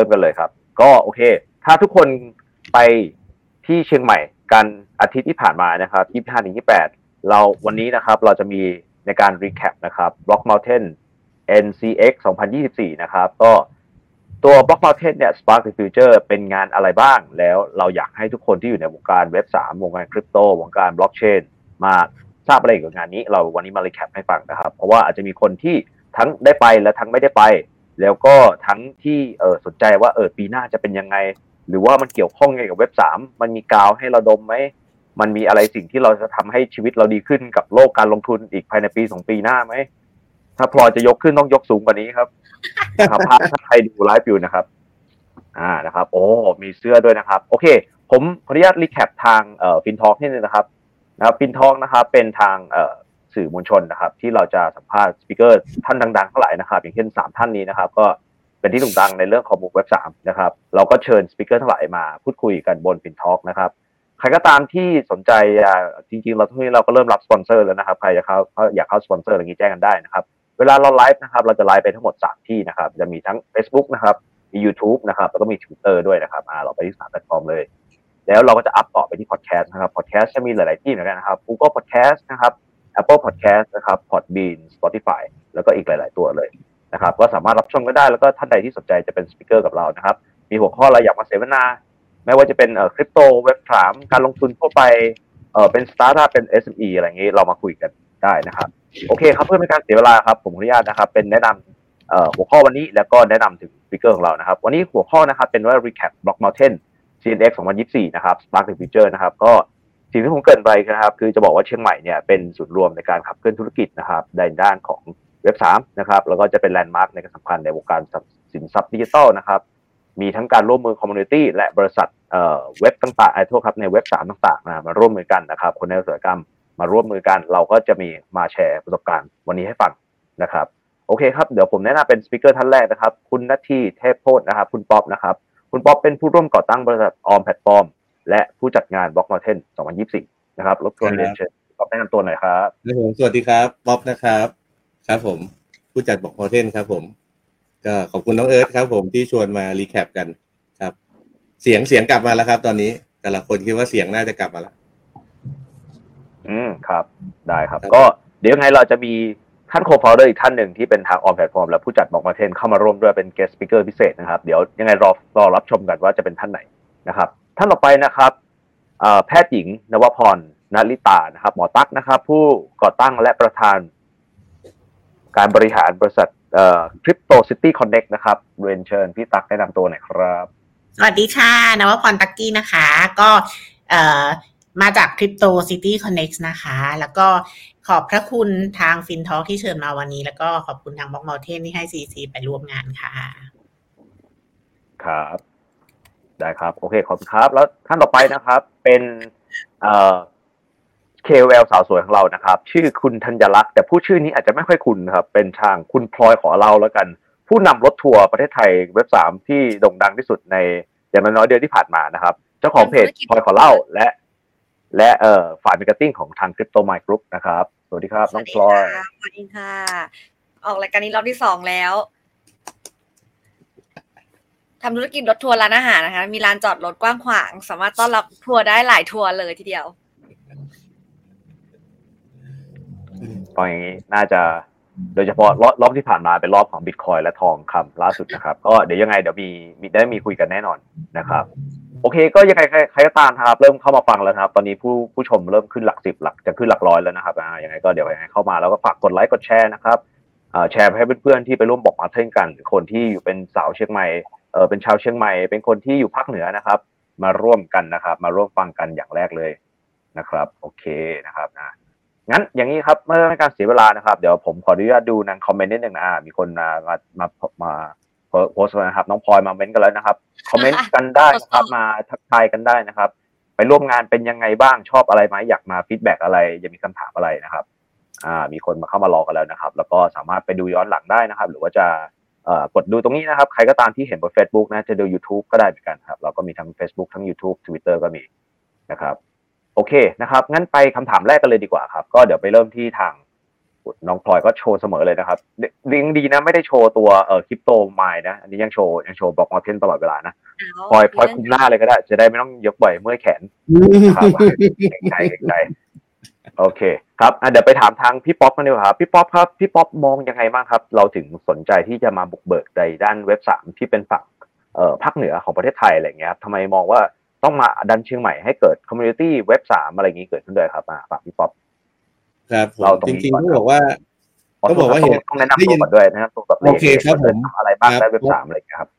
ริ่มกันเลยครับ ก็โอเค ถ้าทุกคนไปที่เชียงใหม่กันอาทิตย์ที่ผ่านมานะครับ25ถึง28 เราวันนี้นะครับเราจะมีในการ recap นะครับ Block Mountain CNX 2024 นะครับ ก็ตัว Block Mountain เนี่ย Spark the Future เป็นงานอะไรบ้าง แล้วเราอยากให้ทุกคนที่อยู่ในวงการเว็บ 3 วงการคริปโต วงการบล็อกเชนมาทราบอะไรเกี่ยวกับงานนี้ เราวันนี้มา recap ให้ฟังนะครับ เพราะว่าอาจจะมีคนที่ทั้งได้ไปและทั้งไม่ได้ไป แล้วก็ทั้งที่เออสนใจว่าเออปีหน้าจะเป็นยังไง หรือว่ามันเกี่ยวข้องไงกับเว็บ3มันมีกาวให้เราดมไหมมันมีอะไรสิ่งที่เราจะทำให้ชีวิตเราดีขึ้นกับโลกการลงทุนอีกภายในปีสองปีหน้าไหมถ้าพลอยจะยกขึ้นต้องยกสูงกว่านี้ครับนะครับภาพถ้าใครดูไลฟ์อยู่นะครับ อ่านะครับ โอ้มีเสื้อด้วยนะครับ โอเค ผมขออนุญาตรีแคปทางเอ่อฟินทอกนิดนึงนะครับนะครับ FinTalk นะครับ เป็นทางเอ่อ สื่อมวลชนนะครับ ที่เราจะสัมภาษณ์ speaker ท่านดังๆทั้งหลายนะครับ อย่างเช่นสามท่านนี้นะครับ ก็เป็นที่โด่งดังในเรื่องของมุกเว็บสามนะครับ เราก็เชิญ speaker ทั้งหลายมาพูดคุยกันบน FinTalk นะครับใครก็ตามที่สนใจอ่าจริงๆ เราทุกนี้เราก็เริ่มรับสปอนเซอร์แล้วนะครับ ใครอยากเข้าอยากเข้าสปอนเซอร์อะไรอย่างนี้แจ้งกันได้นะครับ เวลาเราไลฟ์นะครับ เราจะไลฟ์ไปทั้งหมด 3 ที่นะครับ จะมีทั้ง Facebook นะครับ มี YouTube นะครับ แล้วก็มี Twitter ด้วยนะครับอ่าเราไปที่สามแพลตฟอร์มเลย แล้วเราก็จะอัพต่อไปที่พอดแคสต์นะครับ พอดแคสต์จะมีหลาย ๆ ที่เหมือนกันนะครับ Google Podcast นะครับ Apple Podcast นะครับ Podbean Spotify แล้วก็อีกหลาย ๆ ตัวเลยนะครับ ก็สามารถรับชมกันได้แล้วก็ท่านใดที่สนใจจะเป็น speaker กับเรานะครับ มีหัวข้ออะไรอยากมาเสวนา ไม่ว่าจะเป็นเอ่อคริปโตเว็บสามการลงทุนทั่วไปเออเป็นสตาร์ทอัพเป็น SME อะไรอย่างนี้เรามาคุยกันได้นะครับ โอเคครับเพื่อไม่ให้การเสียเวลาครับ ผมอนุญาตนะครับ เป็นแนะนำเอ่อหัวข้อวันนี้แล้วก็แนะนำถึง speaker ของเรานะครับ วันนี้หัวข้อนะครับเป็นว่า recap Block Mountain CNX 2024 นะครับ Spark the Future นะครับก็ สิ่งที่ผมเกริ่นไปนะครับ คือจะบอกว่าเชียงใหม่เนี่ยเป็นศูนย์รวมในการขับเคลื่อนธุรกิจนะครับในด้านของเว็บ3นะครับแล้วก็จะเป็นแลนด์มาร์กในการสำคัญในวงการสินทรัพย์ดิจิทัลนะครับมีทั้งการร่วมมือ community และบริษัทเอ่อเว็บต่างๆไอ้โทษครับในเว็บสามต่างๆนะมาร่วมมือกันนะครับ คนในอุตสาหกรรมมาร่วมมือกัน เราก็จะมีมาแชร์ประสบการณ์วันนี้ให้ฟังนะครับโอเคครับ เดี๋ยวผมแนะนำเป็น speaker ท่านแรกนะครับ คุณนัทที่เทพโพธนะครับ คุณป๊อปนะครับ คุณป๊อปเป็นผู้ร่วมก่อตั้งบริษัทออมแพลตฟอร์ม และผู้จัดงาน Block Mountain 2024 นะครับรบกวนเรียนเชิญคุณป๊อปแนะนำตัวหน่อยครับครับผมสวัสดีครับป๊อปนะครับ ครับผมผู้จัด Block Mountain ครับผม ก็ขอบคุณน้องเอิร์ธครับผมที่ชวนมา recap กันครับ เสียงเสียงกลับมาแล้วครับ ตอนนี้แต่ละคนคิดว่าเสียงน่าจะกลับมาแล้ว อืมครับ ได้ครับครับก็เดี๋ยวยังไงเราจะมีท่าน coฟ o เดอร์อีกท่านหนึ่งที่เป็นทางออมแพลตฟอร์มและผู้จัด Block Mountain เข้ามาร่วมด้วยเป็น guest speaker พิเศษนะครับ เดี๋ยวยังไงรอรอรับชมกันว่าจะเป็นท่านไหนนะครับ ท่านต่อไปนะครับเอ่อแพทย์หญิงนวพรนาริตานะครับ หมอตั๊กนะครับ ผู้ก่อตั้งและประธาน การบริหารบริษัทเอ่อ Crypto City Connect นะครับเรียนเชิญพี่ตั๊กแนะนำตัวหน่อยครับ สวัสดีค่ะ นวพรตักกี้นะคะ ก็เอ่อมาจาก Crypto City Connect นะคะ แล้วก็ขอบพระคุณทางฟินทอที่เชิญมาวันนี้ แล้วก็ขอบคุณทางบล็อกมอเทนที่ให้ CC ไปร่วมงานค่ะ ครับ ได้ครับ โอเค ขอบคุณครับ แล้วท่านต่อไปนะครับ เป็นเอ่อ KOL สาวสวยของเรานะครับ ชื่อคุณธัญลักษณ์แต่ผู้ชื่อนี้อาจจะไม่ค่อยคุ้นครับ เป็นทางคุณพลอยขอเล่าแล้วกัน ผู้นำรถทัวร์ประเทศไทยเว็บสามที่โด่งดังที่สุดในอย่างน้อยๆเดือนที่ผ่านมานะครับ เจ้าของเพจพลอยขอเล่าและ และเอ่อฝ่ายมาร์เก็ตติ้งของทาง Crypto My Group นะครับ สวัสดีครับน้องพลอยสวัสดีค่ะออกรายการนี้รอบที่สองแล้ว ทำธุรกิจรถทัวร์ร้านอาหารนะคะ มีลานจอดรถกว้างขวาง สามารถต้อนรับทัวร์ได้หลายทัวร์เลยทีเดียว ตอนนี้น่าจะโดยเฉพาะรอบรอบที่ผ่านมาเป็นรอบของบิตคอยและทองคำล่าสุดนะครับ ก็เดี๋ยวยังไงเดี๋ยวมีมีได้มีคุยกันแน่นอนนะครับ โอเค ก็ยังไงใครก็ตามนะครับ เริ่มเข้ามาฟังแล้วครับ ตอนนี้ผู้ผู้ชมเริ่มขึ้นหลักสิบหลักจะขึ้นหลักร้อยแล้วนะครับอ่ายังไงก็เดี๋ยวยังไงเข้ามาแล้วก็ฝากกดไลค์กดแชร์นะครับแชร์ให้เพื่อนๆที่ไปร่วม Block Mountain กันหรือคนที่อยู่เป็นสาวเชียงใหม่ เออเป็นชาวเชียงใหม่ เป็นคนที่อยู่ภาคเหนือนะครับ มาร่วมกันนะครับ มาร่วมฟังกันอย่างแรกเลยนะครับ โอเคนะครับนะงั้นอย่างนี้ครับเมื่อไม่การเสียเวลานะครับ เดี๋ยวผมขออนุญาตดูนางคอมเมนต์นิดหนึ่งนะอ่ามีคนมามามามาโพสต์มานะครับ น้องพลอยมาเม้นต์กันแล้วนะครับคอมเมนต์กันได้นะครับมาทักทายกันได้นะครับ ไปร่วมงานเป็นยังไงบ้างชอบอะไรไหมอยากมา feedback อะไรอยากมีคำถามอะไรนะครับ อ่า มีคนมาเข้ามารอกันแล้วนะครับ แล้วก็สามารถไปดูย้อนหลังได้นะครับ หรือว่าจะเอ่อ กดดูตรงนี้นะครับ ใครก็ตามที่เห็นบน Facebook นะจะดู YouTube ก็ได้เหมือนกันครับ เราก็มีทั้ง Facebook ทั้ง YouTube Twitter ก็มีนะครับ โอเคนะครับ งั้นไปคำถามแรกกันเลยดีกว่าครับ ก็เดี๋ยวไปเริ่มที่ทางน้องพลอยก็โชว์เสมอเลยนะครับลิงดีนะไม่ได้โชว์ตัวเอ่อคริปโตไมล์นะ อันนี้ยังโชว์ยังโชว์บล็อกมอเทนตลอดเวลานะพลอยพลอยคุมหน้าเลยก็ได้ จะได้ไม่ต้องยกบ่อยเมื่อยแขนครับเกรงใจเกรงใจ โอเคครับเดี๋ยวไปถามทางพี่ป๊อปกันดีกว่าครับพี่ป๊อปครับพี่ป๊อปมองยังไงบ้างครับ เราถึงสนใจที่จะมาบุกเบิกในด้านเว็บสามที่เป็นฝั่งเอ่อภาคเหนือของประเทศไทยอะไรเงี้ยครับทำไมมองว่าต้องมาดันเชียงใหม่ให้เกิด community เว็บสามอะไรอย่างนี้เกิดขึ้นด้วยครับฝากพี่ป๊อปครับผมเราตรงจนี้ริงก่อนๆต้องบอกว่าต้องบอกว่าเห็นต้องแนะนำตัวก่อนด้วยนะครับตัวแบบโอเคครับผมทำอะไรบ้างครับได้เว็บสามอะไรอย่างเงี้ยครับ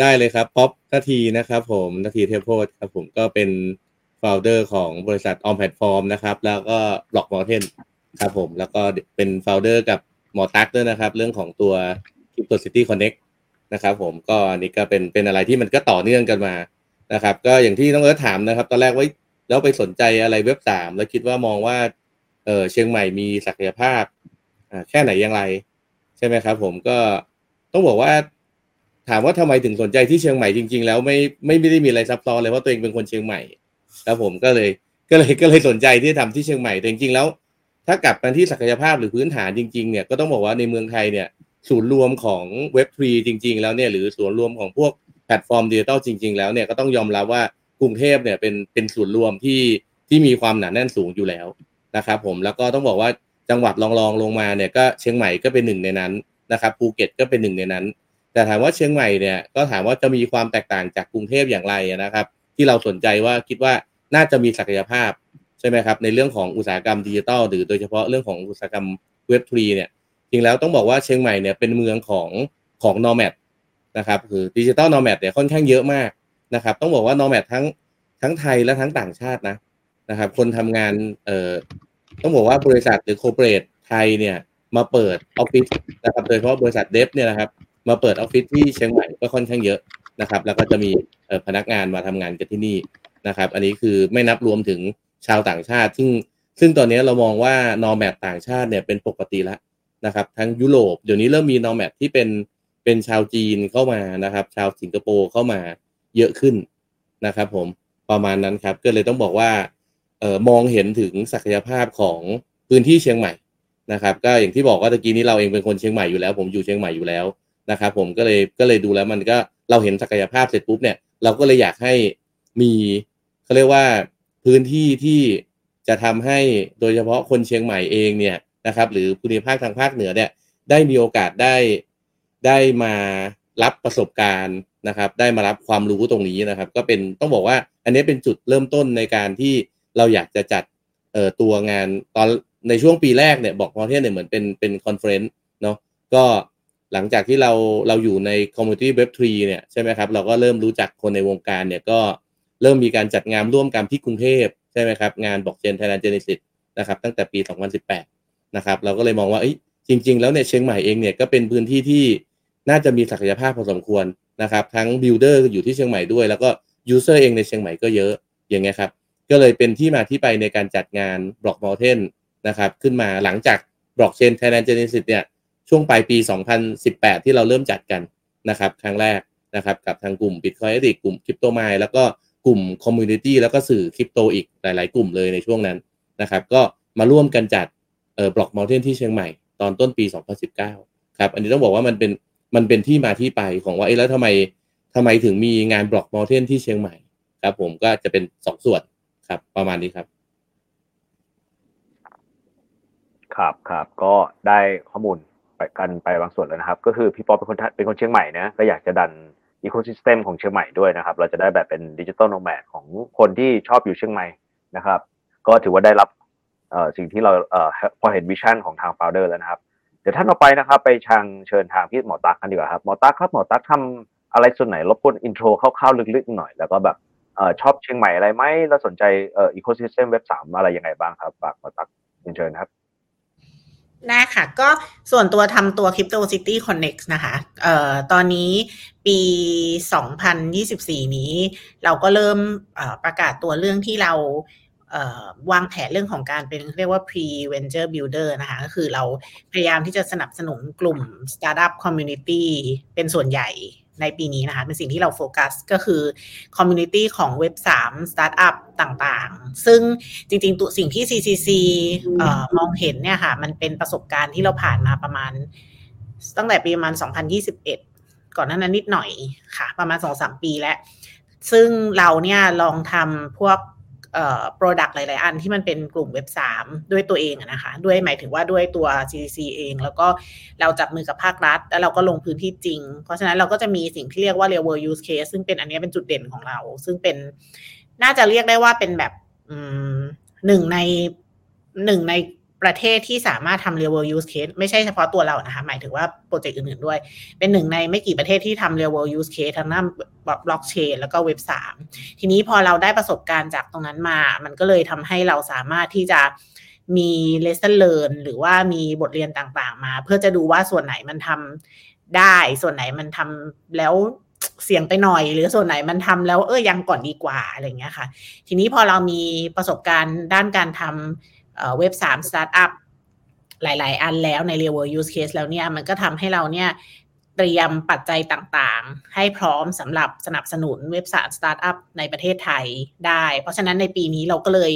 ได้เลยครับป๊อปนาทีนะครับ ผมนาทีเทพโพธครับผมก็เป็น f o u เดอร์ของบริษัทออมแพลตฟอร์มนะครับ แล้วก็ Block Mountain ครับผม แล้วก็เป็น f o u เดอร์กับหมอตั๊กด้วยนะครับ เรื่องของตัว Crypto City Connect นะครับผมก็อันนี้ก็เป็นเป็นอะไรที่มันก็ต่อเนื่องกันมานะครับ ก็อย่างที่น้องเอิร์ธถามนะครับ ตอนแรกว่าแล้วไปสนใจอะไรเว็บสามแล้วคิดว่ามองว่าเออเชียงใหม่มีศักยภาพอ่าแค่ไหนอย่างไร ใช่ไหมครับ ผมก็ต้องบอกว่าถามว่าทำไมถึงสนใจที่เชียงใหม่จริง ๆ แล้วไม่ไม่ได้มีอะไรซับซ้อนเลยเพราะตัวเองเป็นคนเชียงใหม่ ครับผมก็เลยก็เลยก็เลยสนใจที่จะทำที่เชียงใหม่แต่จริงๆแล้ว ถ้ากลับมาที่ศักยภาพหรือพื้นฐานจริงๆเนี่ยก็ต้องบอกว่าในเมืองไทยเนี่ยศูนย์รวมของเว็บทรีจริง ๆ แล้วเนี่ยหรือศูนย์รวมของพวกแพลตฟอร์มดิจิตอลจริง ๆ แล้วเนี่ยก็ต้องยอมรับว่ากรุงเทพเนี่ยเป็นเป็นศูนย์รวมที่ที่มีความหนาแน่นสูงอยู่แล้วนะครับผมแล้วก็ต้องบอกว่าจังหวัดรองๆลงมาเนี่ยก็เชียงใหม่ก็เป็นหนึ่งในนั้นนะครับภูเก็ตก็เป็นหนึ่งในนั้น แต่ถามว่าเชียงใหม่เนี่ยก็ถามว่าจะมีความแตกต่างจากกรุงเทพอย่างไรนะครับ ที่เราสนใจว่าคิดว่า น่าจะมีศักยภาพใช่ไหมครับในเรื่องของอุตสาหกรรมดิจิทัลหรือโดยเฉพาะเรื่องของอุตสาหกรรมเว็บทรีเนี่ยจริงแล้วต้องบอกว่าเชียงใหม่เนี่ยเป็นเมืองของของ nomad นะครับคือ digital nomad เนี่ยค่อนข้างเยอะมากนะครับต้องบอกว่า nomad ทั้งทั้งไทยและทั้งต่างชาตินะนะครับคนทำงานเอ่อต้องบอกว่าบริษัทหรือ corporate ไทยเนี่ยมาเปิดออฟฟิศนะครับโดยเฉพาะบริษัท dev เนี่ยนะครับมาเปิดออฟฟิศที่เชียงใหม่ก็ค่อนข้างเยอะนะครับ แล้วก็จะมีพนักงานมาทำงานกันที่นี่ นะครับ อันนี้คือไม่นับรวมถึงชาวต่างชาติ ซึ่งซึ่งตอนนี้เรามองว่า nomad ต่างชาติเนี่ยเป็นปกติแล้วนะครับ ทั้งยุโรปเดี๋ยวนี้เริ่มมี nomad ที่เป็นเป็นชาวจีนเข้ามานะครับ ชาวสิงคโปร์เข้ามาเยอะขึ้นนะครับ ผมประมาณนั้นครับ ก็เลยต้องบอกว่าเอ่อมองเห็นถึงศักยภาพของพื้นที่เชียงใหม่นะครับ ก็อย่างที่บอกว่าตะกี้นี้เราเองเป็นคนเชียงใหม่อยู่แล้ว ผมอยู่เชียงใหม่อยู่แล้วนะครับ ผมก็เลยก็เลยดูแล้วมันก็เราเห็นศักยภาพเสร็จปุ๊บเนี่ยเราก็เลยอยากให้มี เขาเรียกว่าพื้นที่ที่จะทำให้โดยเฉพาะคนเชียงใหม่เองเนี่ยนะครับ หรือภูมิภาคทางภาคเหนือเนี่ยได้มีโอกาสได้ได้มารับประสบการณ์นะครับ ได้มารับความรู้ตรงนี้นะครับ ก็เป็นต้องบอกว่า อันนี้เป็นจุดเริ่มต้นในการที่เราอยากจะจัดเอ่อตัวงานตอนในช่วงปีแรกเนี่ย Block Mountain เนี่ยเหมือนเป็นเป็น conference เนาะก็หลังจากที่เราเราอยู่ใน community Web three เนี่ยใช่ไหมครับ เราก็เริ่มรู้จักคนในวงการเนี่ยก็ เริ่มมีการจัดงานร่วมกันที่กรุงเทพใช่ไหมครับงาน Blockchain Thailand Genesis นะครับตั้งแต่ปี 2018 นะครับเราก็เลยมองว่าจริง ๆ แล้วเนี่ยเชียงใหม่เองเนี่ยก็เป็นพื้นที่ที่น่าจะมีศักยภาพพอสมควรนะครับทั้ง builder อยู่ที่เชียงใหม่ด้วย แล้วก็ user เองในเชียงใหม่ก็เยอะอย่างเงี้ยครับก็เลยเป็นที่มาที่ไปในการจัดงาน Block Mountain นะครับขึ้นมาหลังจาก Blockchain Thailand Genesis เนี่ยช่วงปลายปี 2018 ที่เราเริ่มจัดกันนะครับครั้งแรกนะครับกับทางกลุ่ม Bitcoin Addict กลุ่ม Cryptomind แล้วก็ กลุ่ม community แล้วก็สื่อคริปโตอีกหลาย ๆ กลุ่มเลยในช่วงนั้นนะครับ ก็มาร่วมกันจัดเอ่อ Block Mountain ที่เชียงใหม่ตอนต้นปี 2019 ครับ อันนี้ต้องบอกว่ามันเป็นมันเป็นที่มาที่ไปของว่าเอ๊ะแล้วทำไมทำไมถึงมีงาน Block Mountain ที่เชียงใหม่ครับ ผมก็จะเป็นสองส่วนครับประมาณนี้ครับ ครับครับก็ได้ข้อมูลไปกันไปบางส่วนแล้วนะครับ ก็คือพี่ป๊อปเป็นคนเป็นคนเชียงใหม่นะก็อยากจะดัน ecosystem ของเชียงใหม่ด้วยนะครับ เราจะได้แบบเป็น digital nomad ของคนที่ชอบอยู่เชียงใหม่นะครับ ก็ถือว่าได้รับสิ่งที่เราอพอเห็น vision ของทาง founder แล้วนะครับ เดี๋ยวท่านต่อไปนะครับ ไปชางเชิญทางพี่หมอตักกันดีกว่าครับหมอตักครับหมอตักทำอะไรส่วนไหนรบกวน intro คร่าวๆลึกๆหน่อยแล้วก็แบบอชอบเชียงใหม่อะไรไหมแล้วสนใจ ecosystem เว็บสามอะไรยังไงบ้างครับฝากหมอตักเชิญครับ ได้ค่ะ ก็ส่วนตัวทำตัว Crypto City Connect นะคะเอ่อตอนนี้ปี 2024 นี้ เราก็เริ่มประกาศตัวเรื่องที่เราวางแผนเรื่องของการเป็นเรียกว่า pre venture builder นะคะ ก็คือเราพยายามที่จะสนับสนุนกลุ่ม startup community เป็นส่วนใหญ่ ในปีนี้นะคะ เป็นสิ่งที่เราโฟกัสก็คือ community ของเว็บ3สตาร์ทอัพต่างๆ ซึ่งจริงๆตัวสิ่งที่ CCC ออมองเห็นเนี่ยค่ะ มันเป็นประสบการณ์ที่เราผ่านมาประมาณ ตั้งแต่ปีประมาณ 2021 ก่อนหน้านั้นนิดหน่อยค่ะ ประมาณ 2-3 ปีแล้ว ซึ่งเราเนี่ยลองทำพวก product หลาย ๆ อันที่มันเป็นกลุ่มเว็บ 3 ด้วยตัวเองนะคะด้วยหมายถึงว่าด้วยตัว CCC เอง แล้วก็เราจับมือกับภาครัฐ แล้วเราก็ลงพื้นที่จริง เพราะฉะนั้นเราก็จะมีสิ่งที่เรียกว่า real world use case ซึ่งเป็นอันนี้เป็นจุดเด่นของเรา ซึ่งเป็นน่าจะเรียกได้ว่าเป็นแบบหนึ่งในหนึ่งใน ประเทศที่สามารถทำ real world use case ไม่ใช่เฉพาะตัวเรานะคะหมายถึงว่าโปรเจกต์อื่นๆด้วย เป็นหนึ่งในไม่กี่ประเทศที่ทำ real world use case ทางด้านบล็อกเชนแล้วก็เว็บสามทีนี้พอเราได้ประสบการณ์จากตรงนั้นมา มันก็เลยทำให้เราสามารถที่จะมี lesson learn หรือว่ามีบทเรียนต่างๆ มา เพื่อจะดูว่าส่วนไหนมันทำได้ ส่วนไหนมันทำแล้วเสี่ยงไปหน่อย หรือส่วนไหนมันทำแล้วเออยังก่อนดีกว่าอะไรเงี้ยค่ะ ทีนี้พอเรามีประสบการณ์ด้านการทำ เว็บสามสตาร์ทอัพหลาย ๆ อันแล้วใน real world use case แล้วเนี่ย มันก็ทำให้เราเนี่ยเตรียมปัจจัยต่างๆ ให้พร้อมสำหรับสนับสนุนเว็บสามสตาร์ทอัพในประเทศไทยได้ เพราะฉะนั้นในปีนี้เราก็เลย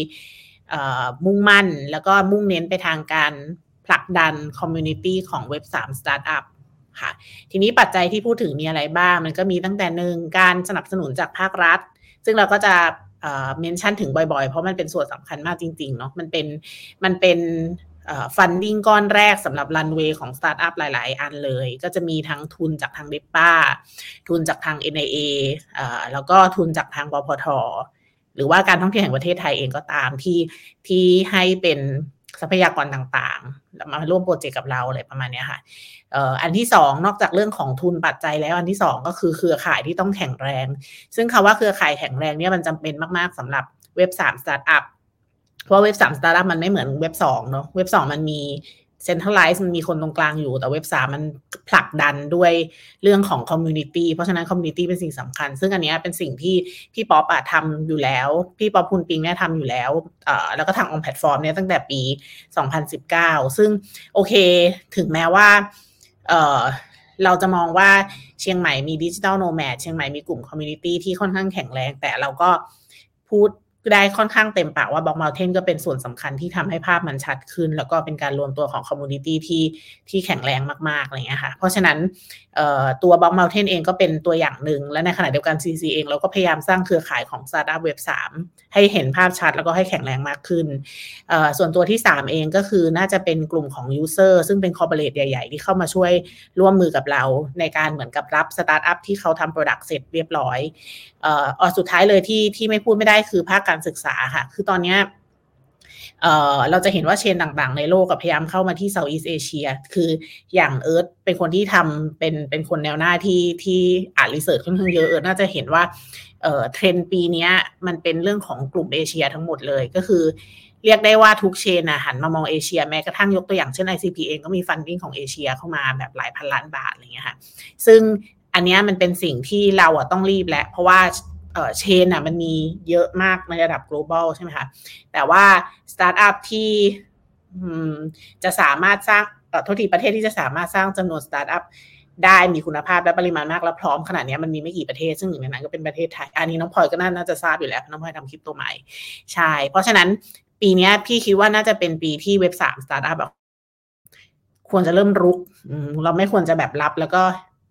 มุ่งมั่นแล้วก็มุ่งเน้นไปทางการผลักดัน community ของเว็บสามสตาร์ทอัพค่ะ ทีนี้ปัจจัยที่พูดถึงมีอะไรบ้าง มันก็มีตั้งแต่หนึ่งการสนับสนุนจากภาครัฐ ซึ่งเราก็จะ mention ถึงบ่อยๆ เพราะมันเป็นส่วนสำคัญมากจริงๆเนาะมันเป็นมันเป็น funding ก้อนแรกสำหรับรันเวย์ของสตาร์ทอัพหลาย ๆ อันเลย ก็จะมีทั้งทุนจากทาง depa ทุนจากทาง NIA แล้วก็ทุนจากทางบพทหรือว่าการท่องเที่ยวแห่งประเทศไทยเองก็ตามที่ที่ให้เป็นทรัพยากรต่างๆ มาร่วมโปรเจกต์กับเราอะไรประมาณนี้ค่ะ อันที่สองนอกจากเรื่องของทุนปัจจัยแล้วอันที่สองก็คือเครือข่ายที่ต้องแข็งแรง ซึ่งคำว่าเครือข่ายแข็งแรงเนี่ยมันจำเป็นมากๆสำหรับเว็บสามสตาร์ทอัพเพราะเว็บสามสตาร์ทอัพมันไม่เหมือนเว็บสองเนาะเว็บสองมันมี centralized มันมีคนตรงกลางอยู่ แต่เว็บสามมันผลักดันด้วยเรื่องของ community เพราะฉะนั้น community เป็นสิ่งสำคัญ ซึ่งอันนี้เป็นสิ่งที่พี่ป๊อปอะทำอยู่แล้ว พี่ป๊อปพุนปิงเนี่ยทำอยู่แล้วเอ่อแล้วก็ทางออนแพลตฟอร์มเนี่ยตั้งแต่ปี 2019 ซึ่งโอเค ถึงแม้ว่า เออเราจะมองว่าเชียงใหม่มี digital nomad เชียงใหม่มีกลุ่ม community ที่ค่อนข้างแข็งแรง แต่เราก็พูด ได้ค่อนข้างเต็มปากว่า Block Mountain ก็เป็นส่วนสำคัญที่ทำให้ภาพมันชัดขึ้น แล้วก็เป็นการรวมตัวของ community ที่ที่แข็งแรงมากๆอะไรเงี้ยค่ะ เพราะฉะนั้นตัว Block Mountain เองก็เป็นตัวอย่างหนึ่ง และในขณะเดียวกัน CCC เองเราก็พยายามสร้างเครือข่ายของ Startup Web 3 ให้เห็นภาพชัดแล้วก็ให้แข็งแรงมากขึ้น ส่วนตัวที่ 3 เองก็คือน่าจะเป็นกลุ่มของ user ซึ่งเป็น corporate ใหญ่ ๆ ที่เข้ามาช่วยร่วมมือกับเรา ในการเหมือนกับรับสตาร์ทอัพที่เขาทำ product เสร็จเรียบร้อย เอ่อสุดท้ายเลยที่ที่ไม่พูดไม่ได้คือภาคการศึกษาค่ะ คือตอนนี้เอ่อเราจะเห็นว่า chain ต่างๆ ในโลกกับพยายามเข้ามาที่ Southeast Asia คืออย่างเอิร์ธเป็นคนที่ทำเป็นเป็นคนแนวหน้าที่ที่อ่าน research ค่อนข้างเยอะเอิร์ธน่าจะเห็นว่าเอ่อเทรนด์ปีนี้มันเป็นเรื่องของกลุ่มเอเชียทั้งหมดเลยก็คือ เรียกได้ว่าทุก chain หันมามองเอเชียแม้กระทั่งยกตัวอย่างเช่น ICP เองก็มี funding ของเอเชียเข้ามาแบบหลายพันล้านบาทอะไรเงี้ยค่ะซึ่ง อันนี้มันเป็นสิ่งที่เราอะต้องรีบแหละ เพราะว่าเออ chain อะมันมีเยอะมากในระดับ global ใช่ไหมคะ แต่ว่าสตาร์ทอัพที่จะสามารถสร้างเออทุกทีประเทศที่จะสามารถสร้างจำนวนสตาร์ทอัพได้มีคุณภาพและปริมาณมากและพร้อมขนาดนี้มันมีไม่กี่ประเทศ ซึ่งหนึ่งในนั้นก็เป็นประเทศไทย อันนี้น้องพลอยก็น่าจะทราบอยู่แล้วน้องพลอยทำคลิปตัวใหม่ใช่ เพราะฉะนั้นปีนี้พี่คิดว่าน่าจะเป็นปีที่เว็บสามสตาร์ทอัพควรจะเริ่มรุก เราไม่ควรจะแบบรับแล้วก็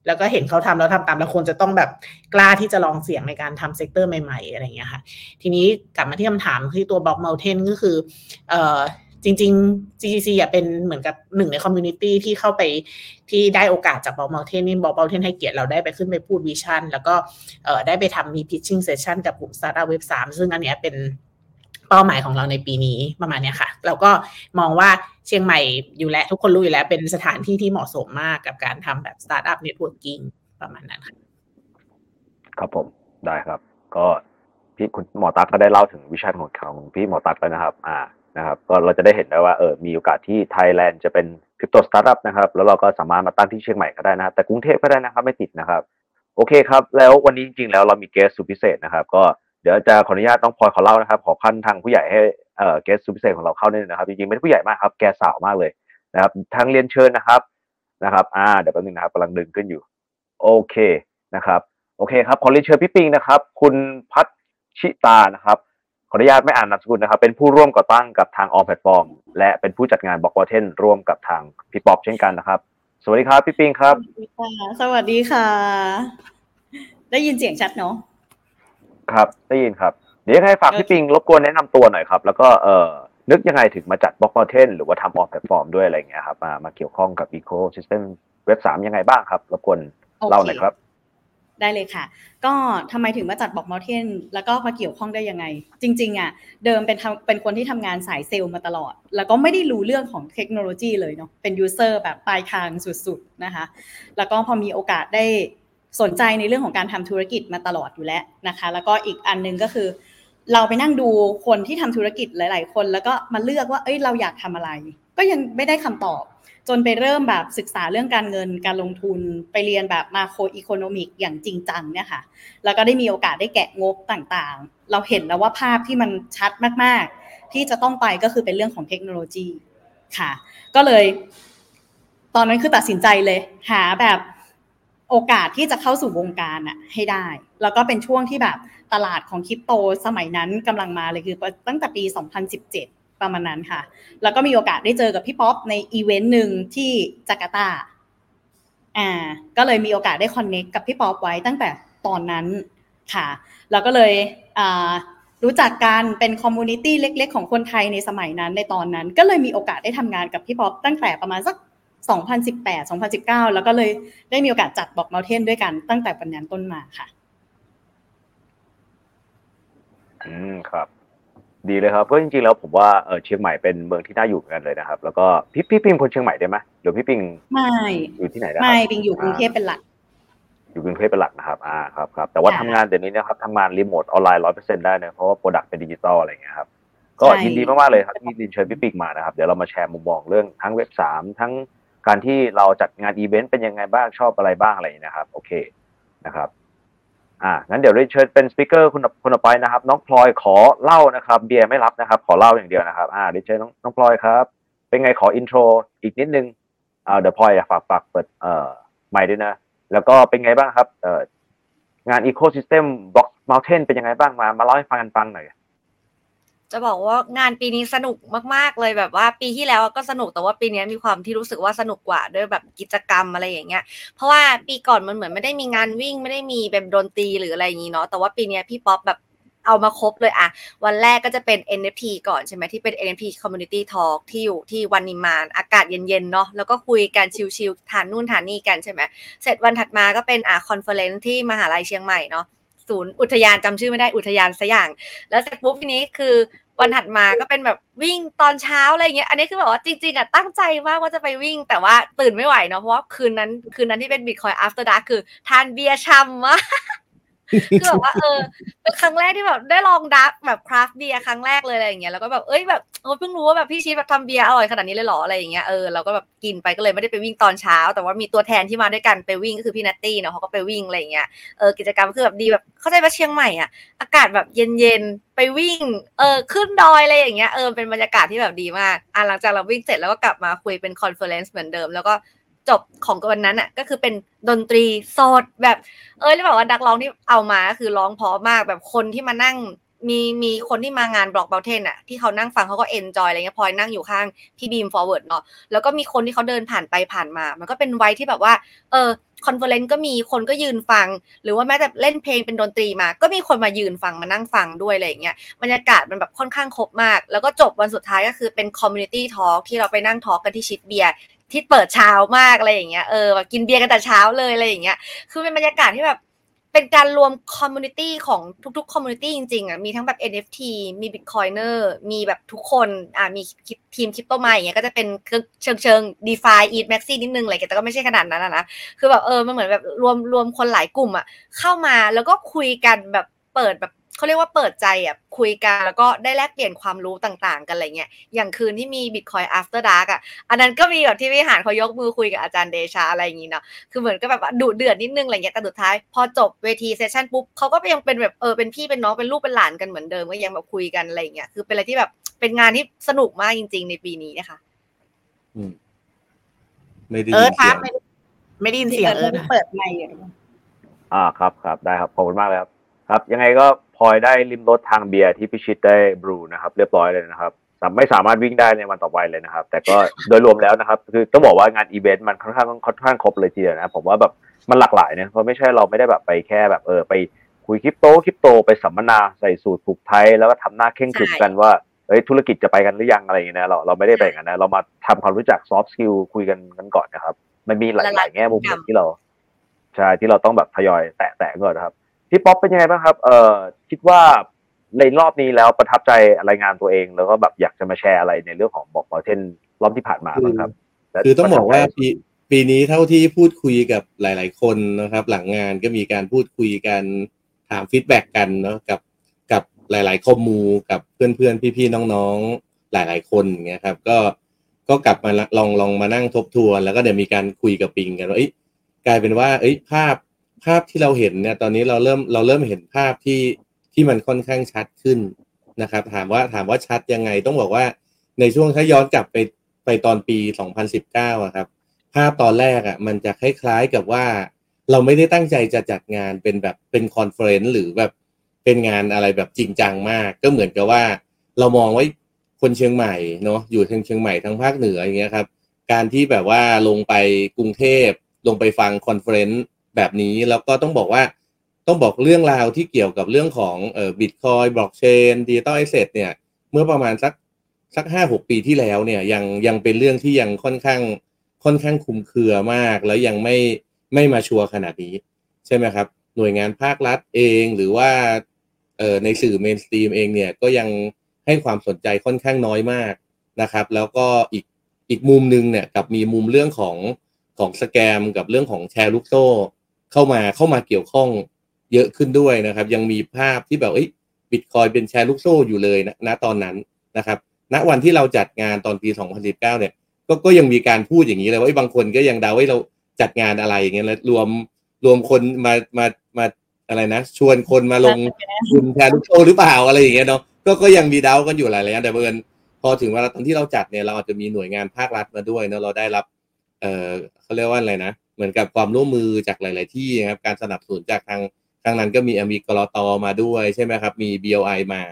แล้วก็เห็นเขาทำแล้วทำตามแล้วควรจะต้องแบบกล้าที่จะลองเสี่ยงในการทำ sector ใหม่ๆ อะไรอย่างเงี้ยค่ะ ทีนี้กลับมาที่คำถามที่ตัว Block Mountain ก็คือเออจริงๆ GGC อะเป็นเหมือนกับหนึ่งใน community ที่เข้าไปที่ได้โอกาสจาก Block Mountain นี่ Block Mountain ให้เกียรติเราได้ไปขึ้นไปพูด vision แล้วก็เออได้ไปทำมี pitching session กับกลุ่ม startup Web สามซึ่งอันเนี้ยเป็น เป้าหมายของเราในปีนี้ประมาณนี้ค่ะ เราก็มองว่าเชียงใหม่อยู่แล้วทุกคนรู้อยู่แล้วเป็นสถานที่ที่เหมาะสมมากกับการทำแบบ startup networking ประมาณนั้นค่ะครับผมได้ครับ ก็พี่คุณหมอตักก็ได้เล่าถึง vision ของของพี่หมอตักแล้วนะครับ อ่านะครับ ก็เราจะได้เห็นได้ว่าเออมีโอกาสที่ไทยแลนด์จะเป็นคริปโตสตาร์ทอัพนะครับ แล้วเราก็สามารถมาตั้งที่เชียงใหม่ก็ได้นะครับแต่กรุงเทพก็ได้นะครับ ไม่ติดนะครับ โอเคครับ แล้ววันนี้จริงๆแล้วเรามีเกสสุดพิเศษนะครับ ก็ เดี๋ยวจะขออนุญาตต้องพลอยขอเล่านะครับ ขอขั้นทางผู้ใหญ่ให้เอ่อเกสสุพิเศษของเราเข้าเนี่ยนะครับจริงๆไม่ได้ผู้ใหญ่มากครับแกสาวมากเลยนะครับทางเรียนเชิญนะครับนะครับอ่าเดี๋ยวแป๊บนึงนะครับกำลังดึงขึ้นอยู่ โอเคนะครับ โอเคครับขอเรียนเชิญพี่ปิงนะครับ คุณพัชชิตานะครับขออนุญาตไม่อ่านนามสกุลนะครับ เป็นผู้ร่วมก่อตั้งกับทางออ l แพลตฟอร์ม และเป็นผู้จัดงานบอกวอเทนร่วมกับทางพี่ป๊อปเช่นกันนะครับ สวัสดีครับพี่ปิงครับ สวัสดีค่ะ ได้ยินเสียงชัดเนาะ ครับได้ยินครับ เดี๋ยวให้ฝากพี่ปิงรบกวนแนะนำตัวหน่อยครับ แล้วก็เอ่อนึกยังไงถึงมาจัดบล็อก o อ t เทนหรือว่าทำออ l แพลตฟอร์มด้วยอะไรอย่างเงี้ยครับมามาเกี่ยวข้องกับ Ecosystem Web สามยังไงบ้างครับรบกวนเล่าหน่อยครับ ได้เลยค่ะ ก็ทำไมถึงมาจัด Block Mountain แล้วก็มาเกี่ยวข้องได้ยังไง จริง ๆ อะ เดิมเป็นทำเป็นคนที่ทำงานสายเซลล์มาตลอด แล้วก็ไม่ได้รู้เรื่องของเทคโนโลยีเลยเนาะเป็น user แบบปลายทางสุด ๆ นะคะ แล้วก็พอมีโอกาสได้ สนใจในเรื่องของการทำธุรกิจมาตลอดอยู่แล้วนะคะ แล้วก็อีกอันหนึงก็คือ เราไปนั่งดูคนที่ทำธุรกิจหลาย ๆ คน แล้วก็มาเลือกว่าเอ้ยเราอยากทำอะไร ก็ยังไม่ได้คำตอบ จนไปเริ่มแบบศึกษาเรื่องการเงินการลงทุนไปเรียนแบบมาโครอีโคโนมิกอย่างจริงจังเนี่ยค่ะแล้วก็ได้มีโอกาสได้แกะงบต่างๆ เราเห็นแล้วว่าภาพที่มันชัดมากๆ ที่จะต้องไปก็คือเป็นเรื่องของเทคโนโลยีค่ะ ก็เลย ตอนนั้นคือตัดสินใจเลย หาแบบ โอกาสที่จะเข้าสู่วงการอะให้ได้ แล้วก็เป็นช่วงที่แบบตลาดของคริปโตสมัยนั้นกำลังมาเลยคือตั้งแต่ปี 2017 ประมาณนั้นค่ะ แล้วก็มีโอกาสได้เจอกับพี่ป๊อปในอีเวนต์หนึ่งที่จาการ์ตาอ่าก็เลยมีโอกาสได้คอนเน็กกับพี่ป๊อปไว้ตั้งแต่ตอนนั้นค่ะ แล้วก็เลยอ่ารู้จักกันเป็น community เล็ก ๆ ของคนไทยในสมัยนั้นในตอนนั้น ก็เลยมีโอกาสได้ทำงานกับพี่ป๊อปตั้งแต่ประมาณสัก 2018 2019 แล้วก็เลยได้มีโอกาสจัดบอกเม t เทนด้วยกันตั้งแต่วันนั้นต้นมาค่ะ อืมครับ ดีเลยครับก็จริงๆแล้วผมว่าเออเชียงใหม่เป็นเมืองที่น่าอยู่เหมือนกันเลยนะครับ แล้วก็พี่พี่ปิงคนเชียงใหม่ได้ไหมหรือพี่ปิงไม่อยู่ที่ไหนนะครับ ไม่ปิงอยู่กรุงเทพเป็นหลัก อยู่กรุงเทพเป็นหลักนะครับ อ่าครับครับแต่ว่าค่ะทำงานเดี๋ยวนี้นะครับทำงานรีโมทออนไลน์ร้อยเปอร์เซ็นต์ได้นะเพราะว่า product เป็นดิจิตอลอะไรอย่างเงี้ยครับก็ใช่ยินดีมากๆเลยครับที่ได้เชิญพี่ปิงมานะครับเดี๋ยวเรามาแชร์มุมมองเรื่องทั้งเว็บสามทั้ง การที่เราจัดงานอีเวนต์เป็นยังไงบ้างชอบอะไรบ้างอะไรนะครับ โอเคนะครับอ่างั้นเดี๋ยวเรียนเชิญเป็น speaker คนคนต่อไปนะครับ น้องพลอยขอเหล้านะครับ เบียร์ไม่รับนะครับ ขอเหล้าอย่างเดียวนะครับ อ่าเรียนเชิญน้องน้องพลอยครับ เป็นไงขอ introอีกนิดนึงอ่าเดี๋ยวพลอยฝากฝากเปิดเอ่อใหม่ด้วยนะ แล้วก็เป็นไงบ้างครับเอ่องาน Ecosystem Block Mountain เป็นยังไงบ้างมามาเล่าให้ฟังกันฟังหน่อย จะบอกว่างานปีนี้สนุกมาก ๆ เลยแบบว่าปีที่แล้วก็สนุกแต่ว่าปีนี้มีความที่รู้สึกว่าสนุกกว่าด้วยแบบกิจกรรมอะไรอย่างเงี้ย เพราะว่าปีก่อนมันเหมือนไม่ได้มีงานวิ่งไม่ได้มีแบบดนตรีหรืออะไรอย่างงี้เนาะแต่ว่าปีนี้พี่ป๊อปแบบเอามาครบเลยอะวันแรกก็จะเป็น NFT ก่อนใช่ไหมที่เป็น NFT Community Talk ที่อยู่ที่วันนิมานอากาศเย็นๆเนาะแล้วก็คุยกันchill ๆทานนู่นทานนี่กันใช่ไหมเสร็จวันถัดมาก็เป็นอ่า conference ที่มหาลัยเชียงใหม่เนาะศูนย์อุทยานจำชื่อไม่ได้อุทยานสักอย่าง แล้วเสร็จปุ๊บทีนี้คือ วันถัดมาก็เป็นแบบวิ่งตอนเช้าอะไรเงี้ย อันนี้คือแบบว่าจริงๆอะตั้งใจมากว่าจะไปวิ่ง แต่ว่าตื่นไม่ไหวเนาะเพราะว่าคืนนั้นคืนนั้นที่เป็นบิตคอย after dark คือ ทานเบียร์ฉ่ำมาก คือแบบว่าเออเป็นครั้งแรกที่แบบได้ลองดับแบบ craft beer ครั้งแรกเลยอะไรอย่างเงี้ยแล้วก็แบบเอ้ยแบบเออเพิ่งรู้ว่าแบบพี่ชิตแบบทำเบียร์อร่อยขนาดนี้เลยหรออะไรอย่างเงี้ยเออเราก็แบบกินไปก็เลยไม่ได้ไปวิ่งตอนเช้า แต่ว่ามีตัวแทนที่มาด้วยกันไปวิ่งก็คือพี่นัตตี้เนาะเขาก็ไปวิ่งอะไรอย่างเงี้ยเออกิจกรรมคือแบบดีแบบเข้าใจว่าเชียงใหม่อะอากาศแบบเย็นๆไปวิ่งเออขึ้นดอยอะไรอย่างเงี้ยเออเป็นบรรยากาศที่แบบดีมากอะหลังจากเราวิ่งเสร็จแล้วก็กลับมาคุยเป็น conference เหมือนเดิมแล้วก็ จบของวันนั้นอะ ก็คือเป็นดนตรีสดแบบ เออแล้วแบบว่านักร้องที่เอามาก็คือร้องเพราะมากแบบคนที่มานั่งมีมีคนที่มางาน Block Mountain อะที่เขานั่งฟังเขาก็ enjoy อะไรเงี้ยพลอยนั่งอยู่ข้างพี่บีมฟอร์เวิร์ดเนาะแล้วก็มีคนที่เขาเดินผ่านไปผ่านมา มันก็เป็นไวที่แบบว่า เออ conference ก็มีคนก็ยืนฟัง หรือว่าแม้แต่เล่นเพลงเป็นดนตรีมา ก็มีคนมายืนฟังมานั่งฟังด้วยอะไรเงี้ยบรรยากาศมันแบบค่อนข้างครบมาก แล้วก็จบวันสุดท้ายก็คือเป็น community talk ที่เราไปนั่ง talk กันที่ชิดเบียร์ ที่เปิดเช้ามากอะไรอย่างเงี้ยเออแบบกินเบียร์กันแต่เช้าเลยอะไรอย่างเงี้ยคือเป็นบรรยากาศที่แบบเป็นการรวม community ของทุกๆ community จริงๆอะมีทั้งแบบ NFT มี Bitcoiner มีแบบทุกคนอ่ามีทีมคริปโตมาอย่างเงี้ยก็จะเป็นเชิงเชิง DeFi e t Maxi นิดนึงอะไรแต่ก็ไม่ใช่ขนาดนั้นอะนะ คือแบบเออมันเหมือนแบบรวมรวมคนหลายกลุ่มอะเข้ามาแล้วก็คุยกันแบบเปิดแบบ เขาเรียกว่าเปิดใจอะคุยกันแล้วก็ได้แลกเปลี่ยนความรู้ต่างๆ กันอะไรเงี้ยอย่างคืนที่มี Bitcoin After Dark อะอันนั้นก็มีแบบที่วิหารเขายกมือคุยกับอาจารย์เดชาอะไรอย่างงี้เนาะคือเหมือนก็แบบว่าดุเดือดนิดนึงอะไรเงี้ยแต่สุดท้าย พอจบเวทีเซสชันปุ๊บเขาก็ยังเป็นแบบเออเป็นพี่เป็นน้องเป็นลูกเป็นหลานกันเหมือนเดิมก็ยังแบบคุยกันอะไรเงี้ยคือเป็นอะไรที่แบบเป็นงานที่สนุกมากจริง ๆ ในปีนี้นะคะอืมไม่ได้เอยิอนเสีทัยกงไม่ได้ไม่ได้ยินเสียงเออนะเปิดไมค์อยู่อ่าครับครับได้ครับขอบคุณมากเลยครับครับ ยังไงก็พล อยได้ริมรถทางเบียร์ที่พิชิตได้บรูนะครับ เรียบร้อยเลยนะครับไม่สามารถวิ่งได้ในวันต่อไปเลยนะครับ แต่ก็โดยรวมแล้วนะครับ คือต้องบอกว่างานอีเวนต์มันค่อนข้างค่อนข้างครบเลยทีเดียวนะผมว่าแบบมันหลากหลายเนะเพราะไม่ใช่เราไม่ได้แบบไปแค่แบบเออไปคุยคริปโตคริปโตไปสัมมนาใส่สูตรผูกไทยแล้วก็ทำหน้าเคร่งขรึมกันว่าเอ้ยธุรกิจจะไปกันหรือยังอะไรอย่างเงี้ยนะเราเราไม่ได้ไปอย่างนั้นนะเรามาทำความรู้จัก soft skill คุยกันกันก่อนนะครับ มันมีหลายหลายแง่มุมที่เราใช่ที่เราต้องแบบทยอยแตะแตะก่อนนะครับ พี่ป๊อปเป็นยังไงบ้างครับ เอ่อคิดว่าในรอบนี้แล้วประทับใจในงานตัวเอง แล้วก็แบบอยากจะมาแชร์อะไรในเรื่องของ Block Mountain รอบที่ผ่านมาบ้างครับคือต้องบอกว่าปีปีนี้เท่าที่พูดคุยกับหลาย ๆ คนนะครับ หลังงานก็มีการพูดคุยกันถาม feedback กันเนาะกับกับหลายๆ commu กับเพื่อน ๆ พี่ ๆ น้อง ๆ หลาย ๆ คนอย่างเงี้ยครับ ก็ก็กลับมาลองลองมานั่งทบทวน แล้วก็เดี๋ยวมีการคุยกับปิงกันว่าเอ้ยกลายเป็นว่า เอ้ยภาพ ภาพที่เราเห็นเนี่ยตอนนี้เราเริ่มเราเริ่มเห็นภาพที่ที่มันค่อนข้างชัดขึ้นนะครับ ถามว่าถามว่าชัดยังไงต้องบอกว่าในช่วงถ้าย้อนกลับไปไปตอนปี 2019อะครับ ภาพตอนแรกอะมันจะคล้ายๆกับว่าเราไม่ได้ตั้งใจจะจัดงานเป็นแบบเป็น conference หรือแบบเป็นงานอะไรแบบจริงจังมาก ก็เหมือนกับว่า เรามองไว้คนเชียงใหม่เนาะอยู่ทางเชียงใหม่ทางภาคเหนืออย่างเงี้ยครับ การที่แบบว่าลงไปกรุงเทพลงไปฟัง conference แบบนี้แล้วก็ต้องบอกว่าต้องบอกเรื่องราวที่เกี่ยวกับเรื่องของเอ่อบิตคอยบล็อกเชน digital asset เนี่ย เมื่อประมาณสักสักห้าหกปีที่แล้วเนี่ยยังยังเป็นเรื่องที่ยังค่อนข้างค่อนข้างคลุมเครือมาก แล้วยังไม่ไม่ mature ขนาดนี้ ใช่ไหมครับ หน่วยงานภาครัฐเองหรือว่าเอ่อในสื่อ mainstream เองเนี่ยก็ยังให้ความสนใจค่อนข้างน้อยมากนะครับ แล้วก็อีกอีกมุมหนึ่งเนี่ยกลับมีมุมเรื่องของของ scam กับเรื่องของแชร์ลูกโซ่ เข้ามาเข้ามาเกี่ยวข้องเยอะขึ้นด้วยนะครับ ยังมีภาพที่แบบเอ้ยบิตคอยเป็นแชร์ลูกโซ่อยู่เลยนะณตอนนั้นนะครับ ณวันที่เราจัดงานตอนปี 2019 เนี่ยก็ก็ยังมีการพูดอย่างนี้เลยว่าบางคนก็ยังเดาว่าเราจัดงานอะไรอย่างเงี้ยแล้วรวมรวมคนมามามาอะไรนะ ชวนคนมาลงทุนแชร์ลูกโซ่หรือเปล่าอะไรอย่างเงี้ยเนาะก็ก็ยังมีเดากันอยู่หลายๆอย่างแต่เบิร์นพอถึงเวลาตอนที่เราจัดเนี่ยเราอาจจะมีหน่วยงานภาครัฐมาด้วยเนาะเราได้รับ เออเขาเรียกว่าอะไรนะ เหมือนกับความร่วมมือจากหลาย ๆ ที่นะครับการสนับสนุนจากทางทางนั้นก็มีมีกรตมาด้วยใช่ไหมครับมี BOI มา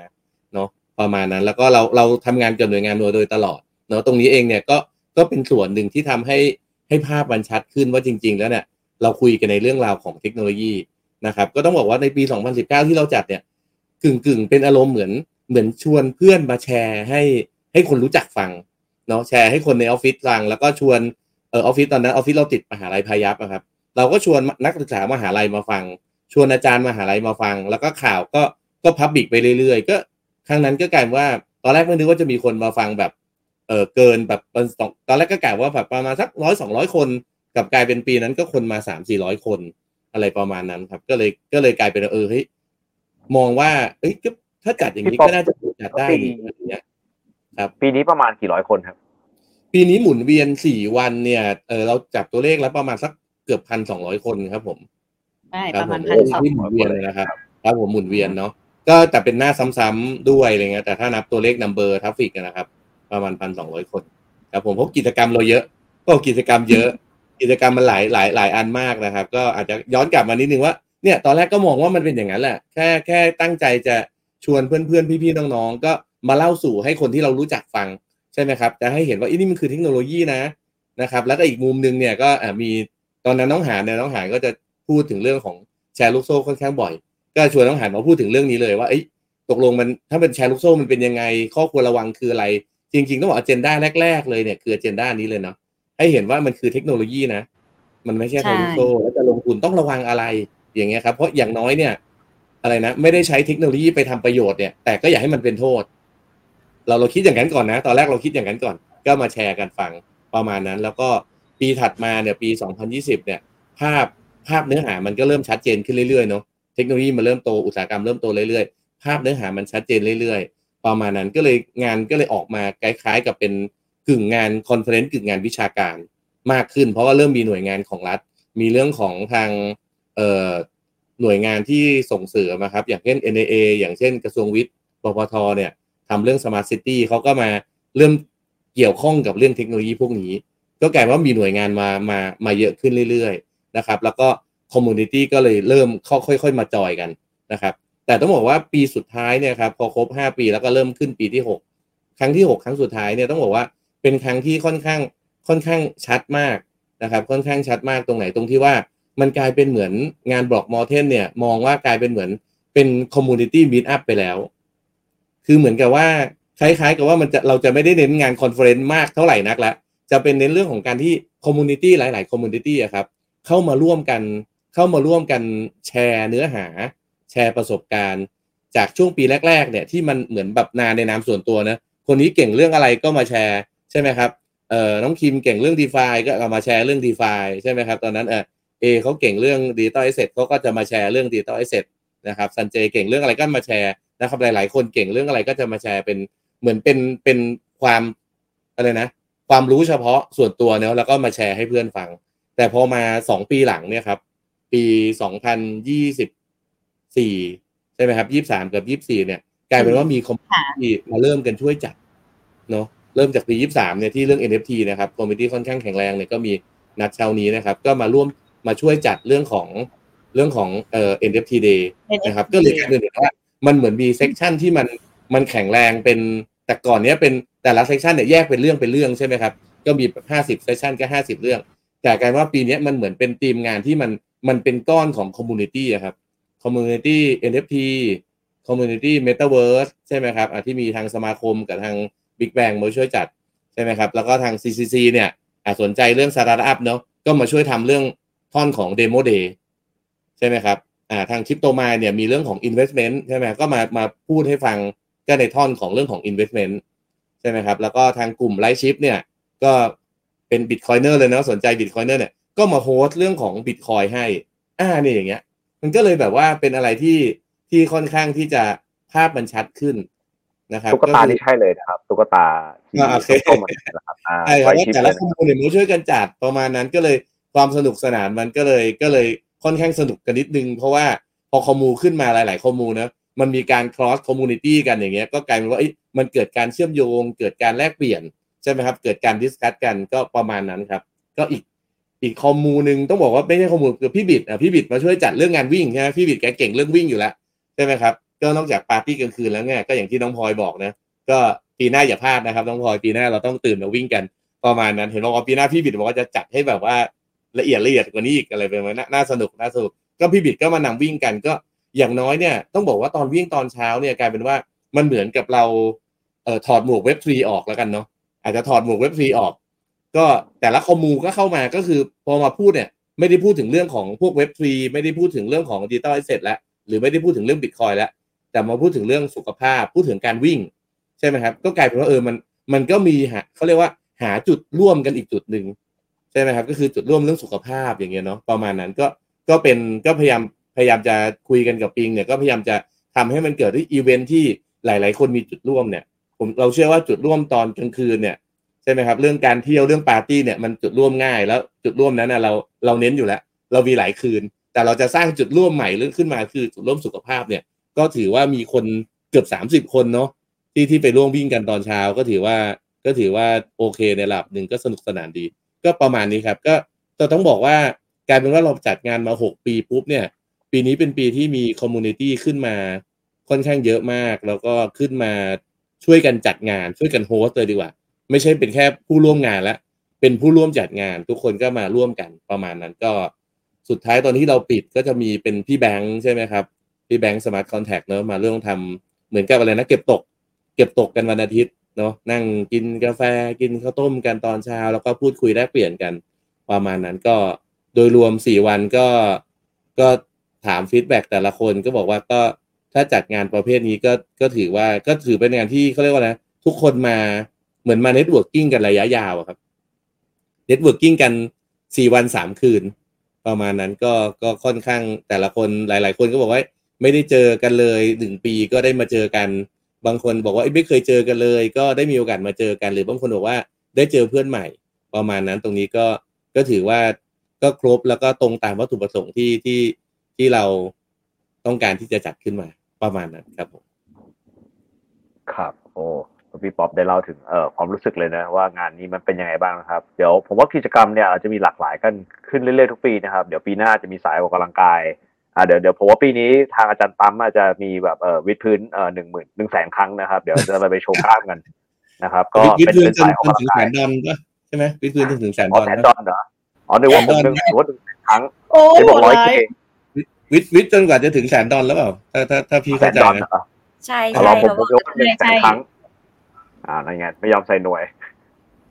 เนาะประมาณนั้น แล้วก็เราเราทำงานกับหน่วยงานโดยตลอดเนาะตรงนี้เองเนี่ยก็ก็เป็นส่วนหนึ่งที่ทำให้ให้ภาพมันชัดขึ้นว่าจริง ๆ แล้วเนี่ยเราคุยกันในเรื่องราวของเทคโนโลยีนะครับก็ต้องบอกว่าในปี 2019 ที่เราจัดเนี่ยกึ่งกึ่งเป็นอารมณ์เหมือนเหมือนชวนเพื่อนมาแชร์ให้ให้คนรู้จักฟังเนาะแชร์ให้คนในออฟฟิศฟัง แล้วก็ชวน เออออฟฟิศตอนนั้นออฟฟิศเราติดมหาลัยพายัพนะครับ เราก็ชวนนักศึกษามหาลัยมาฟัง ชวนอาจารย์มหาลัยมาฟัง แล้วก็ข่าวก็ก็พับบิกไปเรื่อยๆ ก็ครั้งนั้นก็กลายว่า ตอนแรกไม่นึกว่าจะมีคนมาฟังแบบเออเกินแบบตอนแรกก็กลายว่าแบบประมาณสักร้อยสองร้อยคนกับกลายเป็นปีนั้นก็คนมาสามสี่ร้อยคนอะไรประมาณนั้นครับ ก็เลยก็เลยกลายเป็นเออเฮ้ยมองว่า เอ้ยถ้าจัดอย่างนี้ก็น่าจะจัดได้อย่างเงี้ย ครับ ปีนี้ประมาณกี่ร้อยคนครับ ปีนี้หมุนเวียนสี่วันเนี่ยเออเราจับตัวเลขแล้วประมาณสักเกือบพันสองร้อยคนครับผมใช่ครับระมาณพันสองที่หมุนเวียนเลยนะครับครับผมหมุนเวียนเนาะก็แต่เป็นหน้าซ้ำๆด้วยอะไรเงี้ยแต่ถ้านับตัวเลข number traffic นะครับ ประมาณพันสองร้อยคนครับผมเพราะกิจกรรมเราเยอะก็กิจกรรมเยอะ กิจกรรมมันหลายหลายหลายอันมากนะครับ ก็อาจจะย้อนกลับมานิดนึงว่าเนี่ยตอนแรกก็มองว่ามันเป็นอย่างนั้นแหละแค่แค่ตั้งใจจะชวนเพื่อนๆพี่ๆน้องๆก็มาเล่าสู่ให้คนที่เรารู้จักฟัง ใช่ไหมครับจะให้เห็นว่านี่มันคือเทคโนโลยีนะนะครับ แล้วก็อีกมุมนึงเนี่ยก็มีตอนนั้นน้องหานเนี่ยน้องหานก็จะพูดถึงเรื่องของแชร์ลูกโซ่ค่อนข้างบ่อย ก็ชวนน้องหานมาพูดถึงเรื่องนี้เลยว่าเอ้ตกลงมันถ้าเป็นแชร์ลูกโซ่มันเป็นยังไง ข้อควรระวังคืออะไร จริง ๆ ต้องบอกอเจนดาแรก ๆ เลยเนี่ยคืออเจนดานี้เลยเนาะให้เห็นว่ามันคือเทคโนโลยีนะ มันไม่ใช่แชร์ลูกโซ่แล้วจะลงทุนต้องระวังอะไรอย่างเงี้ยครับเพราะอย่างน้อยเนี่ยอะไรนะไม่ได้ใช้เทคโนโลยีไปทำประโยชน์เนี่ยแต่ก็อย่าให้มันเป็นโทษ เราเราคิดอย่างนั้นก่อนนะ ตอนแรกเราคิดอย่างนั้นก่อน ก็มาแชร์กันฟังประมาณนั้น แล้วก็ปีถัดมาเนี่ยปี 2020 เนี่ย ภาพภาพเนื้อหามันก็เริ่มชัดเจนขึ้นเรื่อยๆเนาะเทคโนโลยีมันเริ่มโตอุตสาหกรรมเริ่มโตเรื่อยๆ ภาพเนื้อหามันชัดเจนเรื่อยๆ ประมาณนั้นก็เลยงานก็เลยออกมาคล้ายๆ กับเป็นกึ่งงาน conference กึ่งงานวิชาการมากขึ้น เพราะว่าเริ่มมีหน่วยงานของรัฐ มีเรื่องของทางเอ่อหน่วยงานที่ส่งเสริมนะครับ อย่างเช่น NIA อย่างเช่นกระทรวงวิทย์ปปทเนี่ย ทำเรื่อง Smart City เขาก็มาเริ่มเกี่ยวข้องกับเรื่องเทคโนโลยีพวกนี้ ก็กลายว่ามีหน่วยงานมามามาเยอะขึ้นเรื่อยๆนะครับ แล้วก็ community ก็เลยเริ่มค่อยๆมาจอยกันนะครับแต่ต้องบอกว่าปีสุดท้ายเนี่ยครับพอครบ 5 ปีแล้วก็เริ่มขึ้นปีที่ 6 ครั้งที่ 6 ครั้งสุดท้ายเนี่ยต้องบอกว่าเป็นครั้งที่ค่อนข้างค่อนข้างชัดมากนะครับค่อนข้างชัดมากตรงไหนตรงที่ว่ามันกลายเป็นเหมือนงาน Block Mountain เนี่ยมองว่ากลายเป็นเหมือนเป็น community meetup ไปแล้ว คือเหมือนกับว่าคล้ายๆ กับว่ามันจะเราจะไม่ได้เน้นงาน conference มากเท่าไหร่นักแล้วจะเป็นเน้นเรื่องของการที่ community หลายๆ community อะครับเข้ามาร่วมกันเข้ามาร่วมกันแชร์เนื้อหา แชร์ประสบการณ์ จากช่วงปีแรก ๆ เนี่ยที่มันเหมือนแบบนานในนามส่วนตัวนะคนนี้เก่งเรื่องอะไรก็มาแชร์ใช่ไหมครับเอ่อน้องคิมเก่งเรื่อง d e f าก็เอามาแชร์เรื่อง d e f าใช่ไหมครับตอนนั้นเออเอเขาเก่งเรื่อง digital asset เขาก็จะมาแชร์เรื่อง digital asset นะครับซันเจเก่งเรื่องอะไรก็มาแชร์ นะครับหลาย ๆ คนเก่งเรื่องอะไรก็จะมาแชร์เป็นเหมือนเป็นเป็นความอะไรนะ ความรู้เฉพาะส่วนตัวเนาะแล้วก็มาแชร์ให้เพื่อนฟัง แต่พอมาสองปีหลังเนี่ยครับ ปีสองพันยี่สิบสี่ใช่ไหมครับยี่สามกับยี่สี่เนี่ย กลายเป็นว่ามี community มาเริ่มกันช่วยจัดเนาะเริ่มจากปียี่สามเนี่ยที่เรื่อง NFT นะครับ community ค่อนข้างแข็งแรงเนี่ยก็มีนัดเช้านี้นะครับ ก็มาร่วมมาช่วยจัดเรื่องของเรื่องของเอ่อ NFT day นะครับ ก็เลยกลายเป็นว่า มันเหมือนมี section ที่มันมันแข็งแรงเป็นแต่ก่อนเนี้ยเป็นแต่ละ section เนี่ยแยกเป็นเรื่องเป็นเรื่องใช่ไหมครับ ก็มีห้าสิบ session ก็ห้าสิบเรื่อง แต่กลายว่าปีนี้มันเหมือนเป็นทีมงานที่มันมันเป็นก้อนของคอมมูนิตี้ครับคอมมูนิตี้ NFT คอมมูนิตี้เมตาเวิร์สใช่ไหมครับอะที่มีทางสมาคมกับทาง Big Bang มาช่วยจัดใช่ไหมครับ แล้วก็ทาง CCC เนี่ยอะสนใจเรื่องสตาร์ทอัพเนาะก็มาช่วยทำเรื่องท่อนของ Demo Day ใช่ไหมครับ อ่าทางคริปโตมาเนี่ยมีเรื่องของ investment ใช่ไหมก็มามาพูดให้ฟังก็ในท่อนของเรื่องของ investment ใช่ไหมครับ แล้วก็ทางกลุ่ม Right Shift เนี่ยก็เป็น bitcoiner เลยนะสนใจ bitcoiner เนี่ยก็มา host เรื่องของบิตคอยให้ อ่านี่อย่างเงี้ย มันก็เลยแบบว่าเป็นอะไรที่ที่ค่อนข้างที่จะภาพมันชัดขึ้นนะครับตุ๊กตานี่ใช่เลยนะครับตุ๊กตาที่อ่าโอเคส้มๆมันนะครับอ่าใช่ครับ Right Shift แต่ละเลยคอม community ช่วยกันจัดประมาณนั้นก็เลยความสนุกสนานมันก็เลยก็เลย ค่อนข้างสนุกกันนิดนึง เพราะว่าพอ commu ขึ้นมาหลาย ๆ commu นะมันมีการ cross community กันอย่างเงี้ยก็กลายเป็นว่ามันเกิดการเชื่อมโยง เกิดการแลกเปลี่ยนใช่ไหมครับ เกิดการดิสคัตกันก็ประมาณนั้นครับ ก็อีกอีกคอมูหนึ่งต้องบอกว่าไม่ใช่คอมูคือพี่บิดอะพี่บิดมาช่วยจัดเรื่องงานวิ่งใช่ไหมพี่บิดแกเก่งเรื่องวิ่งอยู่แล้วใช่ไหมครับก็นอกจากปาร์ตี้กลางคืนแล้วไงก็อย่างที่น้องพลอยบอกนะก็ปีหน้าอย่าพลาดนะครับน้องพลอยปีหน้าเราต้องตื่นมาวิ่งกันประมาณนั้น เห็นบอกว่าปีหน้าพี่บิดบอกว่าจะจัดให้แบบว่า ละเอียดละเอียดกว่านี้อีกอะไรไปไหมนน่าสนุกน่าสนุกก็พี่บิดก็มานำวิ่งกันก็อย่างน้อยเนี่ยต้องบอกว่าตอนวิ่งตอนเช้าเนี่ยกลายเป็นว่ามันเหมือนกับเราเอ่อถอดหมวกเว็บทรีออกแล้วกันเนาะอาจจะถอดหมวกเว็บทรีออก ก็แต่ละ commu ก็เข้ามาก็คือพอมาพูดเนี่ยไม่ได้พูดถึงเรื่องของพวกเว็บทรีไม่ได้พูดถึงเรื่องของ digital asset แล้วหรือไม่ได้พูดถึงเรื่องบิตคอยแล้วแต่มาพูดถึงเรื่องสุขภาพพูดถึงการวิ่ง ใช่ไหมครับ ก็กลายเป็นว่าเออมันมันก็มีหาเขาเรียกว่าหาจุดร่วมกันอีกจุดหนึ่ง ใช่ไหมครับ ก็คือจุดร่วมเรื่องสุขภาพอย่างเงี้ยเนาะประมาณนั้นก็ก็เป็นก็พยายามพยายามจะคุยกันกับปิงเนี่ยก็พยายามจะทำให้มันเกิดที่อีเวนท์ที่หลาย ๆ คนมีจุดร่วมเนี่ย ผมเราเชื่อว่าจุดร่วมตอนกลางคืนเนี่ยใช่ไหมครับ เรื่องการเที่ยวเรื่องปาร์ตี้เนี่ยมันจุดร่วมง่าย แล้วจุดร่วมนั้นนะเราเราเน้นอยู่แล้ว เรามีหลายคืน แต่เราจะสร้างจุดร่วมใหม่เรื่องขึ้นมาคือจุดร่วมสุขภาพเนี่ย ก็ถือว่ามีคนเกือบสามสิบคนเนาะที่ที่ไปร่วมวิ่งกันตอนเช้าก็ถือว่าก็ถือว่าโอเคในระดับหนึ่งก็สนุกสนานดี ก็ประมาณนี้ครับ ก็จะต้องบอกว่ากลายเป็นว่าเราจัดงานมาหกปีปุ๊บเนี่ย ปีนี้เป็นปีที่มี community ขึ้นมาค่อนข้างเยอะมาก แล้วก็ขึ้นมาช่วยกันจัดงานช่วยกัน host เลยดีกว่า ไม่ใช่เป็นแค่ผู้ร่วมงานแล้วเป็นผู้ร่วมจัดงาน ทุกคนก็มาร่วมกันประมาณนั้นก็สุดท้ายตอนที่เราปิดก็จะมีเป็นพี่แบงค์ใช่ไหมครับ พี่แบงค์ Smart Contract เนอะมาเรื่องทำเหมือนกับอะไรนะเก็บตก เก็บตกกันวันอาทิตย์ เนาะนั่งกินกาแฟกินข้าวต้มกันตอนเช้า แล้วก็พูดคุยแลกเปลี่ยนกันประมาณนั้นก็โดยรวมสี่วันก็ก็ถาม feedback แต่ละคนก็บอกว่าก็ถ้าจัดงานประเภทนี้ก็ก็ถือว่าก็ถือเป็นงานที่เขาเรียกว่านะทุกคนมาเหมือนมา networking กันระยะยาวอะครับ networking กันสี่วันสามคืน ประมาณนั้นก็ก็ค่อนข้างแต่ละคนหลาย ๆ คนก็บอกว่า ไม่ได้เจอกันเลยหนึ่งปีก็ได้มาเจอกัน บางคนบอกว่าไม่เคยเจอกันเลย ก็ได้มีโอกาสมาเจอกัน หรือบางคนบอกว่าได้เจอเพื่อนใหม่ ประมาณนั้นตรงนี้ก็ก็ถือว่าก็ครบแล้วก็ตรงตามวัตถุประสงค์ที่ที่ที่เราต้องการที่จะจัดขึ้นมาประมาณนั้นครับผมครับโอ้พี่ป๊อปได้เล่าถึงเอ่อความรู้สึกเลยนะว่างานนี้มันเป็นยังไงบ้างนะครับ เดี๋ยวผมว่ากิจกรรมเนี่ยอาจจะมีหลากหลายกันขึ้นเรื่อยๆทุกปีนะครับ เดี๋ยวปีหน้าจะมีสายออกกำลังกาย อ่าเดี๋ยวเดี๋ยวผมว่าปีนี้ทางอาจารย์ตั้มอาจจะมีแบบเอ่อวิดพื้นเอ่อหนึ่งหมื่นหนึ่งแสนครั้งนะครับ เดี๋ยวจะไปโชว์กล้ามกันนะครับ ก็วิดเป็นพื้นเป็นจนสายออกจนกำลัถึงงแสกายนดอลก็ใช่ไหมวิดพื้นจนถึงแสนอ๋ดออลแสนนะดอลเหรออ๋อนึกว่าผมนึกว่าถึงครั้งโอ้เดี๋ยวบอกร้อยโหเควิดวิดจนกว่าจะถึงแสนดอลแล้วเปล่าถ้าถ้าถ้าพี่แสเข้านใจดอลนะเหรอใช่เอาใช่เราผมเขาผบอมกยกเป็นหนึ่งแสนครั้ง อ่านั่นไงไม่ยอมใส่หน่วย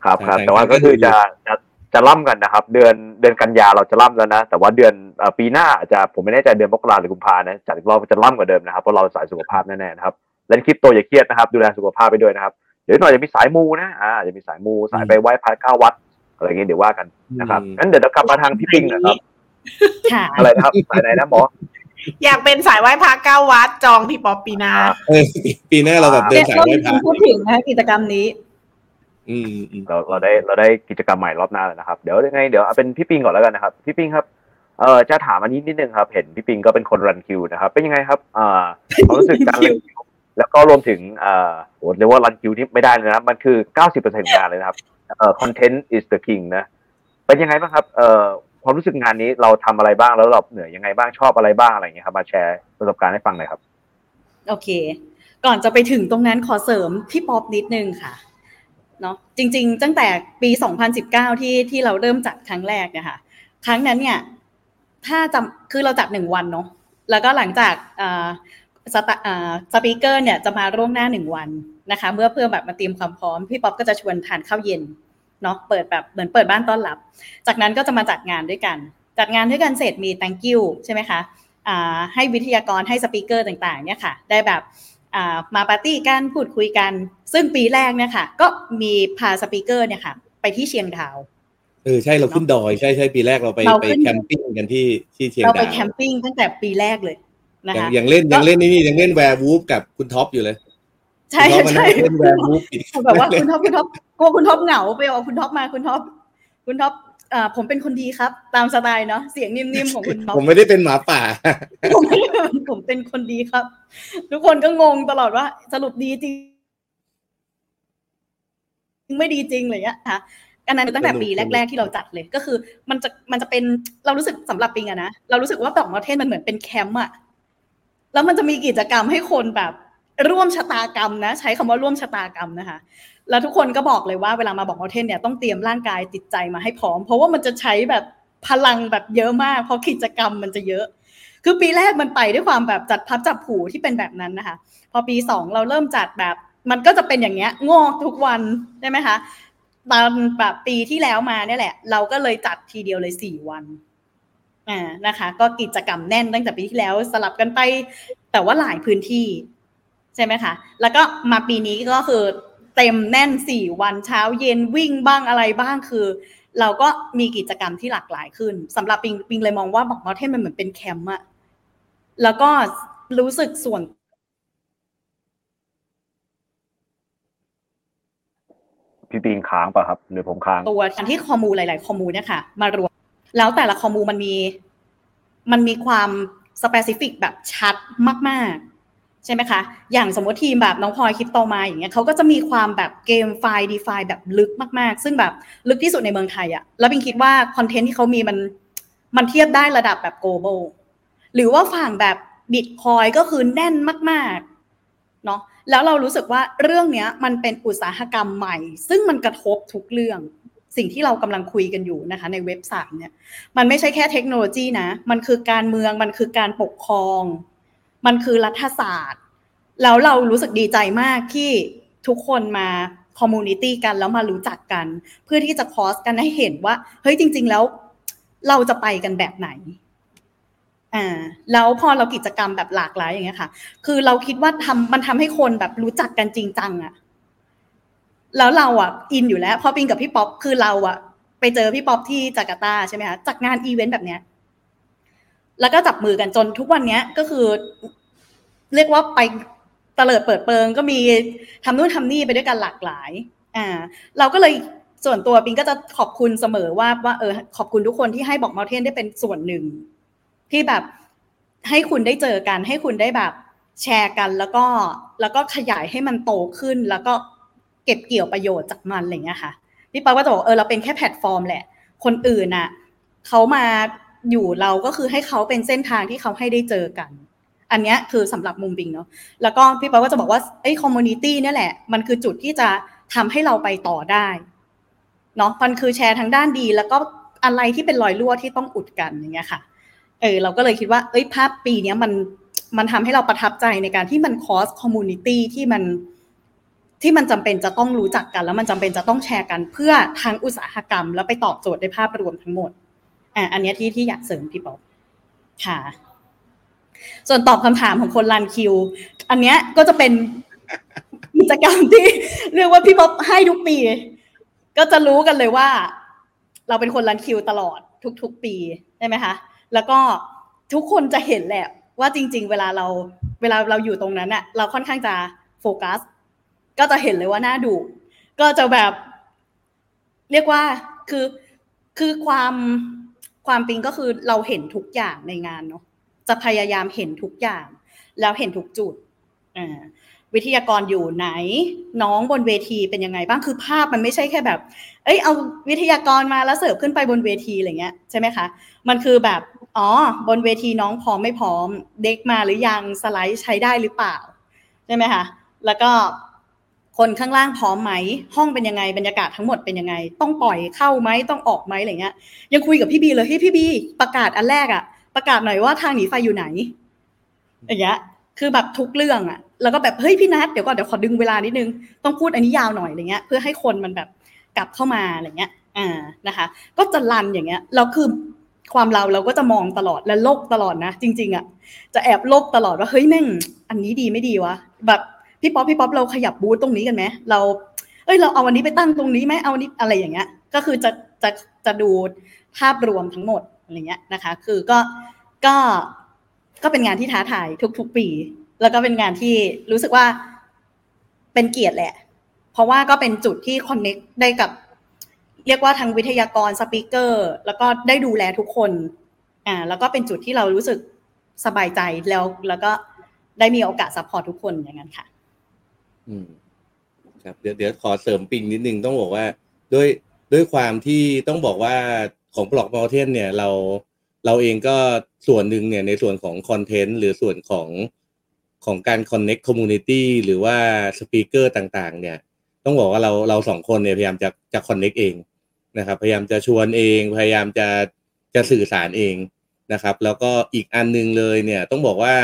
ครับครับใช่แต่ว่าใช่ก็คือก็ดูจะจะ จะล่ำกันนะครับ เดือนเดือนกันยาเราจะล่ำแล้วนะ แต่ว่าเดือนเอ่อปีหน้าอาจจะผมไม่แน่ใจเดือนมกราหรือกุมภานะจัดอีกรอบจะล่ำกว่าเดิมนะครับเพราะเราสายสุขภาพแน่ๆนะครับเล่นคริปโตอย่าเครียดนะครับ ดูแลสุขภาพไปด้วยนะครับเดี๋ยวหน่อยจะมีสายมูนะอ่าจะมีสายมูสายไปไหว้พระเก้าวัดอะไรอย่างเงี้ยเดี๋ยวว่ากันนะครับงั้นเดี๋ยวเรากลับมาทางพี่ปิงนะครับค่ะอะไรนะครับสายไหนนะหมออยากเป็นสายไหว้พระเก้าวัดจองพี่ป๊อปปีหนาอ่าเออปีหน้าเราแบบเดินเนี่ยสายก็ไหว้มีพระคนพูดถึงนะกิจกรรมนี้อืมอืม เราเราได้เราได้กิจกรรมใหม่รอบหน้าแล้วนะครับ เดี๋ยวยังไงเดี๋ยวเอาเป็นพี่ปิงก่อนแล้วกันนะครับ พี่ปิงครับเอ่อจะถามอันนี้นิดนึงครับ เห็นพี่ปิงก็เป็นคนรันคิวนะครับเป็นยังไงครับอ่าความรู้สึกการรันคิวแล้วก็รวมถึงเอ่อโหเรียกว่ารันคิวที่ไม่ได้เลยนะครับมันคือ90%งานเลยนะครับเอ่อ content is the king นะเป็นยังไงบ้างครับเอ่อความรู้สึกงานนี้เราทำอะไรบ้างแล้วเราเหนื่อยยังไงบ้างชอบอะไรบ้างอะไรอย่างเงี้ยครับมาแชร์ประสบการณ์ให้ฟังหน่อยครับ โอเค ก่อนจะไปถึงตรงนั้นขอเสริมพี่ป๊อปนิดนึงค่ะ เนาะจริง ๆ ตั้งแต่ปี 2019 ที่ที่เราเริ่มจัดครั้งแรกเนี่ยค่ะครั้งนั้นเนี่ยถ้าจำคือเราจัดหนึ่งวันเนาะแล้วก็หลังจากสตาสปีกเกอร์เนี่ยจะมาร่วงหน้าหนึ่งวันนะคะ เมื่อเพื่อแบบมาเตรียมความพร้อม พี่ป๊อปก็จะชวนทานข้าวเย็นเนาะเปิดแบบเหมือนเปิดบ้านต้อนรับ จากนั้นก็จะมาจัดงานด้วยกัน จัดงานด้วยกันเสร็จมี thank you ใช่ไหมคะให้วิทยากรให้ speaker ต่างๆเนี่ยค่ะ ได้แบบ มาปาร์ตี้กันพูดคุยกัน ซึ่งปีแรกเนี่ยค่ะ ก็มีพา speaker เนี่ยค่ะ ไปที่เชียงดาวเออใช่เราขึ้นดอยใช่ใช่ปีแรกเราไปเราไปขึ้น camping กันที่ที่เชียงดาวเราไป camp ing ตั้งแต่ปีแรกเลยนะยังคะยังเล่นยังเล่นนี่นี่ยังเล่น werewolf กับคุณท็อปอยู่เลยใช่คุณท็อปมันใช่เล่น werewolf อีกแบบว่าคุณท็อปคุณท็อปกลัวคุณท็อปเหงาไปเอาคุณท็อปมาคุณท็อปคุณท็อปอ่า ผมเป็นคนดีครับ ตามสไตล์เนาะเสียงนิ่มๆของคุณท็อปผมไม่ได้เป็นหมาป่า ผมไม่ได้ผมเป็นคนดีครับ ทุกคนก็งงตลอดว่า สรุปดีจริงไม่ดีจริงอะไรอย่างเงี้ยค่ะอันนั้นตั้งแต่ปีแรก ๆที่เราจัดเลยก็คือ มันจะมันจะเป็นเรารู้สึกสำหรับปิงอะนะเรารู้สึกว่า Block Mountain มันเหมือนเป็นแคมป์อะแล้วมันจะมีกิจกรรมให้คนแบบ ร่วมชะตากรรมนะ ใช้คำว่าร่วมชะตากรรมนะคะ แล้วทุกคนก็บอกเลยว่าเวลามาบอกมอเทนเนี่ยต้องเตรียมร่างกายจิตใจมาให้พร้อม เพราะว่ามันจะใช้แบบพลังแบบเยอะมาก เพราะกิจกรรมมันจะเยอะ คือปีแรกมันไปด้วยความแบบจัดพับจับผูที่เป็นแบบนั้นนะคะ พอปีสองเราเริ่มจัดแบบ มันก็จะเป็นอย่างเงี้ยงอกทุกวันใช่ไหมคะตอนแบบปีที่แล้วมาเนี่ยแหละ เราก็เลยจัดทีเดียวเลยสี่วันอ่านะคะ ก็กิจกรรมแน่นตั้งแต่ปีที่แล้วสลับกันไป แต่ว่าหลายพื้นที่ใช่ไหมคะ แล้วก็มาปีนี้ก็คือ เต็มแน่นสี่วันเช้าเย็นวิ่งบ้างอะไรบ้างคือ เราก็มีกิจกรรมที่หลากหลายขึ้นสำหรับปิงปิงเลยมองว่าบอกมอเทนมันเหมือนเป็นแคมป์อะแล้วก็รู้สึกส่วนพี่ปิงค้างป่ะครับ หรือผมค้าง ตัวที่ข้อมูลหลายๆข้อมูลเนี่ยค่ะ มารวม แล้วแต่ละข้อมูลมันมี มันมีความ specific แบบชัดมาก ๆ ใช่ไหมคะ อย่างสมมติทีมแบบน้องพลอยคริปโตมาอย่างเงี้ยเขาก็จะมีความแบบ GameFi DeFi แบบลึกมากๆ ซึ่งแบบลึกที่สุดในเมืองไทยอะแล้วปิงคิดว่า content ที่เขามีมันมันเทียบได้ระดับแบบ global หรือว่าฝั่งแบบบิตคอยก็คือแน่นมากๆเนาะแล้วเรารู้สึกว่าเรื่องเนี้ยมันเป็นอุตสาหกรรมใหม่ ซึ่งมันกระทบทุกเรื่องสิ่งที่เรากำลังคุยกันอยู่นะคะ ในเว็บสามเนี่ยมันไม่ใช่แค่เทคโนโลยีนะ มันคือการเมืองมันคือการปกครอง มันคือรัฐศาสตร์ แล้วเรารู้สึกดีใจมากที่ทุกคนมา community กันแล้วมารู้จักกัน เพื่อที่จะ cross กันให้เห็นว่า เฮ้ยจริง ๆ แล้ว เราจะไปกันแบบไหนอ่าแล้วพอเรากิจกรรมแบบหลากหลายอย่างเงี้ยค่ะ คือเราคิดว่าทำมันทำให้คนแบบรู้จักกันจริงจังอะแล้วเราอะอินอยู่แล้ว พอปิงกับพี่ป๊อปคือเราอะ ไปเจอพี่ป๊อปที่จาการ์ตาใช่ไหมคะจากงานอีเวนต์แบบเนี้ย แล้วก็จับมือกันจนทุกวันเนี้ยก็คือ เรียกว่าไปเตลิดเปิดเปิง ก็มีทำนู่นทำนี่ไปด้วยกันหลากหลาย อ่า เราก็เลยส่วนตัวปิงก็จะขอบคุณเสมอว่าว่าเออขอบคุณทุกคนที่ให้ Block Mountain ได้เป็นส่วนหนึ่ง ที่แบบให้คุณได้เจอกัน ให้คุณได้แบบแชร์กันแล้วก็แล้วก็ขยายให้มันโตขึ้น แล้วก็เก็บเกี่ยวประโยชน์จากมันอะไรเงี้ยค่ะพี่ป๊อปก็จะบอกเออเราเป็นแค่แพลตฟอร์มแหละ คนอื่นน่ะเขามา อยู่เราก็คือให้เขาเป็นเส้นทางที่เขาให้ได้เจอกัน อันนี้คือสำหรับมุมปิงเนาะแล้วก็พี่ป๊อปก็จะบอกว่าไอ้ community นี่แหละ มันคือจุดที่จะทำให้เราไปต่อได้เนาะมันคือแชร์ทางด้านดี แล้วก็อะไรที่เป็นรอยรั่วที่ต้องอุดกันอย่างเงี้ยค่ะเออเราก็เลยคิดว่า เอ้ยภาพปีนี้มันมันทำให้เราประทับใจในการที่มัน cross community ที่มันที่มันจำเป็นจะต้องรู้จักกัน แล้วมันจำเป็นจะต้องแชร์กัน เพื่อทางอุตสาหกรรม แล้วไปตอบโจทย์ในภาพรวมทั้งหมด อ่าอันนี้ที่ที่อยากเสริมพี่ป๊อปค่ะ ส่วนตอบคำถามของคนรันคิว อันเนี้ยก็จะเป็นกิจกรรมที่เรียกว่าพี่ป๊อปให้ทุกปี ก็จะรู้กันเลยว่า เราเป็นคนรันคิวตลอดทุก ๆ ปีใช่ไหมคะแล้วก็ทุกคนจะเห็นแหละว่าจริง ๆ เวลาเราเวลาเราอยู่ตรงนั้นอะเราค่อนข้างจะโฟกัส ก็จะเห็นเลยว่าหน่าดูก็จะแบบ เรียกว่าคือคือความ ความปิงก็คือเราเห็นทุกอย่างในงานเนาะจะพยายามเห็นทุกอย่าง แล้วเห็นทุกจุดอ่าวิทยากรอยู่ไหน น้องบนเวทีเป็นยังไงบ้างคือภาพมันไม่ใช่แค่แบบ เอ้ยเอาวิทยากรมาแล้วเสิร์ฟขึ้นไปบนเวทีอะไรเงี้ยใช่ไหมคะมันคือแบบอ๋อบนเวทีน้องพร้อมไม่พร้อม เด็กมาหรือยังสไลด์ใช้ได้หรือเปล่าใช่ไหมคะแล้วก็ คนข้างล่างพร้อมไหม ห้องเป็นยังไง บรรยากาศทั้งหมดเป็นยังไง ต้องปล่อยเข้าไหมต้องออกไหมอะไรเงี้ย ยังคุยกับพี่บีเลยเฮ้ยพี่บี ประกาศอันแรกอะประกาศหน่อยว่าทางหนีไฟอยู่ไหนอย่างเงี้ย คือแบบทุกเรื่องอะแล้วก็แบบเฮ้ยพี่นัทเดี๋ยวก่อนเดี๋ยวขอดึงเวลานิดนึง ต้องพูดอันนี้ยาวหน่อยอะไรเงี้ย เพื่อให้คนมันแบบกลับเข้ามาอะไรเงี้ย อ่านะคะ ก็จะรันอย่างเงี้ยเราคือความเราเราก็จะมองตลอดและโลกตลอดนะจริง ๆอะจะแอบโลกตลอดว่าเฮ้ยแม่ง อันนี้ดีไม่ดีวะแบบ พี่ป๊อปพี่ป๊อปเราขยับบูธตรงนี้กันไหมเรา เอ้ยเราเอาวันนี้ไปตั้งตรงนี้ไหมเอาวันนี้อะไรอย่างเงี้ย ก็คือจะจะจะดูภาพรวมทั้งหมดอะไรเงี้ยนะคะ คือก็ก็ก็เป็นงานที่ท้าทายทุก ๆ ปี แล้วก็เป็นงานที่รู้สึกว่าเป็นเกียรติแหละ เพราะว่าก็เป็นจุดที่ connect ได้กับเรียกว่าทางวิทยากร speaker แล้วก็ได้ดูแลทุกคนอ่าแล้วก็เป็นจุดที่เรารู้สึกสบายใจแล้วแล้วก็ได้มีโอกาส support ทุกคนอย่างนั้นค่ะ อืมครับเดี๋ยวเดี๋ยวขอเสริมปิงนิดนึงต้องบอกว่า ด้วยด้วยความที่ต้องบอกว่าของ Block Mountain เนี่ยเราเราเองก็ส่วนหนึ่งเนี่ยในส่วนของ content หรือส่วนของของการ connect community หรือว่า speaker ต่างๆ เนี่ย ต้องบอกว่าเราเราสองคนเนี่ยพยายามจะจะ connect เองนะครับ พยายามจะชวนเอง พยายามจะจะสื่อสารเองนะครับ แล้วก็อีกอันนึงเลยเนี่ยต้องบอกว่า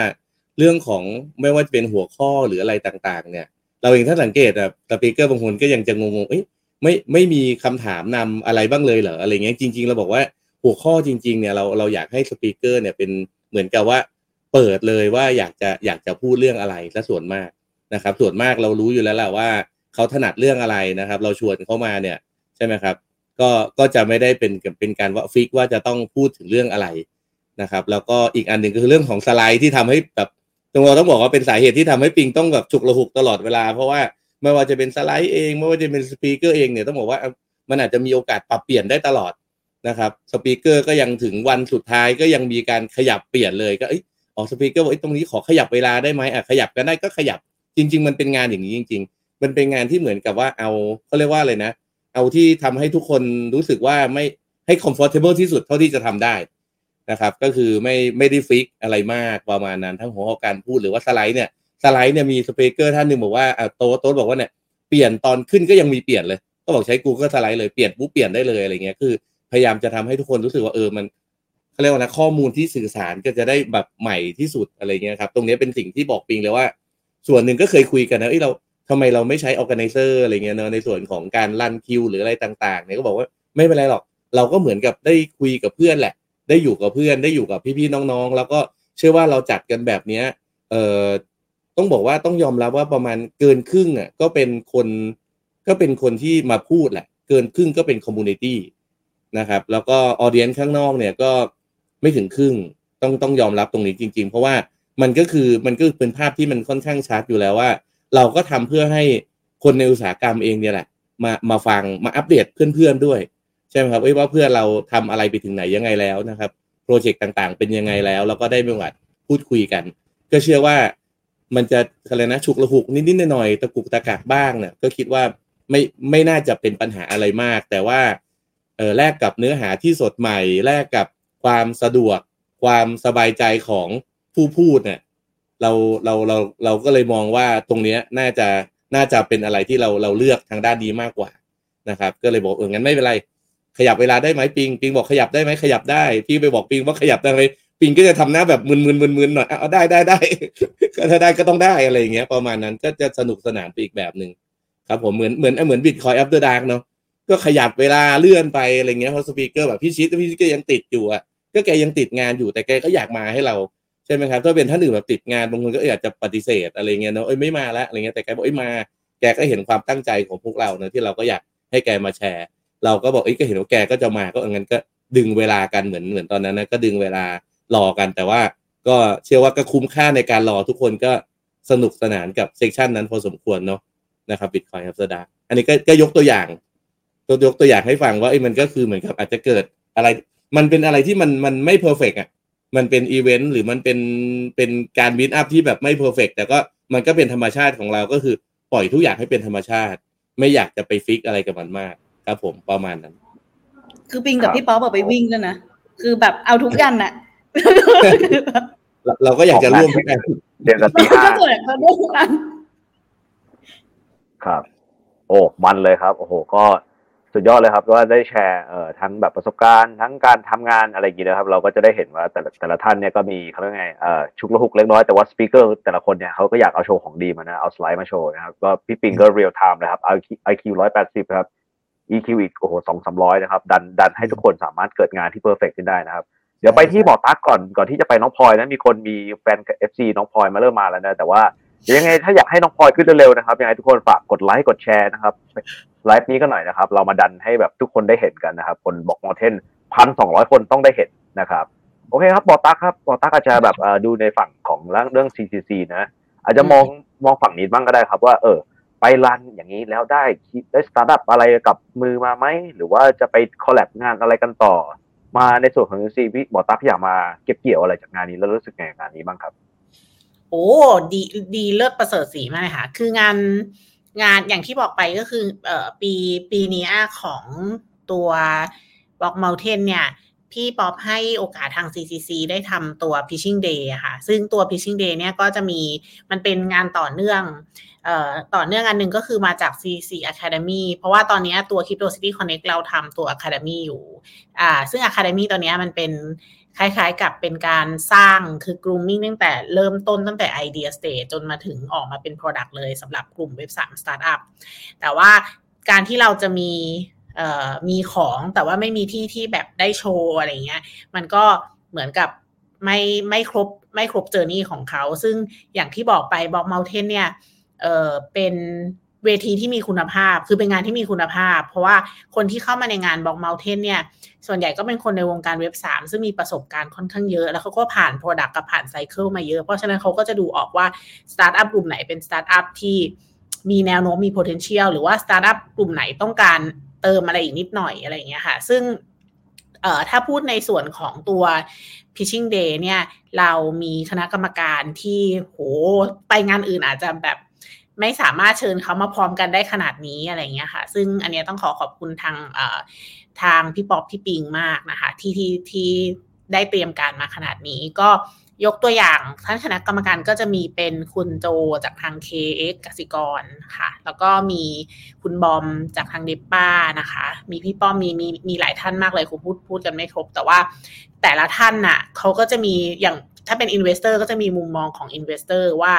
เรื่องของไม่ว่าจะเป็นหัวข้อหรืออะไรต่างๆ เนี่ย เราเองถ้าสังเกตอะ speaker บางคนก็ยังจะงงๆเอ้ยไม่ไม่มีคำถามนำอะไรบ้างเลยเหรออะไรเงี้ยจริง ๆ เราบอกว่าหัวข้อจริง ๆ เนี่ยเราเราอยากให้สปีกเกอร์เนี่ยเป็นเหมือนกับว่าเปิดเลยว่าอยากจะอยากจะพูดเรื่องอะไรและส่วนมากนะครับ ส่วนมากเรารู้อยู่แล้วแหละว่าเขาถนัดเรื่องอะไรนะครับ เราชวนเขามาเนี่ยใช่ไหมครับ ก็ก็จะไม่ได้เป็นเป็นการว่าฟิกว่าจะต้องพูดถึงเรื่องอะไรนะครับ แล้วก็อีกอันหนึ่งก็คือเรื่องของสไลด์ที่ทำให้แบบ ตรงเราต้องบอกว่าเป็นสาเหตุที่ทำให้ปิงต้องแบบฉุกระหุกตลอดเวลา เพราะว่าไม่ว่าจะเป็นสไลด์เอง ไม่ว่าจะเป็น speaker เองเนี่ยต้องบอกว่ามันอาจจะมีโอกาสปรับเปลี่ยนได้ตลอดนะครับ speaker ก็ยังถึงวันสุดท้ายก็ยังมีการขยับเปลี่ยนเลยก็เอ้ย speaker บอกตรงนี้ขอขยับเวลาได้ไหมอะขยับกันได้ก็ขยับจริง ๆ มันเป็นงานอย่างนี้จริง ๆ มันเป็นงานที่เหมือนกับว่าเอาเขาเรียกว่าอะไรนะ เอาที่ทำให้ทุกคนรู้สึกว่าไม่ให้ comfortable ที่สุดเท่าที่จะทำได้ นะครับ ก็คือไม่ไม่ได้ fix อะไรมากประมาณนั้น ทั้งหัวข้อการพูดหรือว่าสไลด์เนี่ยสไลด์เนี่ยมีสเปกเกอร์ท่านหนึ่งบอกว่าอะโต๊ะโต๊ะบอกว่าเนี่ยเปลี่ยนตอนขึ้นก็ยังมีเปลี่ยนเลย ก็บอกใช้ Google สไลด์เลยเปลี่ยนปุ๊บเปลี่ยนได้เลยอะไรเงี้ยคือ พยายามจะทำให้ทุกคนรู้สึกว่าเออมันเขาเรียกว่านะข้อมูลที่สื่อสารก็จะได้แบบใหม่ที่สุดอะไรเงี้ยครับตรงนี้เป็นสิ่งที่บอกปิงเลยว่า ส่วนหนึ่งก็เคยคุยกันนะเอ้เราทำไมเราไม่ใช้ organizer อะไรเงี้ยเนอะในส่วนของการรันคิวหรืออะไรต่างๆเนี่ยก็บอกว่าไม่เป็นไรหรอก เราก็เหมือนกับได้คุยกับเพื่อนแหละ ได้อยู่กับเพื่อนได้อยู่กับพี่ๆน้องๆ แล้วก็เชื่อว่าเราจัดกันแบบเนี้ยเอ่อต้องบอกว่าต้องยอมรับว่าประมาณเกินครึ่งอะก็เป็นคนก็เป็นคนที่มาพูดแหละ เกินครึ่งก็เป็น community นะครับ แล้วก็ audience ข้างนอกเนี่ยก็ไม่ถึงครึ่งต้องต้องยอมรับตรงนี้จริง ๆ เพราะว่ามันก็คือมันก็เป็นภาพที่มันค่อนข้างชัดอยู่แล้วว่า เราก็ทำเพื่อให้คนในอุตสาหกรรมเองเนี่ยแหละมามาฟังมาอัปเดตเพื่อนๆด้วย ใช่ไหมครับว่าเพื่อเราทำอะไรไปถึงไหนยังไงแล้วนะครับโปรเจกต์ต่างๆ เป็นยังไงแล้ว แล้วก็ได้มีโอกาสพูดคุยกัน ก็เชื่อว่ามันจะอะไรนะฉุกระหุกนิดๆหน่อยๆตะกุกตะกักบ้างเนี่ยก็คิดว่าไม่ไม่น่าจะเป็นปัญหาอะไรมาก แต่ว่าเออแลกกับเนื้อหาที่สดใหม่แลกกับความสะดวก ความสบายใจของผู้พูดเนี่ยเราเราเราเราก็เลยมองว่าตรงเนี้ยน่าจะน่าจะเป็นอะไรที่เราเราเลือกทางด้านนี้มากกว่านะครับ ก็เลยบอกเอองั้นไม่เป็นไร ขยับเวลาได้ไหมปิงปิงบอกขยับได้ไหมขยับได้ พี่ไปบอกปิงว่าขยับได้ไหมปิงก็จะทำหน้าแบบมึนๆมึนๆหน่อยเอาได้ได้ได้ก็ถ้าได้ก็ต้องได้อะไรอย่างเงี้ยประมาณนั้นก็จะสนุกสนานไปอีกแบบหนึ่งครับผมเหมือนเหมือนเหมือน Bitcoin After Dark เนาะก็ขยับเวลาเลื่อนไปอะไรเงี้ยเพราะ speaker แบบพี่ชิดพี่ชิดก็ยังติดอยู่อะก็แกยังติดงานอยู่แต่แกก็อยากมาให้เราใช่ไหมครับถ้าเป็นท่านอื่นแบบติดงานบางคนก็อาจจะปฏิเสธอะไรเงี้ยเนาะเอ้ยไม่มาแล้วอะไรเงี้ยแต่แกบอกเอ้ยมา แกก็เห็นความตั้งใจของพวกเราเนะที่เราก็อยากให้แกมาแชร์ เราก็บอกเอ้ยก็เห็นว่าแกก็จะมาก็งั้นก็ดึงเวลากันเหมือนเหมือนตอนนั้นนะก็ดึงเวลารอกันแต่ว่าก็เชื่อว่าก็คุ้มค่าในการรอทุกคนก็สนุกสนานกับ session นั้นพอสมควรเนาะนะครับบิตคอยน์ครับสดาอันนี้ก็ก็ยกตัวอย่าง ตัวยกตัวอย่างให้ฟังว่าไอ้มันก็คือเหมือนกับอาจจะเกิดอะไร มันเป็นอะไรที่มันมันไม่ perfect อะมันเป็นอีเวนต์หรือมันเป็นเป็นการบินอัพที่แบบไม่ perfect แต่ก็มันก็เป็นธรรมชาติของเราก็คือปล่อยทุกอย่างให้เป็นธรรมชาติ ไม่อยากจะไป fix อะไรกับมันมาก ครับผมประมาณนั้น คือปิงกับพี่ป๊อปบอกไปวิ่งแล้วนะคือแบบเอาทุกยันน่ะเราเราก็อยากจะร่วมทุกอย่างเดือนกับตีห้าก็เกิดมาด้วยกันครับ โอ้มันเลยครับ โอ้โห ก็สุดยอดเลยครับว่าได้แชร์เอ่อทั้งแบบประสบการณ์ ทั้งการทำงานอะไรอย่างเงี้ยนะครับ เราก็จะได้เห็นว่าแต่ละแต่ละท่านเนี่ยก็มีเขาเรียกไงเอ่อฉุกละหุกเล็กน้อยแต่ว่า speaker แต่ละคนเนี่ยเขาก็อยากเอาโชว์ของดีมานะเอาสไลด์มาโชว์นะครับ ก็พี่ปิงก็ real time นะครับ IQ ร้อยแปดสิบครับ EQ อีกโอ้โหสองสามร้อยนะครับ ดันดันให้ทุกคนสามารถเกิดงานที่ perfect ขึ้นได้นะครับ เดี๋ยวไปที่หมอตั๊กก่อนก่อนที่จะไปน้องพลอยนะมีคนมีแฟน FC น้องพลอยมาเริ่มมาแล้วนะแต่ว่าเดี๋ยวยังไงถ้าอยากให้น้องพลอยขึ้นเร็วๆนะครับยังไงทุกคนฝากกดไลค์กดแชร์นะครับไลฟ์นี้ก็หน่อยนะครับ เรามาดันให้แบบทุกคนได้เห็นกันนะครับ คน Block Mountain พันสองร้อยคนต้องได้เห็นนะครับ โอเคครับหมอตั๊กครับหมอตั๊กอาจจะแบบเอ่อดูในฝั่งของเรื่อง CCC นะ อาจจะมองมองฝั่งนี้บ้างก็ได้ครับว่าเออ ไป run อย่างนี้แล้วได้ได้สตาร์ทอัพอะไรกลับมือมาไหม หรือว่าจะไป collab งานอะไรกันต่อ มาในส่วนของซีพี่หมอตั๊กอยากมาเก็บเกี่ยวอะไรจากงานนี้แล้วรู้สึกไงงานนี้บ้างครับ โอ้ดีดีเลิศประเสริฐศรีมากเลยค่ะ คืองานงานอย่างที่บอกไปก็คือเอ่อปีปีนี้ของตัว Block Mountain เนี่ย พี่ป๊อปให้โอกาสทาง CCC ได้ทำตัว Pitching Day ค่ะ ซึ่งตัว Pitching Day เนี่ยก็จะมีมันเป็นงานต่อเนื่องออต่อเนื่องอันหนึ่งก็คือมาจาก CCC Academy เพราะว่าตอนนี้ตัว Crypto City Connect เราทำตัว Academy อยู่อ่าซึ่ง Academy ตอนนี้มันเป็นคล้ายๆกับเป็นการสร้างคือ grooming ตั้งแต่เริ่มต้นตั้งแต่ idea stage จนมาถึงออกมาเป็น product เลยสำหรับกลุ่มเว็บ3 startup แต่ว่าการที่เราจะมี มีของแต่ว่าไม่มีที่ที่แบบได้โชว์อะไรเงี้ย มันก็เหมือนกับไม่ไม่ครบไม่ครบ journey ของเขา ซึ่งอย่างที่บอกไป Block Mountain เนี่ยเออเป็นเวทีที่มีคุณภาพ คือเป็นงานที่มีคุณภาพ เพราะว่าคนที่เข้ามาในงาน Block Mountain เนี่ย ส่วนใหญ่ก็เป็นคนในวงการเว็บ 3 ซึ่งมีประสบการณ์ค่อนข้างเยอะ แล้วเขาก็ผ่าน product กับผ่าน cycle มาเยอะ เพราะฉะนั้นเขาก็จะดูออกว่าสตาร์ทอัพกลุ่มไหนเป็นสตาร์ทอัพที่มีแนวโน้มมี potential หรือว่าสตาร์ทอัพกลุ่มไหนต้องการ เติมอะไรอีกนิดหน่อยอะไรอย่างเงี้ยค่ะ ซึ่งเอ่อถ้าพูดในส่วนของตัว pitching day เนี่ยเรามีคณะกรรมการที่โหไปงานอื่นอาจจะแบบไม่สามารถเชิญเขามาพร้อมกันได้ขนาดนี้อะไรเงี้ยค่ะ ซึ่งอันเนี้ยต้องขอขอบคุณทางเอ่อทางพี่ป๊อปพี่ปิงมากนะคะ ที่ที่ที่ได้เตรียมการมาขนาดนี้ก็ ยกตัวอย่างท่านคณะกรรมการก็จะมีเป็นคุณโจจากทาง KX กสิกรค่ะ แล้วก็มีคุณบอมจากทาง depa นะคะ มีพี่ป้อมมีมีมีหลายท่านมากเลยคุณพูดพูดกันไม่ครบ แต่ว่าแต่ละท่านน่ะเขาก็จะมีอย่างถ้าเป็น investor ก็จะมีมุมมองของ investor ว่า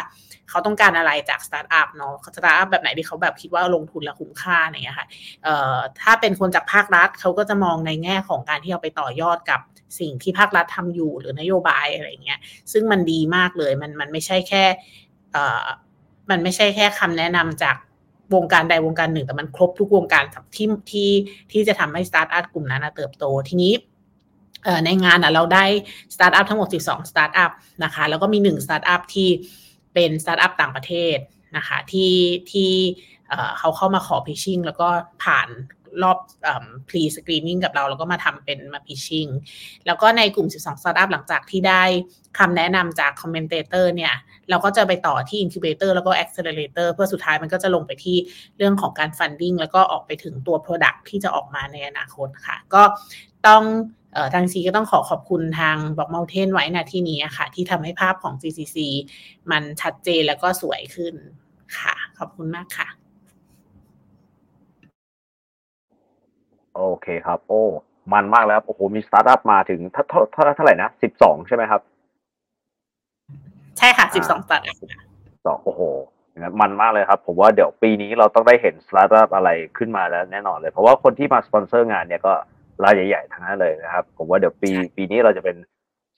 เขาต้องการอะไรจากสตาร์ทอัพเนาะสตาร์ทอัพแบบไหนที่เขาแบบคิดว่าลงทุนแล้วคุ้มค่าอย่างเงี้ยค่ะเอ่อถ้าเป็นคนจากภาครัฐเขาก็จะมองในแง่ของการที่เอาไปต่อยอดกับ สิ่งที่ภาครัฐทำอยู่หรือนโยบายอะไรเงี้ย ซึ่งมันดีมากเลย มันมันไม่ใช่แค่เอ่อมันไม่ใช่แค่คำแนะนำจากวงการใดวงการหนึ่ง แต่มันครบทุกวงการที่ที่ที่จะทำให้สตาร์ทอัพกลุ่มนั้นเติบโตทีนี้ในงานเราได้สตาร์ทอัพทั้งหมด 12 สตาร์ทอัพนะคะ แล้วก็มี1สตาร์ทอัพที่เป็นสตาร์ทอัพต่างประเทศนะคะที่ที่เขาเข้ามาขอ pitching แล้วก็ผ่าน รอบ pre screening กับเรา แล้วก็มาทำเป็นมา pitching แล้วก็ในกลุ่ม 12 startup หลังจากที่ได้คำแนะนำจาก commentator เนี่ย เราก็จะไปต่อที่ incubator แล้วก็ accelerator เพื่อสุดท้ายมันก็จะลงไปที่เรื่องของการ funding แล้วก็ออกไปถึงตัว product ที่จะออกมาในอนาคตค่ะ ก็ต้องทางซีก็ต้องขอขอบคุณทางบอกเมลเทนไว้นะที่นี้ค่ะ ที่ทำให้ภาพของ CCC มันชัดเจนแล้วก็สวยขึ้นค่ะ ขอบคุณมากค่ะ โอเคครับ โอ้ มันมากแล้วโอ้โหมีสตาร์ทอัพมาถึงเท่าเท่าเท่าเท่าไหร่นะสิบสองใช่ไหมครับ ใช่ค่ะสิบสองสตาร์ทอัพสองโอ้โหมันมากเลยครับ ผมว่าเดี๋ยวปีนี้เราต้องได้เห็นสตาร์ทอัพอะไรขึ้นมาแล้วแน่นอนเลย เพราะว่าคนที่มาสปอนเซอร์งานเนี่ยก็รายใหญ่ๆทั้งนั้นเลยนะครับ ผมว่าเดี๋ยวปีปีนี้เราจะเป็น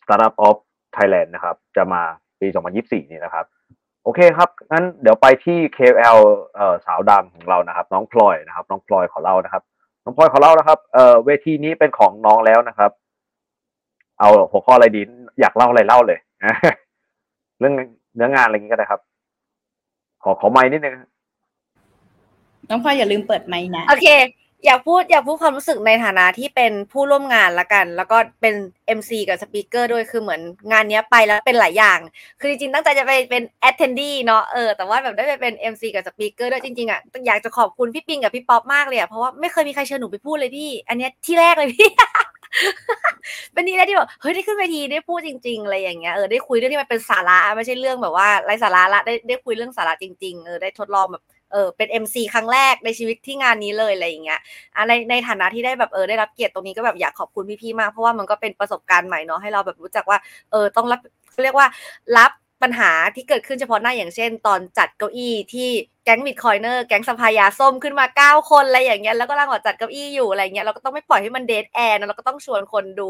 Startup of Thailand นะครับ จะมาปี 2024 นี่นะครับ โอเคครับ งั้นเดี๋ยวไปที่ KOL เอ่อสาวดำของเรานะครับ น้องพลอยนะครับ น้องพลอยขอเล่านะครับ น้องพลอยขอเล่านะครับเอ่อเวทีนี้เป็นของน้องแล้วนะครับ เอาหัวข้ออะไรดีอยากเล่าอะไรเล่าเลยเรื่องเนื้องานอะไรนี้ก็ได้ครับ ขอขอไม้นิดนึงน้องพลอยอย่าลืมเปิดไม้นะ โอเค อยากพูดอยากพูดความรู้สึกในฐานะที่เป็นผู้ร่วมงานละกัน แล้วก็เป็น MC กับสปีกเกอร์ด้วยคือเหมือนงานนี้ไปแล้วเป็นหลายอย่าง คือจริงๆตั้งใจจะไปเป็น attendee เนาะเออแต่ว่าแบบได้ไปเป็น MC กับสปีกเกอร์ด้วยจริงๆอะอยากจะขอบคุณพี่ปิงกับพี่ป๊อปมากเลยอะเพราะว่าไม่เคยมีใครเชิญหนูไปพูดเลยพี่ อันนี้ที่แรกเลยพี่เป็นนี่แหละที่แบบเฮ้ยได้ขึ้นเวทีได้พูดจริง ๆ อะไรอย่างเงี้ยเออได้คุยเรื่องที่มันเป็นสาระไม่ใช่เรื่องแบบว่าไร้สาระละได้ได้คุยเรื่องสาระจริง ๆ เออได้ทดลองแบบ เออเป็น MC ครั้งแรกในชีวิตที่งานนี้เลยอะไรอย่างเงี้ยในในฐานะที่ได้แบบเออได้รับเกียรติตรงนี้ก็แบบอยากขอบคุณพี่ๆมากเพราะว่ามันก็เป็นประสบการณ์ใหม่เนาะให้เราแบบรู้จักว่าเออต้องรับเรียกว่ารับปัญหาที่เกิดขึ้นเฉพาะหน้าอย่างเช่น ตอนจัดเก้าอี้ที่ แก๊ง Bitcoiner แก๊งสภายาส้มขึ้นมาเก้าคนอะไรอย่างเงี้ยแล้วก็ร่างอจัดเก้าอี้อยู่อะไรเงี้ยเราก็ต้องไม่ปล่อยให้มัน dead air นะเราก็ต้องชวนคนดู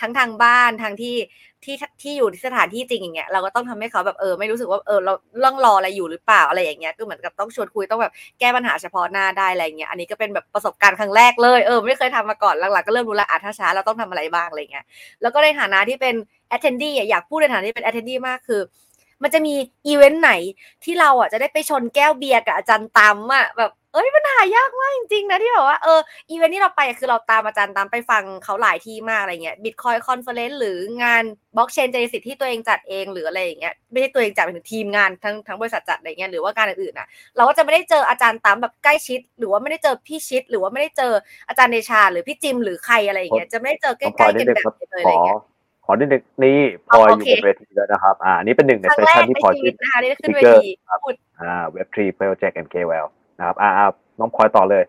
ทั้งทางบ้านทางที่ที่ที่อยู่ที่สถานที่จริงอย่างเงี้ยเราก็ต้องทำให้เขาแบบเออไม่รู้สึกว่าเออเราเรื่องรออะไรอยู่หรือเปล่าอะไรอย่างเงี้ยก็เหมือนกับต้องชวนคุยต้องแบบแก้ปัญหาเฉพาะหน้าได้อะไรเงี้ยอันนี้ก็เป็นแบบประสบการณ์ครั้งแรกเลยเออไม่เคยทำมาก่อนหลังๆก็เริ่มรู้ละอาถ้าช้าเราต้องทำอะไรบ้างอะไรเงี้ยแล้วก็ในฐานะที่เป็น attendee อยากพูดในฐานะที่เป็น attendee มากคือ มันจะมีอีเวนต์ไหนที่เราอะจะได้ไปชนแก้วเบียร์กับอาจารย์ตั๊มอะแบบเอ้ยมันหายากมากจริงๆนะที่แบบว่าเอออีเวนต์ที่เราไปคือเราตามอาจารย์ตั๊มไปฟังเขาหลายที่มากอะไรเงี้ย Bitcoin Conference หรืองาน Blockchain Genesis ที่ตัวเองจัดเองหรืออะไรอย่างเงี้ยไม่ใช่ตัวเองจัดเป็นทีมงานทั้งทั้งบริษัทจัดอะไรเงี้ยหรือว่าการอื่นๆอะเราก็จะไม่ได้เจออาจารย์ตั๊มแบบใกล้ชิด หรือว่าไม่ได้เจอพี่ชิด หรือว่าไม่ได้เจออาจารย์เดชาหรือพี่จิมหรือใครอะไรอย่างเงี้ยจะไม่ได้เจอใกล้ๆกันแบบเลยอะไรเงี้ยข อนิดนึงนี่พลอยอยู่บนเวทีแล้วนะครับ อ่า นี่เป็นหนึ่งใน session ที่พลอยขึ้น speaker อ่า Web3 project เอ็มเคเวลนะครับ อ่าน้องพลอยต่อเลย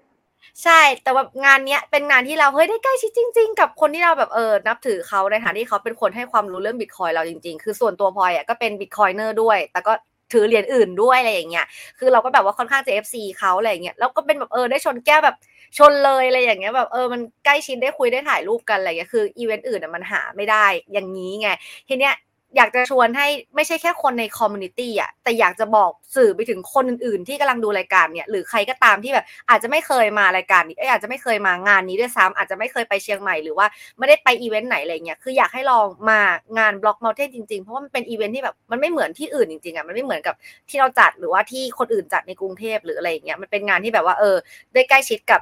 ใช่ แต่ว่างานเนี้ยเป็นงานที่เราเฮ้ยได้ใกล้ชิดจริง ๆ กับคนที่เราแบบเออนับถือเขาในฐานที่เขาเป็นคนให้ความรู้เรื่องบิตคอยน์เราจริง ๆ คือส่วนตัวพลอยอะก็เป็น Bitcoiner ด้วย แต่ก็ ถือเหรียญอื่นด้วยอะไรอย่างเงี้ย คือเราก็แบบว่าค่อนข้างจะเอฟซีเขาอะไรอย่างเงี้ย แล้วก็เป็นแบบเออได้ชนแก้วแบบชนเลยอะไรอย่างเงี้ยแบบเออมันใกล้ชิดได้คุยได้ถ่ายรูปกันอะไรเงี้ย คืออีเวนต์อื่นอะมันหาไม่ได้อย่างนี้ไง ทีเนี้ย อยากจะชวนให้ไม่ใช่แค่คนใน community อะแต่อยากจะบอกสื่อไปถึงคนอื่นๆ ที่กำลังดูรายการเนี่ยหรือใครก็ตามที่แบบอาจจะไม่เคยมารายการนี้อาจจะไม่เคยมางานนี้ด้วยซ้ำอาจจะไม่เคยไปเชียงใหม่หรือว่าไม่ได้ไปอีเวนต์ไหนอะไรเงี้ยคืออยากให้ลองมางาน Block Mountain จริงๆ เพราะว่ามันเป็นอีเวนต์ที่แบบมันไม่เหมือนที่อื่นจริงๆอะมันไม่เหมือนกับที่เราจัดหรือว่าที่คนอื่นจัดในกรุงเทพหรืออะไรเงี้ยมันเป็นงานที่แบบว่าเออได้ใกล้ชิดกับ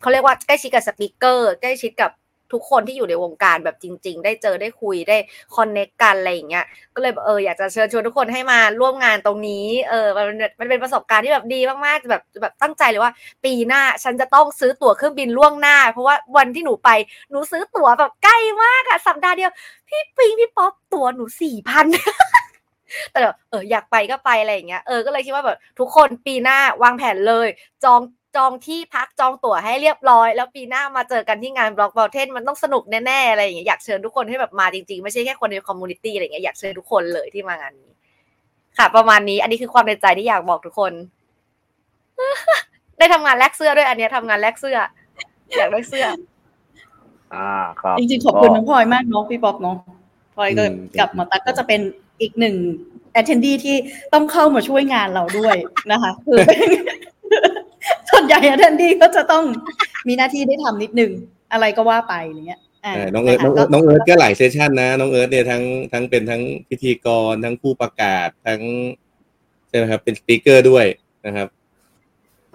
เขาเรียกว่าใกล้ชิดกับสปิเกอร์ใกล้ชิดกับ ทุกคนที่อยู่ในวงการแบบจริง ๆ ได้เจอได้คุยได้คอนเน็กกันอะไรอย่างเงี้ยก็เลยเอออยากจะเชิญชวนทุกคนให้มาร่วมงานตรงนี้เออมันมันเป็นประสบการณ์ที่แบบดีมากๆแบบแบบตั้งใจเลยว่า ปีหน้าฉันจะต้องซื้อตั๋วเครื่องบินล่วงหน้า เพราะว่าวันที่หนูไปหนูซื้อตั๋วแบบใกล้มากอะสัปดาห์เดียว พี่ปิงพี่ป๊อปตั๋วหนูสี่พันแต่เอออยากไปก็ไปอะไรอย่างเงี้ยเออก็เลยคิดว่าแบบทุกคนปีหน้าวางแผนเลย จองจองที่พักจองตั๋วให้เรียบร้อย แล้วปีหน้ามาเจอกันที่งาน Block Mountain มันต้องสนุกแน่ๆอะไรอย่างเงี้ยอยากเชิญทุกคนให้แบบมาจริงๆ ไม่ใช่แค่คนใน community อะไรเงี้ยอยากเชิญทุกคนเลยที่มางานนี้ ค่ะ ประมาณนี้ อันนี้คือความในใจที่อยากบอกทุกคน ได้ทำงานแลกเสื้อด้วยอันนี้ทำงานแลกเสื้อ อยากได้เสื้อ อ่าครับจริงๆขอบคุณน้องพลอยมากเนาะพี่ป๊อปเนาะพลอยก็กับหมอตั๊กก็จะเป็นอีกหนึ่ง attendee ที่ต้องเข้ามาช่วยงานเราด้วยนะคะคือส่วน ใหญ่ attendee ก็จะต้องมีหน้าที่ได้ทำนิดนึงอะไรก็ว่าไปอะไรเงี้ยน้องเอิร์ธน้องเอิร์ธก็หลาย session นะ น้องเอิร์ธเนี่ยทั้งทั้งเป็นทั้งพิธีกรทั้งผู้ประกาศทั้งใช่ไหมครับเป็น speaker ด้วยนะครับ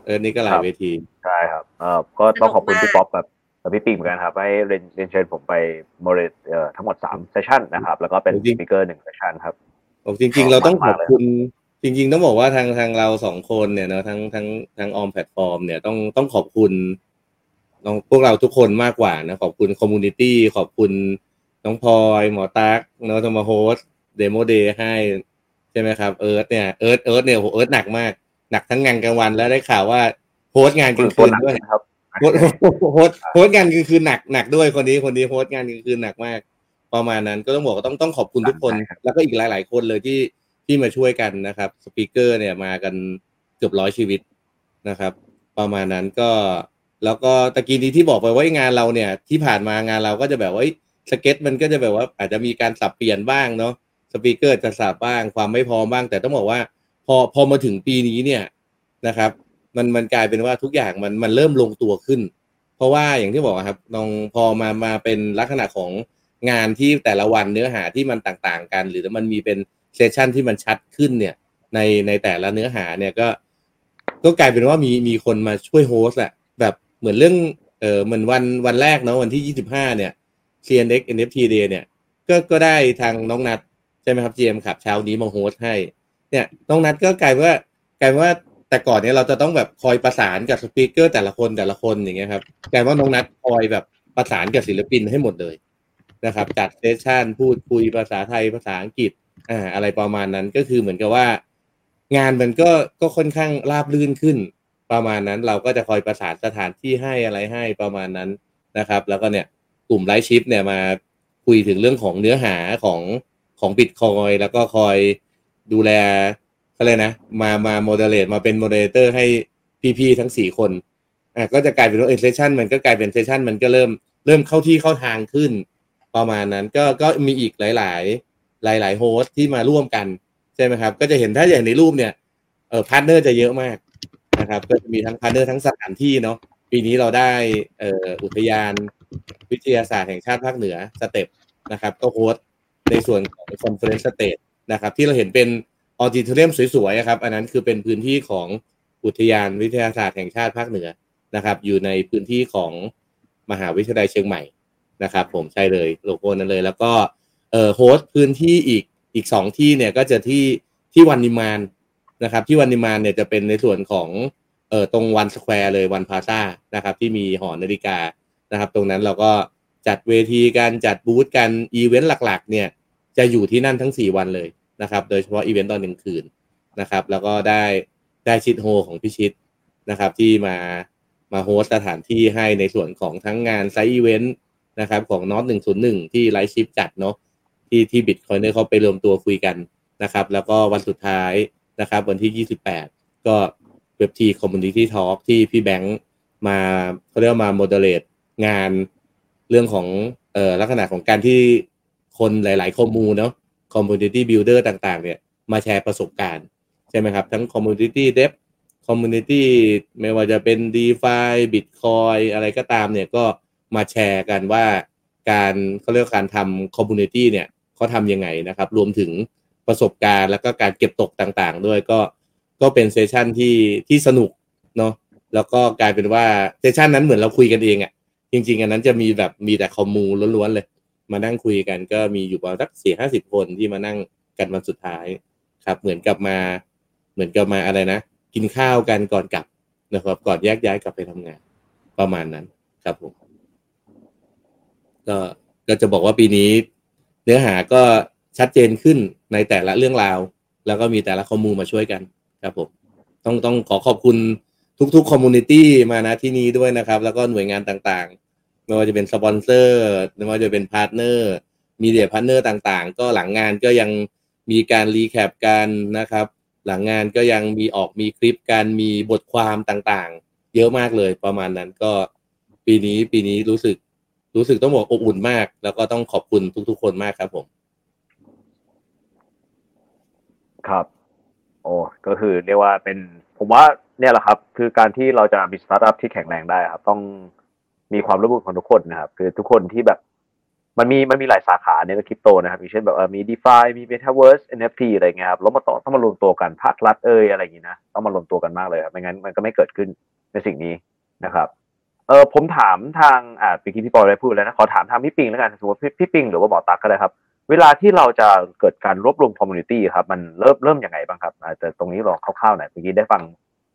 เอิร์ธนี่ก็หลายเวทีใช่ครับเอ่อก็ต้องขอบคุณสนุกมากพี่ป๊อปกับกับพี่ปิงเหมือนกันครับให้เรียนเรียนเชิญผมไป moderate เอ่อทั้งหมดสาม sessionันนะครับ แล้วก็เป็น speaker หนึ่ง session ครับบอกจริงๆ เราต้องขอบมากเลย จริงๆต้องบอกว่าทางทางเราสองคนเนี่ยเนอะทั้งทั้งทั้งออมแพลตฟอร์มเนี่ยต้องต้องขอบคุณน้องพวกเราทุกคนมากกว่านะขอบคุณ community ขอบคุณน้องพลอยหมอตั๊กเนอะที่มา host Demo Day ให้ใช่ไหมครับเอิร์ธเนี่ยเอิร์ธเอิร์ธเนี่ยโหเอิร์ธหนักมาก หนักทั้งงานกลางวันแล้วได้ข่าวว่า host งานกลางคืนด้วยนะครับ host host host งานคือคือหนักหนักด้วยคนนี้คนนี้ host งานคือคือหนักมาก ประมาณนั้นก็ต้องบอกว่าต้องต้องขอบคุณทุกคนใช่ครับแล้วก็อีกหลาย ๆ คนเลยที่ ที่มาช่วยกันนะครับ speaker เนี่ยมากันเกือบร้อยชีวิตนะครับ ประมาณนั้นก็แล้วก็ตะกี้นี้ที่บอกไปว่างานเราเนี่ย ที่ผ่านมางานเราก็จะแบบว่าเอ้schedule มันก็จะแบบว่าอาจจะมีการสับเปลี่ยนบ้างเนาะ speaker จะสับบ้างความไม่พร้อมบ้าง แต่ต้องบอกว่า พอพอมาถึงปีนี้เนี่ยนะครับ มันมันกลายเป็นว่าทุกอย่างมันมันเริ่มลงตัวขึ้น เพราะว่าอย่างที่บอกครับลองพอมามาเป็นลักษณะของงานที่แต่ละวันเนื้อหาที่มันต่างๆ กัน หรือมันมีเป็น session ที่มันชัดขึ้นเนี่ยในในแต่ละเนื้อหาเนี่ยก็ก็กลายเป็นว่ามีมีคนมาช่วย host อะแบบเหมือนเรื่องเออเหมือนวันวันแรกเนาะวันที่ยี่สิบห้าเนี่ย CNX NFT Day เนี่ยก็ก็ได้ทางน้องนัดใช่ไหมครับ GM ขับเช้านี้มาโฮสให้ เนี่ยน้องนัดก็กลายว่ากลายว่าแต่ก่อนเนี่ยเราจะต้องแบบคอยประสานกับสปีกเกอร์แต่ละคนแต่ละคนอย่างเงี้ยครับกลายว่าน้องนัดคอยแบบประสานกับศิลปินให้หมดเลยนะครับ จัดเซสชันพูดคุยภาษาไทยภาษาอังกฤษ อ่าอะไรประมาณนั้นก็คือเหมือนกับว่า งานมันก็ก็ค่อนข้างราบรื่นขึ้น ประมาณนั้นเราก็จะคอยประสานสถานที่ให้อะไรให้ประมาณนั้นนะครับ แล้วก็เนี่ยกลุ่ม Right Shift เนี่ยมาคุยถึงเรื่องของเนื้อหาของของบิตคอยแล้วก็คอยดูแลอะไรนะ มามา moderate มาเป็น moderator ให้พี่ๆทั้งสี่คนอะก็จะกลายเป็นว่า session มันก็กลายเป็น session มันก็เริ่มเริ่มเข้าที่เข้าทางขึ้น ประมาณนั้นก็ก็มีอีกหลาย ๆ หลายๆ host ที่มาร่วมกันใช่ไหมครับ ก็จะเห็นถ้าอย่างในรูปเนี่ยเออ partner จะเยอะมากนะครับ ก็จะมีทั้ง partner ทั้งสถานที่เนาะปีนี้เราได้เอ่ออุทยานวิทยาศาสตร์แห่งชาติภาคเหนือ STeP นะครับ ก็ host ในส่วนของ conference stage นะครับ ที่เราเห็นเป็นออ i ิเทเรียมสวยๆอะครับ อันนั้นคือเป็นพื้นที่ของอุทยานวิทยาศาสตร์แห่งชาติภาคเหนือนะครับ อยู่ในพื้นที่ของมหาวิทยาลัยเชียงใหม่นะครับ ผมใช่เลยโลโก้นั้นเลย แล้วก็ เอ่อ host พื้นที่อีกอีกสองที่เนี่ยก็จะที่ที่ One Nimman นะครับที่ One Nimman เนี่ยจะเป็นในส่วนของเอ่อตรง One Square เลย One Piazza นะครับที่มีหอนาฬิกานะครับ ตรงนั้นเราก็จัดเวทีการจัดบูธกันอีเวนต์หลักๆ เนี่ยจะอยู่ที่นั่นทั้ง 4 วันเลยนะครับ โดยเฉพาะอีเวนต์ตอนกลางคืนนะครับ แล้วก็ได้ได้ชิดโฮของพิชิตนะครับ ที่มามา host สถานที่ให้ในส่วนของทั้งงาน side event นะครับ ของ Node หนึ่งศูนย์หนึ่งที่ Right Shift จัดเนาะ ที่ที่ Bitcoiner เขาไปรวมตัวคุยกันนะครับ แล้วก็วันสุดท้ายนะครับ วันที่ 28 ก็ Web Three Community Talk ที่พี่แบงค์มาเขาเรียกมา moderate งานเรื่องของเอ่อลักษณะของการที่คนหลายๆ commu เนาะ community builder ต่าง ๆ เนี่ย มาแชร์ประสบการณ์ใช่ไหมครับ ทั้ง community dev community ไม่ว่าจะเป็น d e f i Bitcoin อะไรก็ตามเนี่ยก็มาแชร์กันว่าการเขาเรียกการทำ community เนี่ย เขาทำยังไงนะครับ รวมถึงประสบการณ์แล้วก็การเก็บตกต่างๆ ด้วยก็ก็เป็น session ที่ที่สนุกเนาะแล้วก็กลายเป็นว่า session นั้นเหมือนเราคุยกันเองอะ่ะจริง ๆ อันนั้นจะมีแบบมีแต่ commu ล้วนๆเลย มานั่งคุยกันก็มีอยู่ประมาณสักสี่ห้าสิบคนที่มานั่งกันวันสุดท้ายครับ เหมือนกับมา เหมือนกับมาอะไรนะ กินข้าวกันก่อนกลับนะครับ ก่อนแยกย้ายกลับไปทำงาน ประมาณนั้นครับผมก็ก็จะบอกว่าปีนี้ เนื้อหาก็ชัดเจนขึ้นในแต่ละเรื่องราว แล้วก็มีแต่ละ commu มาช่วยกันครับผมต้องต้องขอขอบคุณทุกๆ community มา ณ ที่นี้ด้วยนะครับ แล้วก็หน่วยงานต่างๆไม่ว่าจะเป็นสปอนเซอร์ไม่ว่าจะเป็น partner media partner ต่างๆ ก็หลังงานก็ยังมีการ recap กันนะครับ หลังงานก็ยังมีออกมีคลิปการมีบทความต่างๆ เยอะมากเลยประมาณนั้นก็ปีนี้ปีนี้รู้สึก รู้สึกต้องบอกอบอุ่นมาก แล้วก็ต้องขอบคุณทุก ๆ คนมากครับผม ครับ โอ้ก็คือเรียกว่าเป็นผมว่าเนี่ยแหละครับ คือการที่เราจะมีสตาร์ทอัพที่แข็งแรงได้ครับ ต้องมีความร่วมมือของทุกคนนะครับ คือทุกคนที่แบบมันมีมันมีหลายสาขาในคริปโตนะครับอย่างเช่นแบบเออมี d e f i มี Metaverse NFT อะไรเงี้ยครับแล้วมาต่อต้องมารวมตัวกันภาครัฐเอยอะไรอย่างงี้นะต้องมารวมตัวกันมากเลยครับไม่งั้นมันก็ไม่เกิดขึ้นในสิ่งนี้นะครับ ออผมถามทางอ่าเมื่อกี้พี่ปอยได้พูดแล้วนะขอถามทางพี่ปิงแล้วกันสมมติพี่พี่ปิงหรือว่าหมอตักก็ได้ครับ เวลาที่เราจะเกิดการรวบรวม community ครับมันเริ่มเริ่มยังไงบ้างครับอาจจะตรงนี้ลองคร่าวๆหน่อยเมื่อกี้ได้ฟัง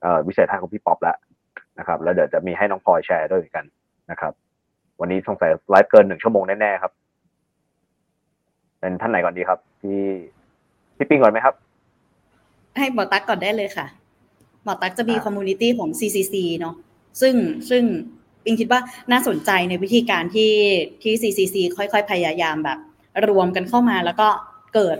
เอ่อวิสัยทัศน์ของพี่ป๊อปแล้วนะครับ แล้วเดี๋ยวจะมีให้น้องพลอยแชร์ด้วยกันนะครับ วันนี้สงสัยไลฟ์เกินหนึ่งชั่วโมงแน่ๆครับเป็นท่านไหนก่อนดีครับพี่พี่ปิงก่อนไหมครับ ให้หมอตั๊กก่อนได้เลยค่ะหมอตั๊กจะมีอ่า community ของ CCC เนาะซึ่งซึ่ง ปิงคิดว่าน่าสนใจในวิธีการที่ที่ CCC ค่อยๆ พยายามแบบ รวมกันเข้ามาแล้วก็เกิด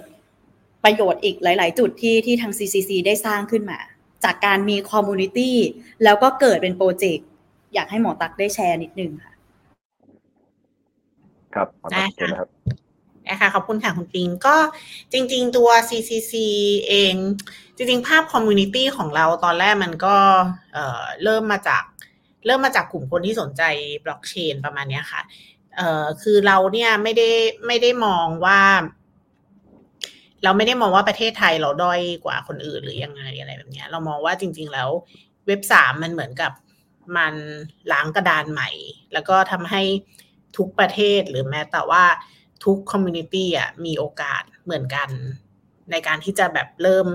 ประโยชน์อีกหลาย ๆ จุดที่ที่ทาง CCC ได้สร้างขึ้นมา จากการมี community แล้วก็เกิดเป็นโปรเจกต์อยากให้หมอตั๊กได้แชร์นิดนึงค่ะ ครับหมอตั๊กได้ค่ะนะครับนะคะขอบคุณค่ะคุณปิงก็จริง ๆ ตัว CCC เอง จริง ๆ ภาพ community ของเราตอนแรกมันก็เเริ่มมาจาก เริ่มมาจากกลุ่มคนที่สนใจบล็อกเชนประมาณนี้ค่ะเอ่อคือเราเนี่ยไม่ได้ไม่ได้มองว่า เราไม่ได้มองว่าประเทศไทยเราด้อยกว่าคนอื่นหรือยังไงอะไรแบบนี้เรามองว่าจริง ๆ แล้วเว็บสามมันเหมือนกับมันล้างกระดานใหม่ แล้วก็ทำให้ทุกประเทศหรือแม้แต่ว่าทุกคอมมูนิตี้อะมีโอกาสเหมือนกัน ในการที่จะแบบเริ่ม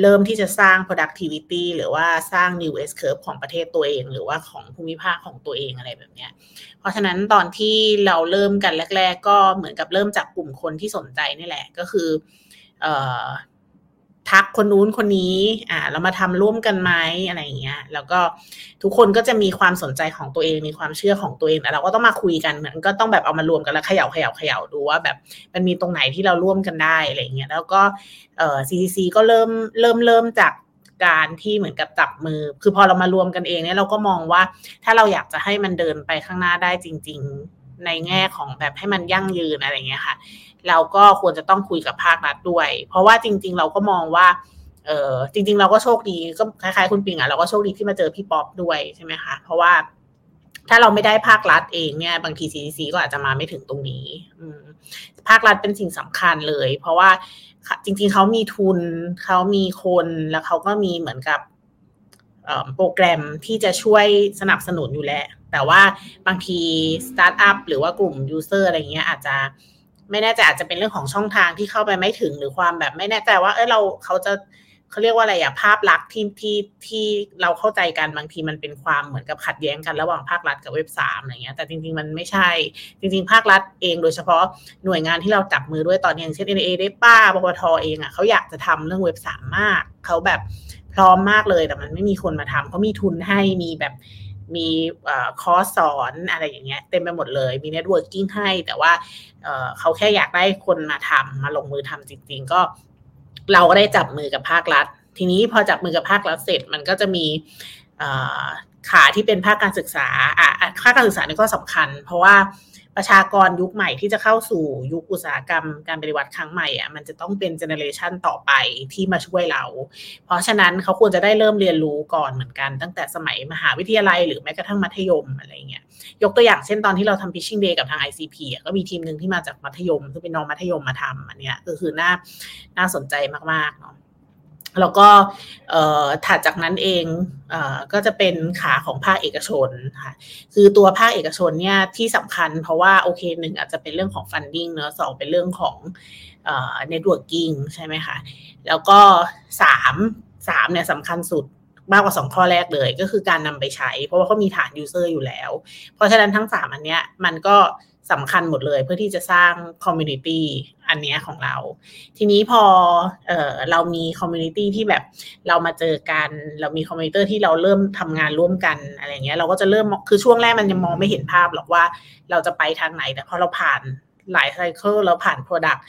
เริ่มที่จะสร้าง productivity หรือว่าสร้าง new S curve ของประเทศตัวเอง หรือว่าของภูมิภาคของตัวเองอะไรแบบเนี้ย เพราะฉะนั้นตอนที่เราเริ่มกันแรก ๆ ก็เหมือนกับเริ่มจากกลุ่มคนที่สนใจนี่แหละก็คืออ ทักคนนู้นคนนี้ อ่า เรามาทำร่วมกันไหมอะไรอย่างเงี้ย แล้วก็ทุกคนก็จะมีความสนใจของตัวเอง มีความเชื่อของตัวเองแต่เราก็ต้องมาคุยกันมือนก็ต้องแบบเอามารวมกันแล้วเขย่าเขย่าเขย่าดูว่าแบบมันมีตรงไหนที่เราร่วมกันได้อะไรอย่างเงี้ย แล้วก็เอ่อ CCC ก็เริ่มเริ่มเริ่มจากการที่เหมือนกับจับมือ คือพอเรามารวมกันเองเนี่ยเราก็มองว่าถ้าเราอยากจะให้มันเดินไปข้างหน้าได้จริง ๆ ในแง่ของแบบให้มันยั่งยืนอะไรเงี้ยค่ะ เราก็ควรจะต้องคุยกับภาครัฐด้วย เพราะว่าจริง ๆ เราก็มองว่าเออจริง ๆ เราก็โชคดีก็คล้ายๆคุณปิงอะเราก็โชคดีที่มาเจอพี่ป๊อปด้วยใช่ไหมคะเพราะว่าถ้าเราไม่ได้ภาครัฐเองเนี่ย บางที CCC ก็อาจจะมาไม่ถึงตรงนี้อภาครัฐเป็นสิ่งสำคัญเลย เพราะว่าจริง ๆ เขามีทุน เขามีคนแล้วเขาก็มีเหมือนกับโปรแกรมที่จะช่วยสนับสนุนอยู่แล้ว แต่ว่าบางทีสตาร์ทอัพหรือว่ากลุ่ม user อะไรเงี้ยอาจจะ ไม่แน่ใจอาจจะเป็นเรื่องของช่องทางที่เข้าไปไม่ถึงหรือความแบบไม่แน่ใจว่า เออเราเขาจะเขาเรียกว่าอะไรอะภาพลักษณ์ที่ที่ที่เราเข้าใจกันบางทีมันเป็นความเหมือนกับขัดแย้งกันระหว่างภาครัฐกับเว็บสามอะไรเงี้ยแต่จริง ๆ มันไม่ใช่ จริง ๆ ภาครัฐเองโดยเฉพาะหน่วยงานที่เราจับมือด้วยตอนนี้อย่างเช่น NIA depa ปปทเองอะเขาอยากจะทำเรื่องเว็บสามมากเขาแบบพร้อมมากเลยแต่มันไม่มีคนมาทำเขามีทุนให้มีแบบ มีคอร์สสอนอะไรอย่างเงี้ยเต็มไปหมดเลย มี networking ให้ แต่ว่าเขาแค่อยากได้คนมาทำมาลงมือทำจริง ๆ ก็เราก็ได้จับมือกับภาครัฐ ทีนี้พอจับมือกับภาครัฐเสร็จมันก็จะมีขาที่เป็นภาคการศึกษาอะภาคการศึกษานี่ก็สำคัญ เพราะว่า ประชากรยุคใหม่ที่จะเข้าสู่ยุคอุตสาหกรรมการปฏิวัติครั้งใหม่อะมันจะต้องเป็นเจเนอเรชันต่อไปที่มาช่วยเรา เพราะฉะนั้นเขาควรจะได้เริ่มเรียนรู้ก่อนเหมือนกัน ตั้งแต่สมัยมหาวิทยาลัยหรือแม้กระทั่งมัธยมอะไรเงี้ยยกตัวอย่างเช่นตอนที่เราทำ pitching day กับทาง ICP อะก็มีทีมหนึ่งที่มาจากมัธยมซึ่งเป็นน้องมัธยมมาทำอันเนี้ยก็คือน่าน่าสนใจมากๆเนาะ แล้วก็ถัดจากนั้นเองเอก็จะเป็นขาของภาคเอกชนค่ะคือตัวภาคเอกชนเนี่ยที่สำคัญเพราะว่าโอเคหนึ่งอาจจะเป็นเรื่องของ funding เนอะสองเป็นเรื่องของเอ่อ networking ใช่ไหมคะแล้วก็สามสามเนี่ยสำคัญสุดมากกว่าสองข้อแรกเลย ก็คือการนำไปใช้ เพราะว่าเขามีฐาน user อยู่แล้ว เพราะฉะนั้นทั้งสามอันเนี้ยมันก็ สำคัญหมดเลยเพื่อที่จะสร้าง community อันนี้ของเรา ทีนี้พอเออเรามี community ที่แบบเรามาเจอกัน เรามี community ที่เราเริ่มทำงานร่วมกันอะไรเงี้ยเราก็จะเริ่มคือช่วงแรกมันยังมองไม่เห็นภาพหรอกว่าเราจะไปทางไหน แต่พอเราผ่านหลาย cycle เราผ่าน Product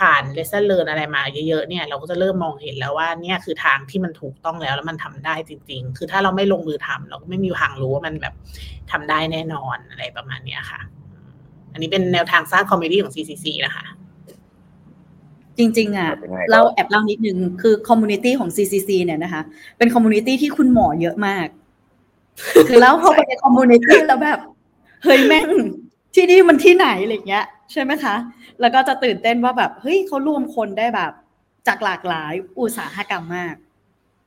ผ่าน Lesson Learn อะไรมาเยอะๆเนี่ยเราก็จะเริ่มมองเห็นแล้วว่าเนี่ยคือทางที่มันถูกต้องแล้วแล้วมันทำได้จริง ๆ คือถ้าเราไม่ลงมือทำเราก็ไม่มีทางรู้ว่ามันแบบทำได้แน่นอนอะไรประมาณนี้ค่ะ อันนี้เป็นแนวทางสร้าง community ของ CCC นะคะ จริง ๆ อะ เราแอบเล่านิดนึงคือ community ของ CCC เนี่ยนะคะ เป็น community ที่คุณหมอเยอะมาก คือแล้วเข้าไปใน community แล้วแบบ เฮ้ยแม่งที่นี่มันที่ไหนอะไรเงี้ย ใช่ไหมคะ แล้วก็จะตื่นเต้นว่าแบบ เฮ้ยเขารวมคนได้แบบ จากหลากหลายอุตสาหกรรมมาก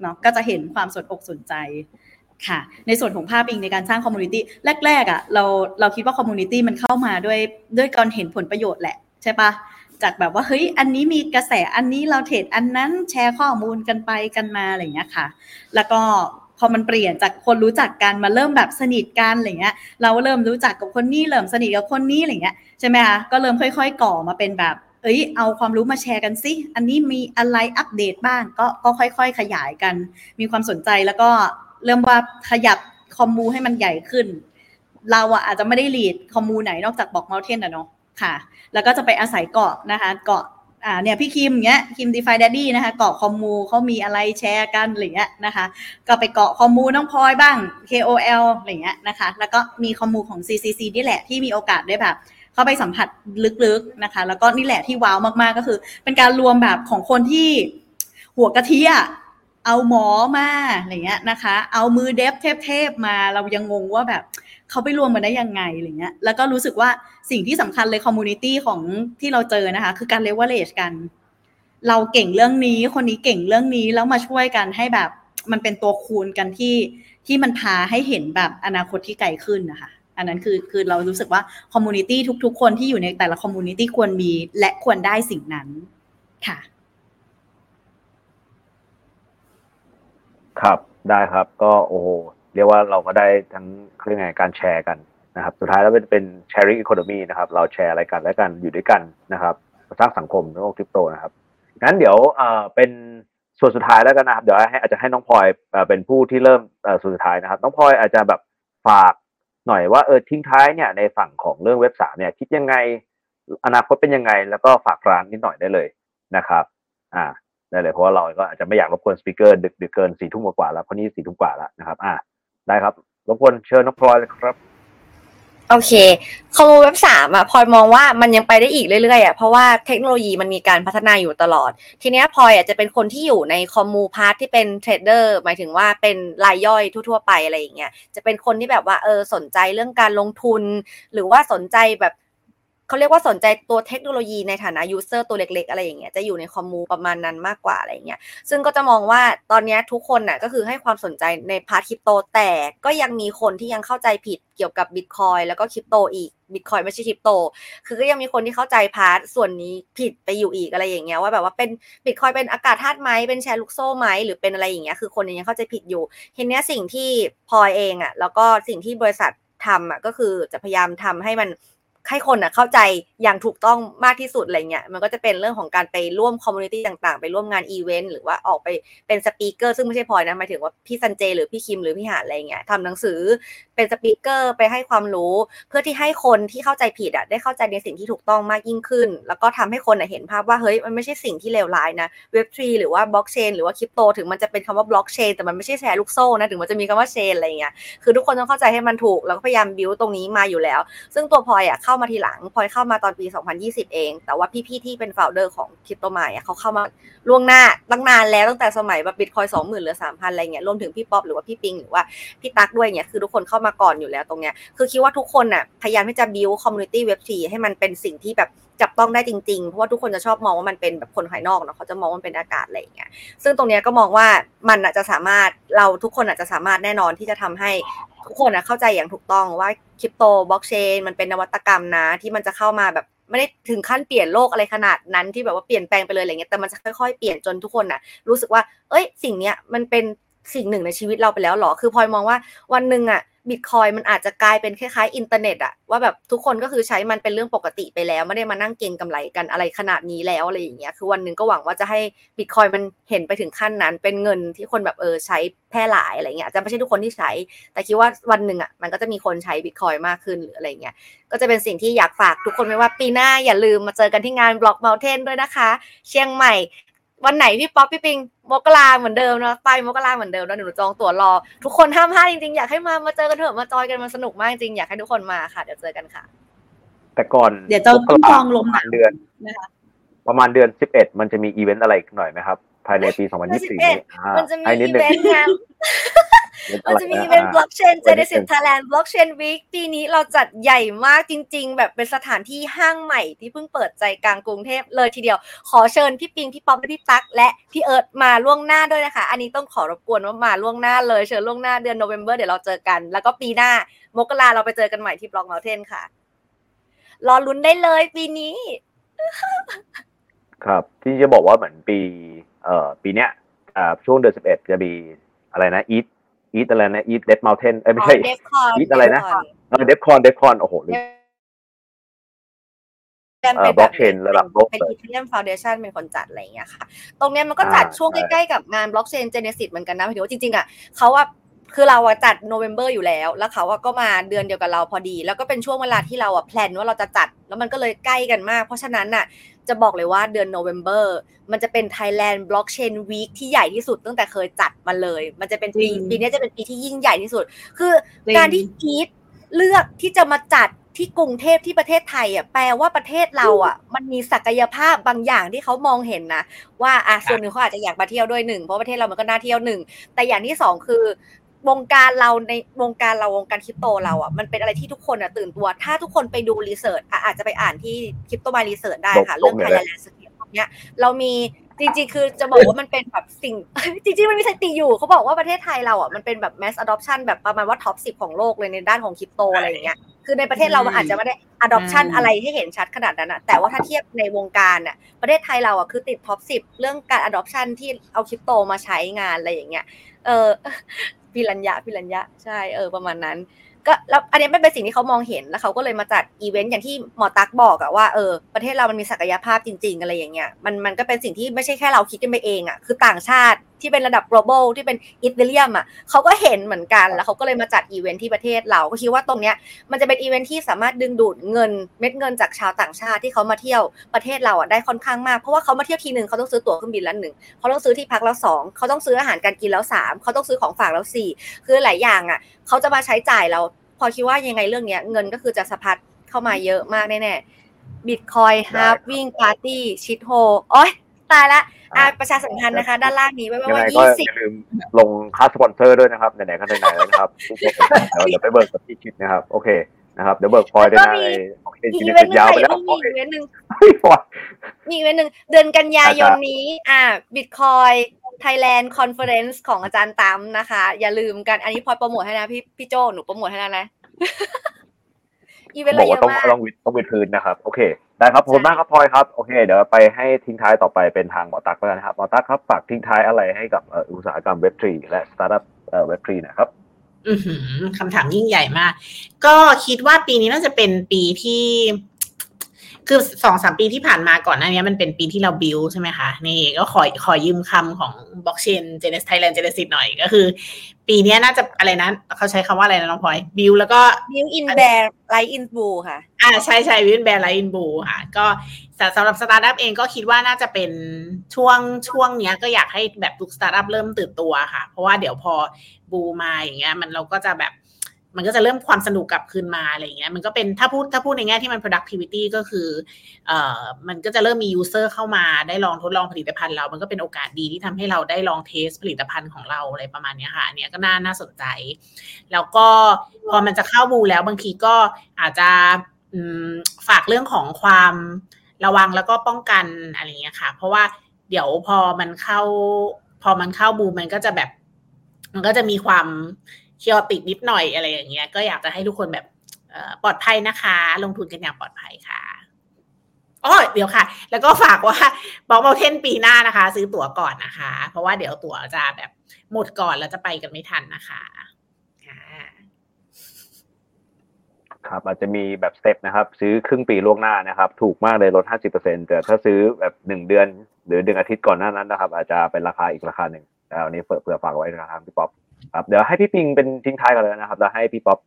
เนาะก็จะเห็นความสนอกสนใจ ค่ะ ในส่วนของภาพอิงในการสร้าง community แรกๆอะเราเราคิดว่า community มันเข้ามาด้วยด้วยการเห็นผลประโยชน์แหละใช่ปะจากแบบว่าเฮ้ยอันนี้มีกระแสอันนี้เราเทรดอันนั้นแชร์ข้อมูลกันไปกันมาอะไรอย่างเงี้ยค่ะ แล้วก็พอมันเปลี่ยนจากคนรู้จักกันมาเริ่มแบบสนิทกันอะไรเงี้ย เราเริ่มรู้จักกับคนนี้เริ่มสนิทกับคนนี้อะไรเงี้ยใช่ไหมคะก็เริ่มค่อย ๆ ก่อมาเป็นแบบ เอ้ยเอาความรู้มาแชร์กันสิอันนี้มีอะไรอัปเดตบ้างก็ก็ค่อย ๆ ขยายกัน มีความสนใจแล้วก็ เริ่มว่าขยับ commu ให้มันใหญ่ขึ้น เราอะอาจจะไม่ได้ lead commu ไหนนอกจาก Block Mountain อะเนาะค่ะ แล้วก็จะไปอาศัยเกาะนะคะเกาะอ่าเนี่ยพี่คิมเงี้ยคิม DeFi Daddy นะคะเกาะ commu เขามีอะไรแชร์กันอะไรเงี้ยนะคะก็ไปเกาะ commu น้องพลอยบ้าง KOL อะไรเงี้ยนะคะแล้วก็มี commu ของ CCC นี่แหละที่มีโอกาสได้แบบเข้าไปสัมผัสลึกๆนะคะ แล้วก็นี่แหละที่ว้าวมากๆก็คือ เป็นการรวมแบบของคนที่หัวกะทิอะ เอาหมอมาอะไรเงี้ยนะคะ เอามือ dev เทพๆมาเรายังงงว่าแบบเขาไปรวมกันได้ยังไงอะไรเงี้ยแล้วก็รู้สึกว่าสิ่งที่สำคัญเลย community ของที่เราเจอนะคะ คือการเลเวลเลชกัน เราเก่งเรื่องนี้คนนี้เก่งเรื่องนี้แล้วมาช่วยกันให้แบบมันเป็นตัวคูณกันที่ที่มันพาให้เห็นแบบอนาคตที่ไกลขึ้นนะคะอันนั้นคือคือเรารู้สึกว่า community ทุก ๆ คนที่อยู่ในแต่ละ community ควรมีและควรได้สิ่งนั้นค่ะ ครับได้ครับก็โอ้โหเรียกว่าเราก็ได้ทั้งเรื่องไงการแชร์กันนะครับ สุดท้ายแล้วเป็นเป็น sharing economy นะครับ เราแชร์อะไรกันและกันอยู่ด้วยกันนะครับสร้างสังคมในโลกคริปโตนะครับงั้นเดี๋ยวเอ่อเป็นส่วนสุดท้ายแล้วกันนะครับ เดี๋ยวให้อาจจะให้น้องพลอยเป็นผู้ที่เริ่มส่วนสุดท้ายนะครับ น้องพลอยอาจจะแบบฝากหน่อยว่าเออทิ้งท้ายเนี่ยในฝั่งของเรื่องเว็บสามเนี่ยคิดยังไง อนาคตเป็นยังไง แล้วก็ฝากร้านนิดหน่อยได้เลยนะครับ อ่า ได้เลยเพราะว่าเราก็อาจจะไม่อยากรบกวนสปีกเกอร์ดึกดึกเกินสี่ทุ่มกว่าแล้วเพราะนี่สี่ทุ่มกว่าแล้วนะครับ อ่าได้ครับ รบกวนเชิญน้องพลอยเลยครับโอเคคอมมูเว็บสามอะพลอยมองว่ามันยังไปได้อีกเรื่อยๆอะเพราะว่าเทคโนโลยีมันมีการพัฒนาอยู่ตลอด ทีเนี้ยพลอยอะจะเป็นคนที่อยู่ใน commu part ที่เป็นเทรดเดอร์หมายถึงว่าเป็นรายย่อยทั่วๆไปอะไรอย่างเงี้ยจะเป็นคนที่แบบว่าเออสนใจเรื่องการลงทุน หรือว่าสนใจแบบ เขาเรียกว่าสนใจตัวเทคโนโลยีในฐานะ user ตัวเล็กๆ อะไรอย่างเงี้ยจะอยู่ใน commu ประมาณนั้นมากกว่าอะไรเงี้ยซึ่งก็จะมองว่าตอนนี้ทุกคนน่ะก็คือให้ความสนใจใน part คริปโตแต่ก็ยังมีคนที่ยังเข้าใจผิดเกี่ยวกับบิตคอยน์แล้วก็คริปโตอีกบิตคอยน์ไม่ใช่คริปโต คือก็ยังมีคนที่เข้าใจ part ส่วนนี้ผิดไปอยู่อีกอะไรอย่างเงี้ยว่าแบบว่าเป็นบิตคอยน์เป็นอากาศธาตุไหมเป็นแชร์ลูกโซ่ไหมหรือเป็นอะไรอย่างเงี้ยคือคนยังเข้าใจผิดอยู่ทีเนี้ยสิ่งที่พลอยเองอะแล้วก็สิ่งที่บริษัททำอะก็คือจะพยายามทำให้มัน ให้คนอะเข้าใจอย่างถูกต้องมากที่สุดอะไรเงี้ยมันก็จะเป็นเรื่องของการไปร่วม community ต่างๆ ไปร่วมงานอีเวนต์หรือว่าออกไปเป็น speaker ซึ่งไม่ใช่พลอยนะหมายถึงว่าพี่ซันเจ หรือพี่คิมหรือพี่หาอะไรเงี้ยทำหนังสือเป็น speaker ไปให้ความรู้ เพื่อที่ให้คนที่เข้าใจผิดอะได้เข้าใจในสิ่งที่ถูกต้องมากยิ่งขึ้น แล้วก็ทำให้คนอะเห็นภาพว่าเฮ้ยมันไม่ใช่สิ่งที่เลวร้ายนะเว็บทรีหรือว่าบล็อกเชนหรือว่าคริปโตถึงมันจะเป็นคำว่าบล็อกเชนแต่มันไม่ใช่แชร์ลูกโซ่นะถึงมันจะมีคำว่าเชนอะไรเงี้ยคือทุกคนต้องเข้าใจให้มันถูกแล้วก็พยายามบิวตรงนี้มาอยู่แล้ว ซึ่งตัวพลอยอะเข้ามาทีหลังพลอยเข้ามาตอนปี 2020 เอง แต่ว่าพี่ๆที่เป็น f o u เดอร์ของ Cryptomind เขาเข้ามาล่วงหน้าตั้งนานแล้วตั้งแต่สมัยแบบบิตคอยน์สองหมื่นหรือสามพันอะไรเงี้ยรวมถึงพี่ป๊อปหรือว่าพี่ปิงหรือว่าพี่ตั๊กด้วยเนี่ยคือทุกคนเข้ามาก่อนอยู่แล้วตรงเนี้ยคือคิดว่าทุกคนอะพยายามที่จะ build community Web3ให้มันเป็นสิ่งที่แบบจับต้องได้จริงๆ เพราะว่าทุกคนจะชอบมองว่ามันเป็นแบบคนภายนอกเนาะเขาจะมองว่ามันเป็นอากาศอะไรอย่างเงี้ย ซึ่งตรงเนี้ยก็มองว่ามันอาจจะสามารถเราทุกคนอาจจะสามารถแน่นอนที่จะทำให้ ทุกคนเข้าใจอย่างถูกต้องว่าคริปโตบล็อกเชนมันเป็นนวัตกรรมนะ ที่มันจะเข้ามาแบบไม่ได้ถึงขั้นเปลี่ยนโลกอะไรขนาดนั้นที่แบบว่าเปลี่ยนแปลงไปเลยอะไรเงี้ยแต่มันจะค่อยๆเปลี่ยนจนทุกคนน่ะ รู้สึกว่า เอ้ย สิ่งเนี้ยมันเป็นสิ่งหนึ่งในชีวิตเราไปแล้วหรอคือพลอยมองว่าวันหนึ่งอะ บิตคอยน์มันอาจจะกลายเป็นคล้ายๆอินเทอร์เน็ตอะว่าแบบทุกคนก็คือใช้มันเป็นเรื่องปกติไปแล้ว ไม่ได้มานั่งเก็งกำไรกันอะไรขนาดนี้แล้วอะไรอย่างเงี้ยคือวันหนึ่งก็หวังว่าจะให้บิตคอยน์มันเห็นไปถึงขั้นนั้น เป็นเงินที่คนแบบเออใช้แพร่หลายอะไรเงี้ยจะไม่ใช่ทุกคนที่ใช้ แต่คิดว่าวันหนึ่งอะมันก็จะมีคนใช้บิตคอยน์มากขึ้นหรืออะไรเงี้ยก็จะเป็นสิ่งที่อยากฝากทุกคนไว้ว่าปีหน้าอย่าลืมมาเจอกันที่งาน Block Mountain ด้วยนะคะ เชียงใหม่ วันไหนพี่ป๊อปพี่ปิงมกราเหมือนเดิมนะไปมกราเหมือนเดิมแล้วหนูจองตั๋วรอ ทุกคนห้ามพลาดจริงๆ อยากให้มามาเจอกันเถอะมาจอยกันมันสนุกมากจริงอยากให้ทุกคนมาค่ะ เดี๋ยวเจอกันค่ะ แต่ก่อนเดี๋ยวจะต้องจองลมประหมานาณวเดือนนะคะประมาณเดือนสิบเอ็ดมันจะมีอีเวนต์อะไรหน่อยไหมครับ ภายในปีสองพันยี่สิบสี่นี้อ่า มันจะมีให้นิดอีนึงเวนต์งานมันจะมีเป็น blockchain Genesis Thailand blockchain week ปีนี้เราจัดใหญ่มากจริง ๆ แบบเป็นสถานที่ห้างใหม่ที่เพิ่งเปิดใจกลางกรุงเทพเลยทีเดียว ขอเชิญพี่ปิงพี่ป๊อปและพี่ตั๊กและพี่เอิร์ธมาล่วงหน้าด้วยนะคะ อันนี้ต้องขอรบกวนว่ามาล่วงหน้าเลยเชิญล่วงหน้าเดือนโนเวม ber เดี๋ยวเราเจอกัน แล้วก็ปีหน้ามกราเราไปเจอกันใหม่ที่ Block Mountain ค่ะรอลุ้นได้เลยปีนี้ ครับ ที่จะบอกว่าเหมือนปี เอ่อ ปีเนี้ยอ่าช่วงเดือนสิบเอ็ดจะมีอะไรนะ ETH ETH อะไรนะ ETH เดดเมลเทนเอ้ยไม่ใช่ Devcon ETH อะไรนะเออ Devcon Devcon โอ้โหลืมเป็นเอ่อแบบ blockchain ระดับโลกเป็นเลย Ethereum Foundation เป็นคนจัดอะไรอย่างเงี้ยค่ะ ตรงเนี้ยมันก็จัดอ่าช่วงใช่ใกล้ๆกับงาน Blockchain Genesis เหมือนกันนะหมายถึงว่าจริงๆอะเขาว่าคือเราอะจัดโนเวม ber อยู่แล้ว แล้วเขาอะก็มาเดือนเดียวกับเราพอดี แล้วก็เป็นช่วงเวลาที่เราอะแพลนว่าเราจะจัด แล้วมันก็เลยใกล้กันมาก เพราะฉะนั้นน่ะ จะบอกเลยว่าเดือนโนเวม ber มันจะเป็น Thailand Blockchain Week ที่ใหญ่ที่สุดตั้งแต่เคยจัดมาเลย มันจะเป็นปีจริงปีนี้จะเป็นปีที่ยิ่งใหญ่ที่สุด คือจริงการที่อีทเลือกที่จะมาจัดที่กรุงเทพที่ประเทศไทยอะแปลว่าประเทศเราอะ มันมีศักยภาพบางอย่างที่เขามองเห็นนะว่าอะส่วนหนึ่งเขาอาจจะอยากมาเที่ยวด้วยหนึ่งเพราะประเทศเรามันก็น่าเที่ยวหนึ่งแต่อย่างที่สองคือ วงการเราในวงการเราวงการคริปโตเราอะมันเป็นอะไรที่ทุกคนอะตื่นตัว ถ้าทุกคนไปดู research อะอาจจะไปอ่านที่ Cryptomind Research ได้ค่ะลเรื่องงเนี่ยไทยแลนด์สเกตเนี้ยเรามีจริงๆ คือจะบอกว่ามันเป็นแบบสิ่ง จริงๆ มันมีสถิติอยู่ เขาบอกว่าประเทศไทยเราอะมันเป็นแบบ mass adoption แบบประมาณว่า top สิบของโลกเลยในด้านของคริปโตอะไรอย่างเงี้ยคือในประเทศเรามันอาจจะไม่ได้ adoption อืมอะไรที่เห็นชัดขนาดนั้นอะแต่ว่าถ้าเทียบในวงการอะประเทศไทยเราอะคือติด top สิบเรื่องการ adoption ที่เอาคริปโตมาใช้งานอะไรอย่างเงี้ย เออ พิรัญญาพิรัญญาใช่เออประมาณนั้น ก็แล้วอันนี้ไม่เป็นสิ่งที่เขามองเห็นแล้วเขาก็เลยมาจัดอีเวนต์อย่างที่หมอตั๊กบอกอะว่าเออประเทศเรามันมีศักยภาพจริง ๆ อะไรอย่างเงี้ยมันมันก็เป็นสิ่งที่ไม่ใช่แค่เราคิดกันไปเองอะคือต่างชาติที่เป็นระดับ global ที่เป็น Ethereum อะเขาก็เห็นเหมือนกันแล้วเขาก็เลยมาจัดอีเวนต์ที่ประเทศเราก็คิดว่าตรงเนี้ยมันจะเป็นอีเวนท์ที่สามารถดึงดูดเงินเม็ดเงินจากชาวต่างชาติที่เขามาเที่ยวประเทศเราอะได้ค่อนข้างมากเพราะว่าเขามาเที่ยวทีหนึ่งเขาต้องซื้อตั๋วเครื่องบินแล้วหนึ่งเขาต้องซื้อที่พักแล้วสองเขาต้องซื้ออาหารการกินแล้วสามเขาต้องซื้อของฝากแล้วสี่คือหลายอย่างอะเขาจะมาใช้จ่ายเราพอคิดว่ายังไงเรื่องเนี้ยเงินก็คือจะสะพัดเข้ามาเยอะมากแน่ๆ Bitcoin Halving Party ชิดโฮโอ้ย ตายละอะประชาสัมพันธ์นะคะ ด้านล่างนี้ไว้ยังไงว่าก็ยี่สิบอย่าลืมลงค่าสปอนเซอร์ด้วยนะครับไหนๆก็ไหนๆแล้วนะครับเดี๋ยวเดี๋ยวไปเบิกกับพี่ชิดนะครับ โอเคนะครับเดี๋ยวเบิกพลอยด้วยนะในโอเคอีทีกนี้อีเวนต์หนึ่งยาวค่ะไปอย่าแล้วเพิ่งโอมีเคอีกอีเวนต์หนึ่งพี่พลอยมีอีกเวนต์หนึ่งเดือนกันยายนอาจารย์นี้อ่า Bitcoin Thailand Conference ของอาจารย์ตั้มนะคะ อย่าลืมกันอันนี้พลอยโปรโมทให้นะพี่พี่โจหนูโปรโมทให้แล้วนะอีเวนต์บเราอกเยว่าอะต้องมากต้องวิดต้องวิดพื้นนะครับ โอเค ได้ครับขอบคุณมากครับพลอยครับโอเค เดี๋ยวไปให้ทิ้งท้ายต่อไปเป็นทางหมอตั๊กแล้วกันนะครับหมอตั๊กครับฝากทิ้งท้ายอะไรให้กับเอ่ออุตสาหกรรมเว็บทรีและสตาร์ทอัพเว็บทรีนะครับอือหือคำถามยิ่งใหญ่มาก ก็คิดว่าปีนี้น่าจะเป็นปีที่ คือสองสามปีที่ผ่านมาก่อนหน้านี้มันเป็นปีที่เราบิวใช่ไหมคะ นี่ก็ขอขอยืมคำของ Blockchain Genesis Thailand Genesis หน่อยก็คือ ปีนี้น่าจะอะไรนะเขาใช้คำว่าอะไรนะน้องพลอยบิวแล้วก็ Build in Bear Ride in Bull ค่ะ อ่าใช่ใช่ Build in Bear Ride in Bull ค่ะ ก็สำสำหรับสตาร์ทอัพเองก็คิดว่าน่าจะเป็นช่วงช่วงเนี้ยก็อยากให้แบบทุกสตาร์ทอัพเริ่มตื่นตัวค่ะ เพราะว่าเดี๋ยวพอ bull มาอย่างเงี้ยมันเราก็จะแบบ มันก็จะเริ่มความสนุกกลับคืนมาอะไรอย่างเงี้ยมันก็เป็นถ้าพูดถ้าพูดในแง่ที่มัน productivity ก็คือเอ่อมันก็จะเริ่มมี user เข้ามาได้ลองทดลองผลิตภัณฑ์เรา มันก็เป็นโอกาสดีที่ทำให้เราได้ลอง test ผลิตภัณฑ์ของเราอะไรประมาณนี้ค่ะอันเนี้ยก็น่าน่าสนใจ แล้วก็พอมันจะเข้า bull แล้วบางทีก็อาจจะฝากเรื่องของความระวังแล้วก็ป้องกันอะไรเงี้ยค่ะ เพราะว่าเดี๋ยวพอมันเข้า พอมันเข้าบูมันก็จะแบบ มันก็จะมีความ เคียวติดนิดหน่อยอะไรอย่างเงี้ย ก็อยากจะให้ทุกคนแบบปลอดภัยนะคะ ลงทุนกันอย่างปลอดภัยค่ะอ๋อเดี๋ยวค่ะ แล้วก็ฝากว่าบอกเมาเทนปีหน้านะคะ ซื้อตั๋วก่อนนะคะ เพราะว่าเดี๋ยวตั๋วจะแบบหมดก่อนแล้วจะไปกันไม่ทันนะคะครับอาจจะมีแบบ step นะครับ ซื้อครึ่งปีล่วงหน้านะครับ ถูกมากเลยลด 50%แต่ถ้าซื้อแบบหนึ่งเดือน หรือหนึ่งอาทิตย์ก่อนหน้านั้นนะครับ อาจจะเป็นราคาอีกราคาหนึ่งแต่อันนี้เผื่อเผื่อฝากไว้นะครับพี่ป๊อป ครับเดี๋ยวให้พี่ปิงเป็นทิ้งท้ายกันเลยนะครับ แล้วให้พี่ป๊อป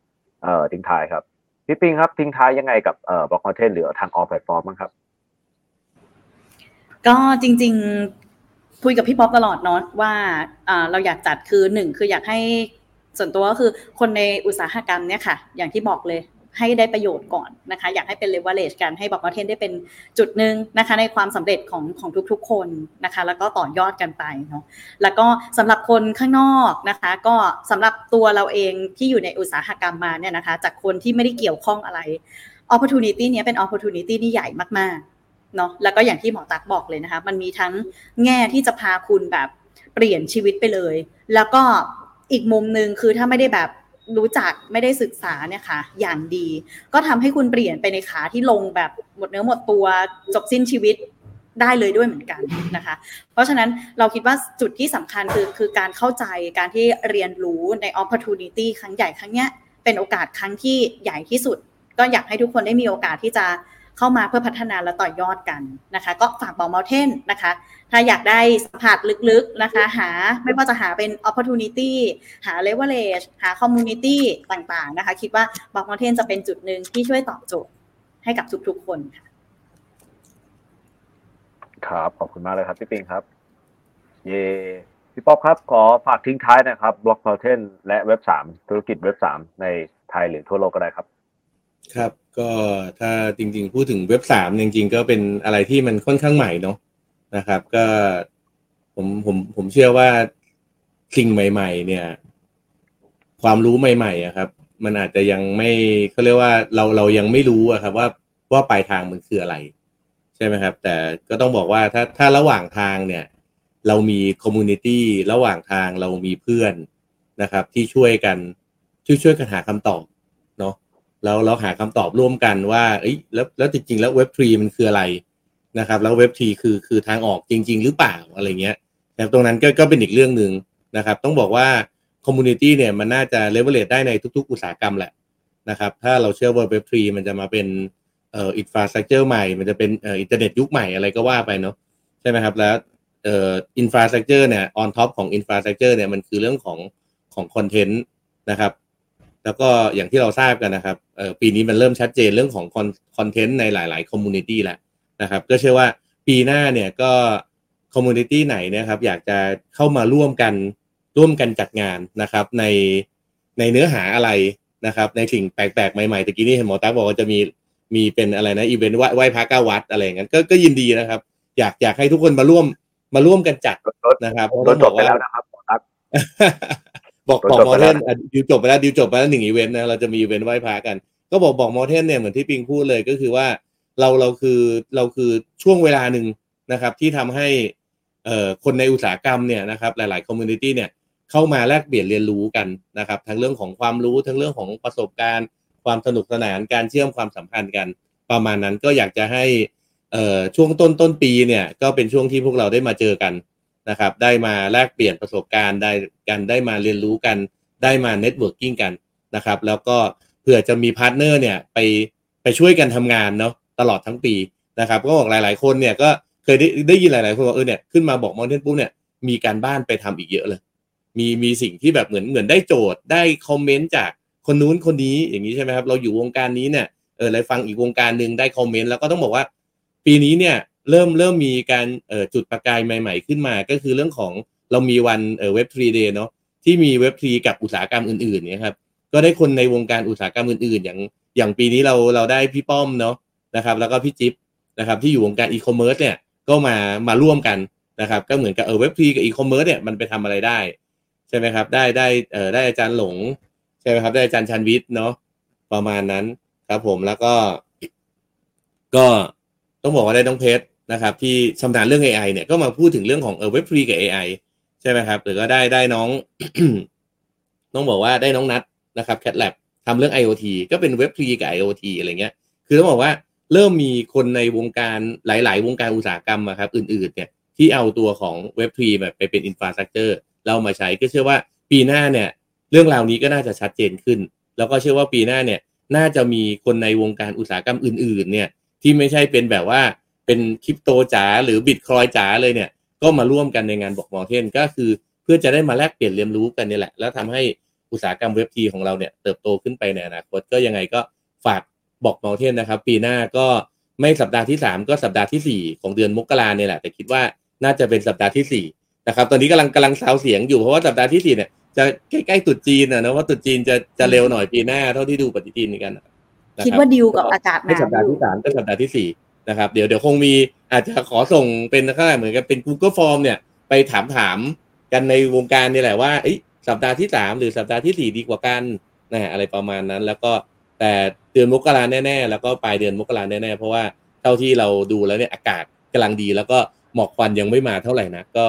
เอ่อทิ้งท้ายครับ พี่ปิงครับทิ้งท้ายยังไงกับเอ่อ block content หรือทาง off แพลตฟอร์มบ้างครับ ก็จริง ๆ คุยกับพี่ป๊อปตลอดเนาะว่าอ่าเราอยากจัดคือหนึ่งคืออยากให้ส่วนตัวก็คือคนในอุตสาหกรรมเนี่ยค่ะ อย่างที่บอกเลย ให้ได้ประโยชน์ก่อนนะคะ อยากให้เป็น leverage กันให้บอกว่าเทนได้เป็นจุดหนึ่งนะคะ ในความสำเร็จของของทุกๆคนนะคะ แล้วก็ต่อยอดกันไปเนาะแล้วก็สำหรับคนข้างนอกนะคะ ก็สำหรับตัวเราเองที่อยู่ในอุตสาหกรรมมาเนี่ยนะคะ จากคนที่ไม่ได้เกี่ยวข้องอะไร opportunity เนี้ยเป็น opportunity ที่ใหญ่มากๆเนาะแล้วก็อย่างที่หมอตักบอกเลยนะคะ มันมีทั้งแง่ที่จะพาคุณแบบเปลี่ยนชีวิตไปเลย แล้วก็อีกมุมหนึ่งคือถ้าไม่ได้แบบ รู้จักไม่ได้ศึกษาเนี่ยค่ะ อย่างดี ก็ทำให้คุณเปลี่ยนไปในขาที่ลงแบบหมดเนื้อหมดตัวจบสิ้นชีวิตได้เลยด้วยเหมือนกันนะคะ เพราะฉะนั้นเราคิดว่าจุดที่สำคัญคือคือการเข้าใจการที่เรียนรู้ใน opportunity ครั้งใหญ่ครั้งเนี้ยเป็นโอกาสครั้งที่ใหญ่ที่สุด ก็อยากให้ทุกคนได้มีโอกาสที่จะ เข้ามาเพื่อพัฒนาและต่อยอดกันนะคะ ก็ฝากบอกเมลเทนนะคะ ถ้าอยากได้สัมผัสลึกๆนะคะ หาไม่ว่าจะหาเป็น opportunity หา leverage หา community ต่างๆนะคะ คิดว่าบอกเมลเทนจะเป็นจุดหนึ่งที่ช่วยตอบโจทย์ให้กับทุกๆคนค่ะครับ ขอบคุณมากเลยครับพี่ปิงครับ เย่พี่ป๊อปครับ ขอฝากทิ้งท้ายนะครับ Block Mountain และเว็บสามธุรกิจเว็บสามในไทยหรือทั่วโลกก็ได้ครับ ครับ ก็ถ้าจริงๆ พูดถึงเว็บสามจริงๆ ก็เป็นอะไรที่มันค่อนข้างใหม่เนาะนะครับ ก็ผมผมผมเชื่อว่าสิ่งใหม่ ๆ เนี่ย ความรู้ใหม่ๆอะครับ มันอาจจะยังไม่เขาเรียกว่าเราเรายังไม่รู้อะครับ ว่าว่าปลายทางมันคืออะไร ใช่ไหมครับ แต่ก็ต้องบอกว่าถ้าถ้าระหว่างทางเนี่ย เรามีคอมมูนิตี้ระหว่างทางเรามีเพื่อนนะครับ ที่ช่วยกันช่วยช่วยกันหาคำตอบเนาะ แล้วเราหาคำตอบร่วมกันว่าเอ้ยแล้วแล้วจริงๆแล้วเว็บทรีมันคืออะไรนะครับ แล้วเว็บทรีคือคือทางออกจริง ๆ หรือเปล่าอะไรเงี้ยแต่ตรงนั้นก็ก็เป็นอีกเรื่องหนึ่งนะครับ ต้องบอกว่า community เนี่ยมันน่าจะ elevate ได้ในทุก ๆ อุตสาหกรรมแหละนะครับถ้าเราเชื่อว่าเว็บทรีมันจะมาเป็นเอ่อ infrastructure ใหม่ มันจะเป็นเอ่ออินเทอร์เน็ตยุคใหม่อะไรก็ว่าไปเนาะใช่ไหมครับแล้วเอ่อ infrastructure เนี่ย on top ของ infrastructure เนี่ยมันคือเรื่องของของ content นะครับ แล้วก็อย่างที่เราทราบกันนะครับปีนี้มันเริ่มชัดเจนเรื่องของ content ในหลาย ๆ community แล้วนะครับก็เชื่อว่าปีหน้าเนี่ยก็ community ไหนนะครับอยากจะเข้ามาร่วมกันร่วมกันจัดงานนะครับในในเนื้อหาอะไรนะครับ ในสิ่งแปลก ๆ ใหม่ ๆตะกี้นี้เห็นหมอตาบอกว่าจะมีมีเป็นอะไรนะอีเวนต์ไหว้พระเก้าวัดอะไรอย่างนั้นก็ก็ยินดีนะครับ อยากอยากให้ทุกคนมาร่วมมาร่วมกันจัดรถนะครับรถจบไปแล้วนะครับครับ บอกจบบอกจบมอไปเทแล้วนนะอะดิวจบไปแล้วดิวจบไปแล้วหนึ่งอีเวนต์นะเราจะมีอีเวนต์ไหว้พระกัน ก็บอกบอกมอเทนเนี่ยเหมือนที่ปิงพูดเลยก็คือว่าเราเราคือเราคือช่วงเวลาหนึ่งนะครับ ที่ทำให้เอ่อคนในอุตสาหกรรมเนี่ยนะครับ หลาย ๆ คอมมูนิตี้เนี่ยเข้ามาแลกเปลี่ยนเรียนรู้กันนะครับ ทั้งเรื่องของความรู้ทั้งเรื่องของประสบการณ์ ความสนุกสนานการเชื่อมความสัมพันธ์กัน ประมาณนั้นก็อยากจะให้เอ่อช่วงต้นต้นปีเนี่ยก็เป็นช่วงที่พวกเราได้มาเจอกัน นะครับ ได้มาแลกเปลี่ยนประสบการณ์ได้กันได้มาเรียนรู้กัน ได้มา networking กันนะครับ แล้วก็เผื่อจะมี partner เนี่ยไปไปช่วยกันทำงานเนาะตลอดทั้งปีนะครับก็บอกหลาย ๆ คนเนี่ยก็เคยได้ได้ยินหลาย ๆ คนบอกเออเนี่ยขึ้นมา Block Mountain ปุ๊บเนี่ยมีการบ้านไปทำอีกเยอะเลย มีมีสิ่งที่แบบเหมือนเหมือนได้โจทย์ได้ comment จากคนนู้นคนนี้อย่างนี้ใช่ไหมครับเราอยู่วงการนี้เนี่ยเออเลยฟังอีกวงการหนึ่งได้ comment แล้วก็ต้องบอกว่า ปีนี้เนี่ย เริ่มเริ่มมีการจุดประกายใหม่ ๆ ขึ้นมา ก็คือเรื่องของเรามีวัน Web3 Day เนาะที่มีเว็บทรีกับอุตสาหกรรมอื่นๆเนี่ยครับก็ได้คนในวงการอุตสาหกรรมอื่นๆ อย่างอย่างปีนี้เราเราได้พี่ป้อมเนาะนะครับ แล้วก็พี่จิ๊บนะครับที่อยู่วงการอีคอมเมิร์ซเนี่ยก็มามาร่วมกันนะครับก็เหมือนกับเออ Web3 กับอีคอมเมิร์ซเนี่ยมันไปทำอะไรได้ใช่ไหมครับได้ได้เออได้อาจารย์หลงใช่ไหมครับได้อาจารย์ชันวิทย์เนาะประมาณนั้นครับผมแล้วก็ก็ ต้องบอกว่าได้น้องเพชรนะครับ ที่ชำนาญเรื่อง AI เนี่ยก็มาพูดถึงเรื่องของเออ Web3กับ AI ใช่ไหมครับ หรือก็ได้ได้น้องต้องบอกว่าได้น้องนัดนะครับแคทแลบทำเรื่อง IoT ก็เป็น Web3กับ IoT อะไรเงี้ย คือต้องบอกว่าเริ่มมีคนในวงการหลาย ๆ วงการอุตสาหกรรมอะครับ อื่น ๆ เนี่ยที่เอาตัวของ Web3แบบไปเป็น infrastructure เรามาใช้ก็เชื่อว่าปีหน้าเนี่ยเรื่องราวนี้ก็น่าจะชัดเจนขึ้น แล้วก็เชื่อว่าปีหน้าเนี่ยน่าจะมีคนในวงการอุตสาหกรรมอื่น ๆ เนี่ย ที่ไม่ใช่เป็นแบบว่าเป็นคริปโตจ๋าหรือบิตคอยจ๋าเลยเนี่ย ก็มาร่วมกันในงาน Block Mountain ก็คือ เพื่อจะได้มาแลกเปลี่ยนเรียนรู้กันนี่แหละ แล้วทำให้อุตสาหกรรมเว็บทีของเราเนี่ยเติบโตขึ้นไปในอนาคตก็ยังไงก็ฝากบอกมอเทนนะครับ ปีหน้าก็ไม่สัปดาห์ที่สามก็สัปดาห์ที่สี่ของเดือนมกราเนี่ยแหละ แต่คิดว่าน่าจะเป็นสัปดาห์ที่สี่นะครับตอนนี้กำลังกำลังซาวเสียงอยู่เพราะว่าสัปดาห์ที่สี่เนี่ยจะใกล้ๆตรุษจีนนะนะว่าตรุษจีนจะจะเร็วหน่อยปีหน้าเท่าที่ดูปฏิทินกันนะ ครับคิดว่าดิวกับอากาศหไม่นาวสัปดาห์ที่สามก็สัปดาห์ที่สี่นะครับเดี๋ยวเดี๋ยวคงมีอาจจะขอส่งเป็นข้าเหมือนกับเป็น Google Form เนี่ยไปถามถามกันในวงการนี่แหละว่าเอ้ยสัปดาห์ที่สามหรือสัปดาห์ที่สี่ดีกว่ากันนะฮะอะไรประมาณนั้น แล้วก็แต่เดือนมกราแน่ๆ แล้วก็ปลายเดือนมกราแน่ๆ เพราะว่าเท่าที่เราดูแล้วเนี่ยอากาศกำลังดี แล้วก็หมอกควันยังไม่มาเท่าไหร่นะก็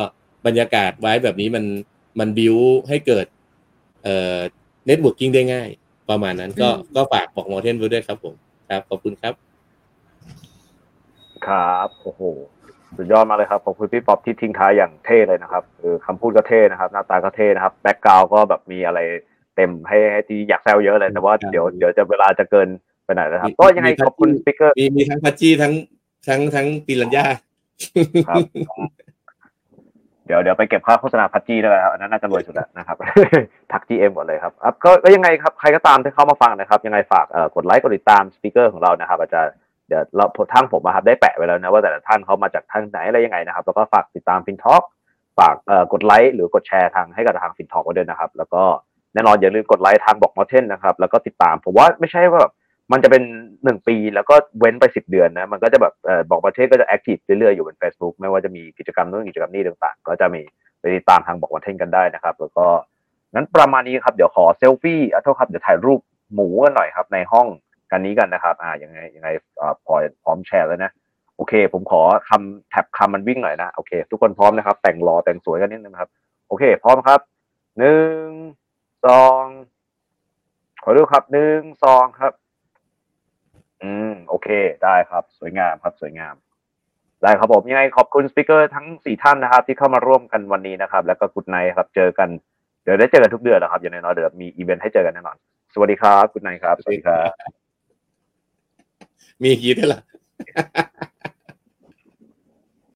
บรรยากาศไว้แบบนี้มันมันบิวให้เกิดเอ่อ networking ได้ง่าย ประมาณนั้นก็ก็ฝาก Block Mountain ไว้ด้วยครับผมครับขอบคุณครับ ครับโอ้โหสุดยอดมากเลยครับขอบคุณพี่ป๊อปที่ทิ้งท้ายอย่างเท่เลยนะครับคือคำพูดก็เท่นะครับ หน้าตาก็เท่นะครับแบ็กกราวก็แบบมีอะไรเต็มให้ให้ที่อยากแซวเยอะเลยแต่ว่าครับเดี๋ยวเดี๋ยวจะเวลาจะเกินไปไหนนะครับมีก็ยังไงมีขอบคุณมีสปิเกอร์มีมีทั้งพัชจี้ทั้งทั้งทั้งปีรัญญาครับเดี๋ยวเดี๋ยวไปเก็บค่าโฆษณาพัจจีด้วยครับอันนั้นน่าจะรวยสุดแล้วนะครับทัก GM ก่อนเลยครับครับก็ยังไงครับใครก็ตามที่เข้ามาฟังนะครับ ยังไงฝากกดไลค์กดติดตาม speaker ของเรานะครับ อาจจะเดี๋ยวเราทางผมนะครับได้แปะไว้แล้วนะว่าแต่ละท่านเขามาจากทางไหนอะไรยังไงนะครับ แล้วก็ฝากติดตามฟินท็อกฝากกดไลค์หรือกดแชร์ทางให้กับทางฟินท็อกไว้ด้วยนะครับ แล้วก็แน่นอนอย่าลืมกดไลค์ทาง Block Mountain นะครับแล้วก็ติดตามผมว่าไม่ใช่ว่าแบบ มันจะเป็นหนึ่งปีแล้วก็เว้นไปสิบเดือนนะ มันก็จะแบบ Block Mountain ก็จะ active เรื่อยๆอยู่บน Facebook ไม่ว่าจะมีกิจกรรมนู้นกิจกรรมนี้ต่างๆ ก็จะมีไปติดตามทางบอกวันเทนกันได้นะครับ แล้วก็นั้นประมาณนี้ครับ เดี๋ยวขอเซลฟี่อะโทษครับ เดี๋ยวถ่ายรูปหมูกันหน่อยครับ ในห้องกันนี้กันนะครับ อ่ายังไงยังไงอ่าพอพร้อมแชร์แล้วนะ โอเค ผมขอคำแท็บคำมันวิ่งหน่อยนะ โอเค ทุกคนพร้อมนะครับ แต่งรอแต่งสวยกันนิดนึงครับ โอเค พร้อมครับหนึ่งสองขอดูครับหนึ่งสองครับ อืมโอเค ได้ครับ สวยงามครับ สวยงาม ได้ครับผมยังไงขอบคุณสปิเกอร์ทั้งสี่ท่านนะครับ ที่เข้ามาร่วมกันวันนี้นะครับ แล้วก็กุดไนครับ เจอกันเดี๋ยวได้เจอกันทุกเดือนนะครับอย่างน้อยๆเดี๋ยวมีอีเวนต์ให้เจอกันแน่นอน สวัสดีครับกุดไนครับ สวัสดีครับ มีอย่างนี้ด้วยเหรอ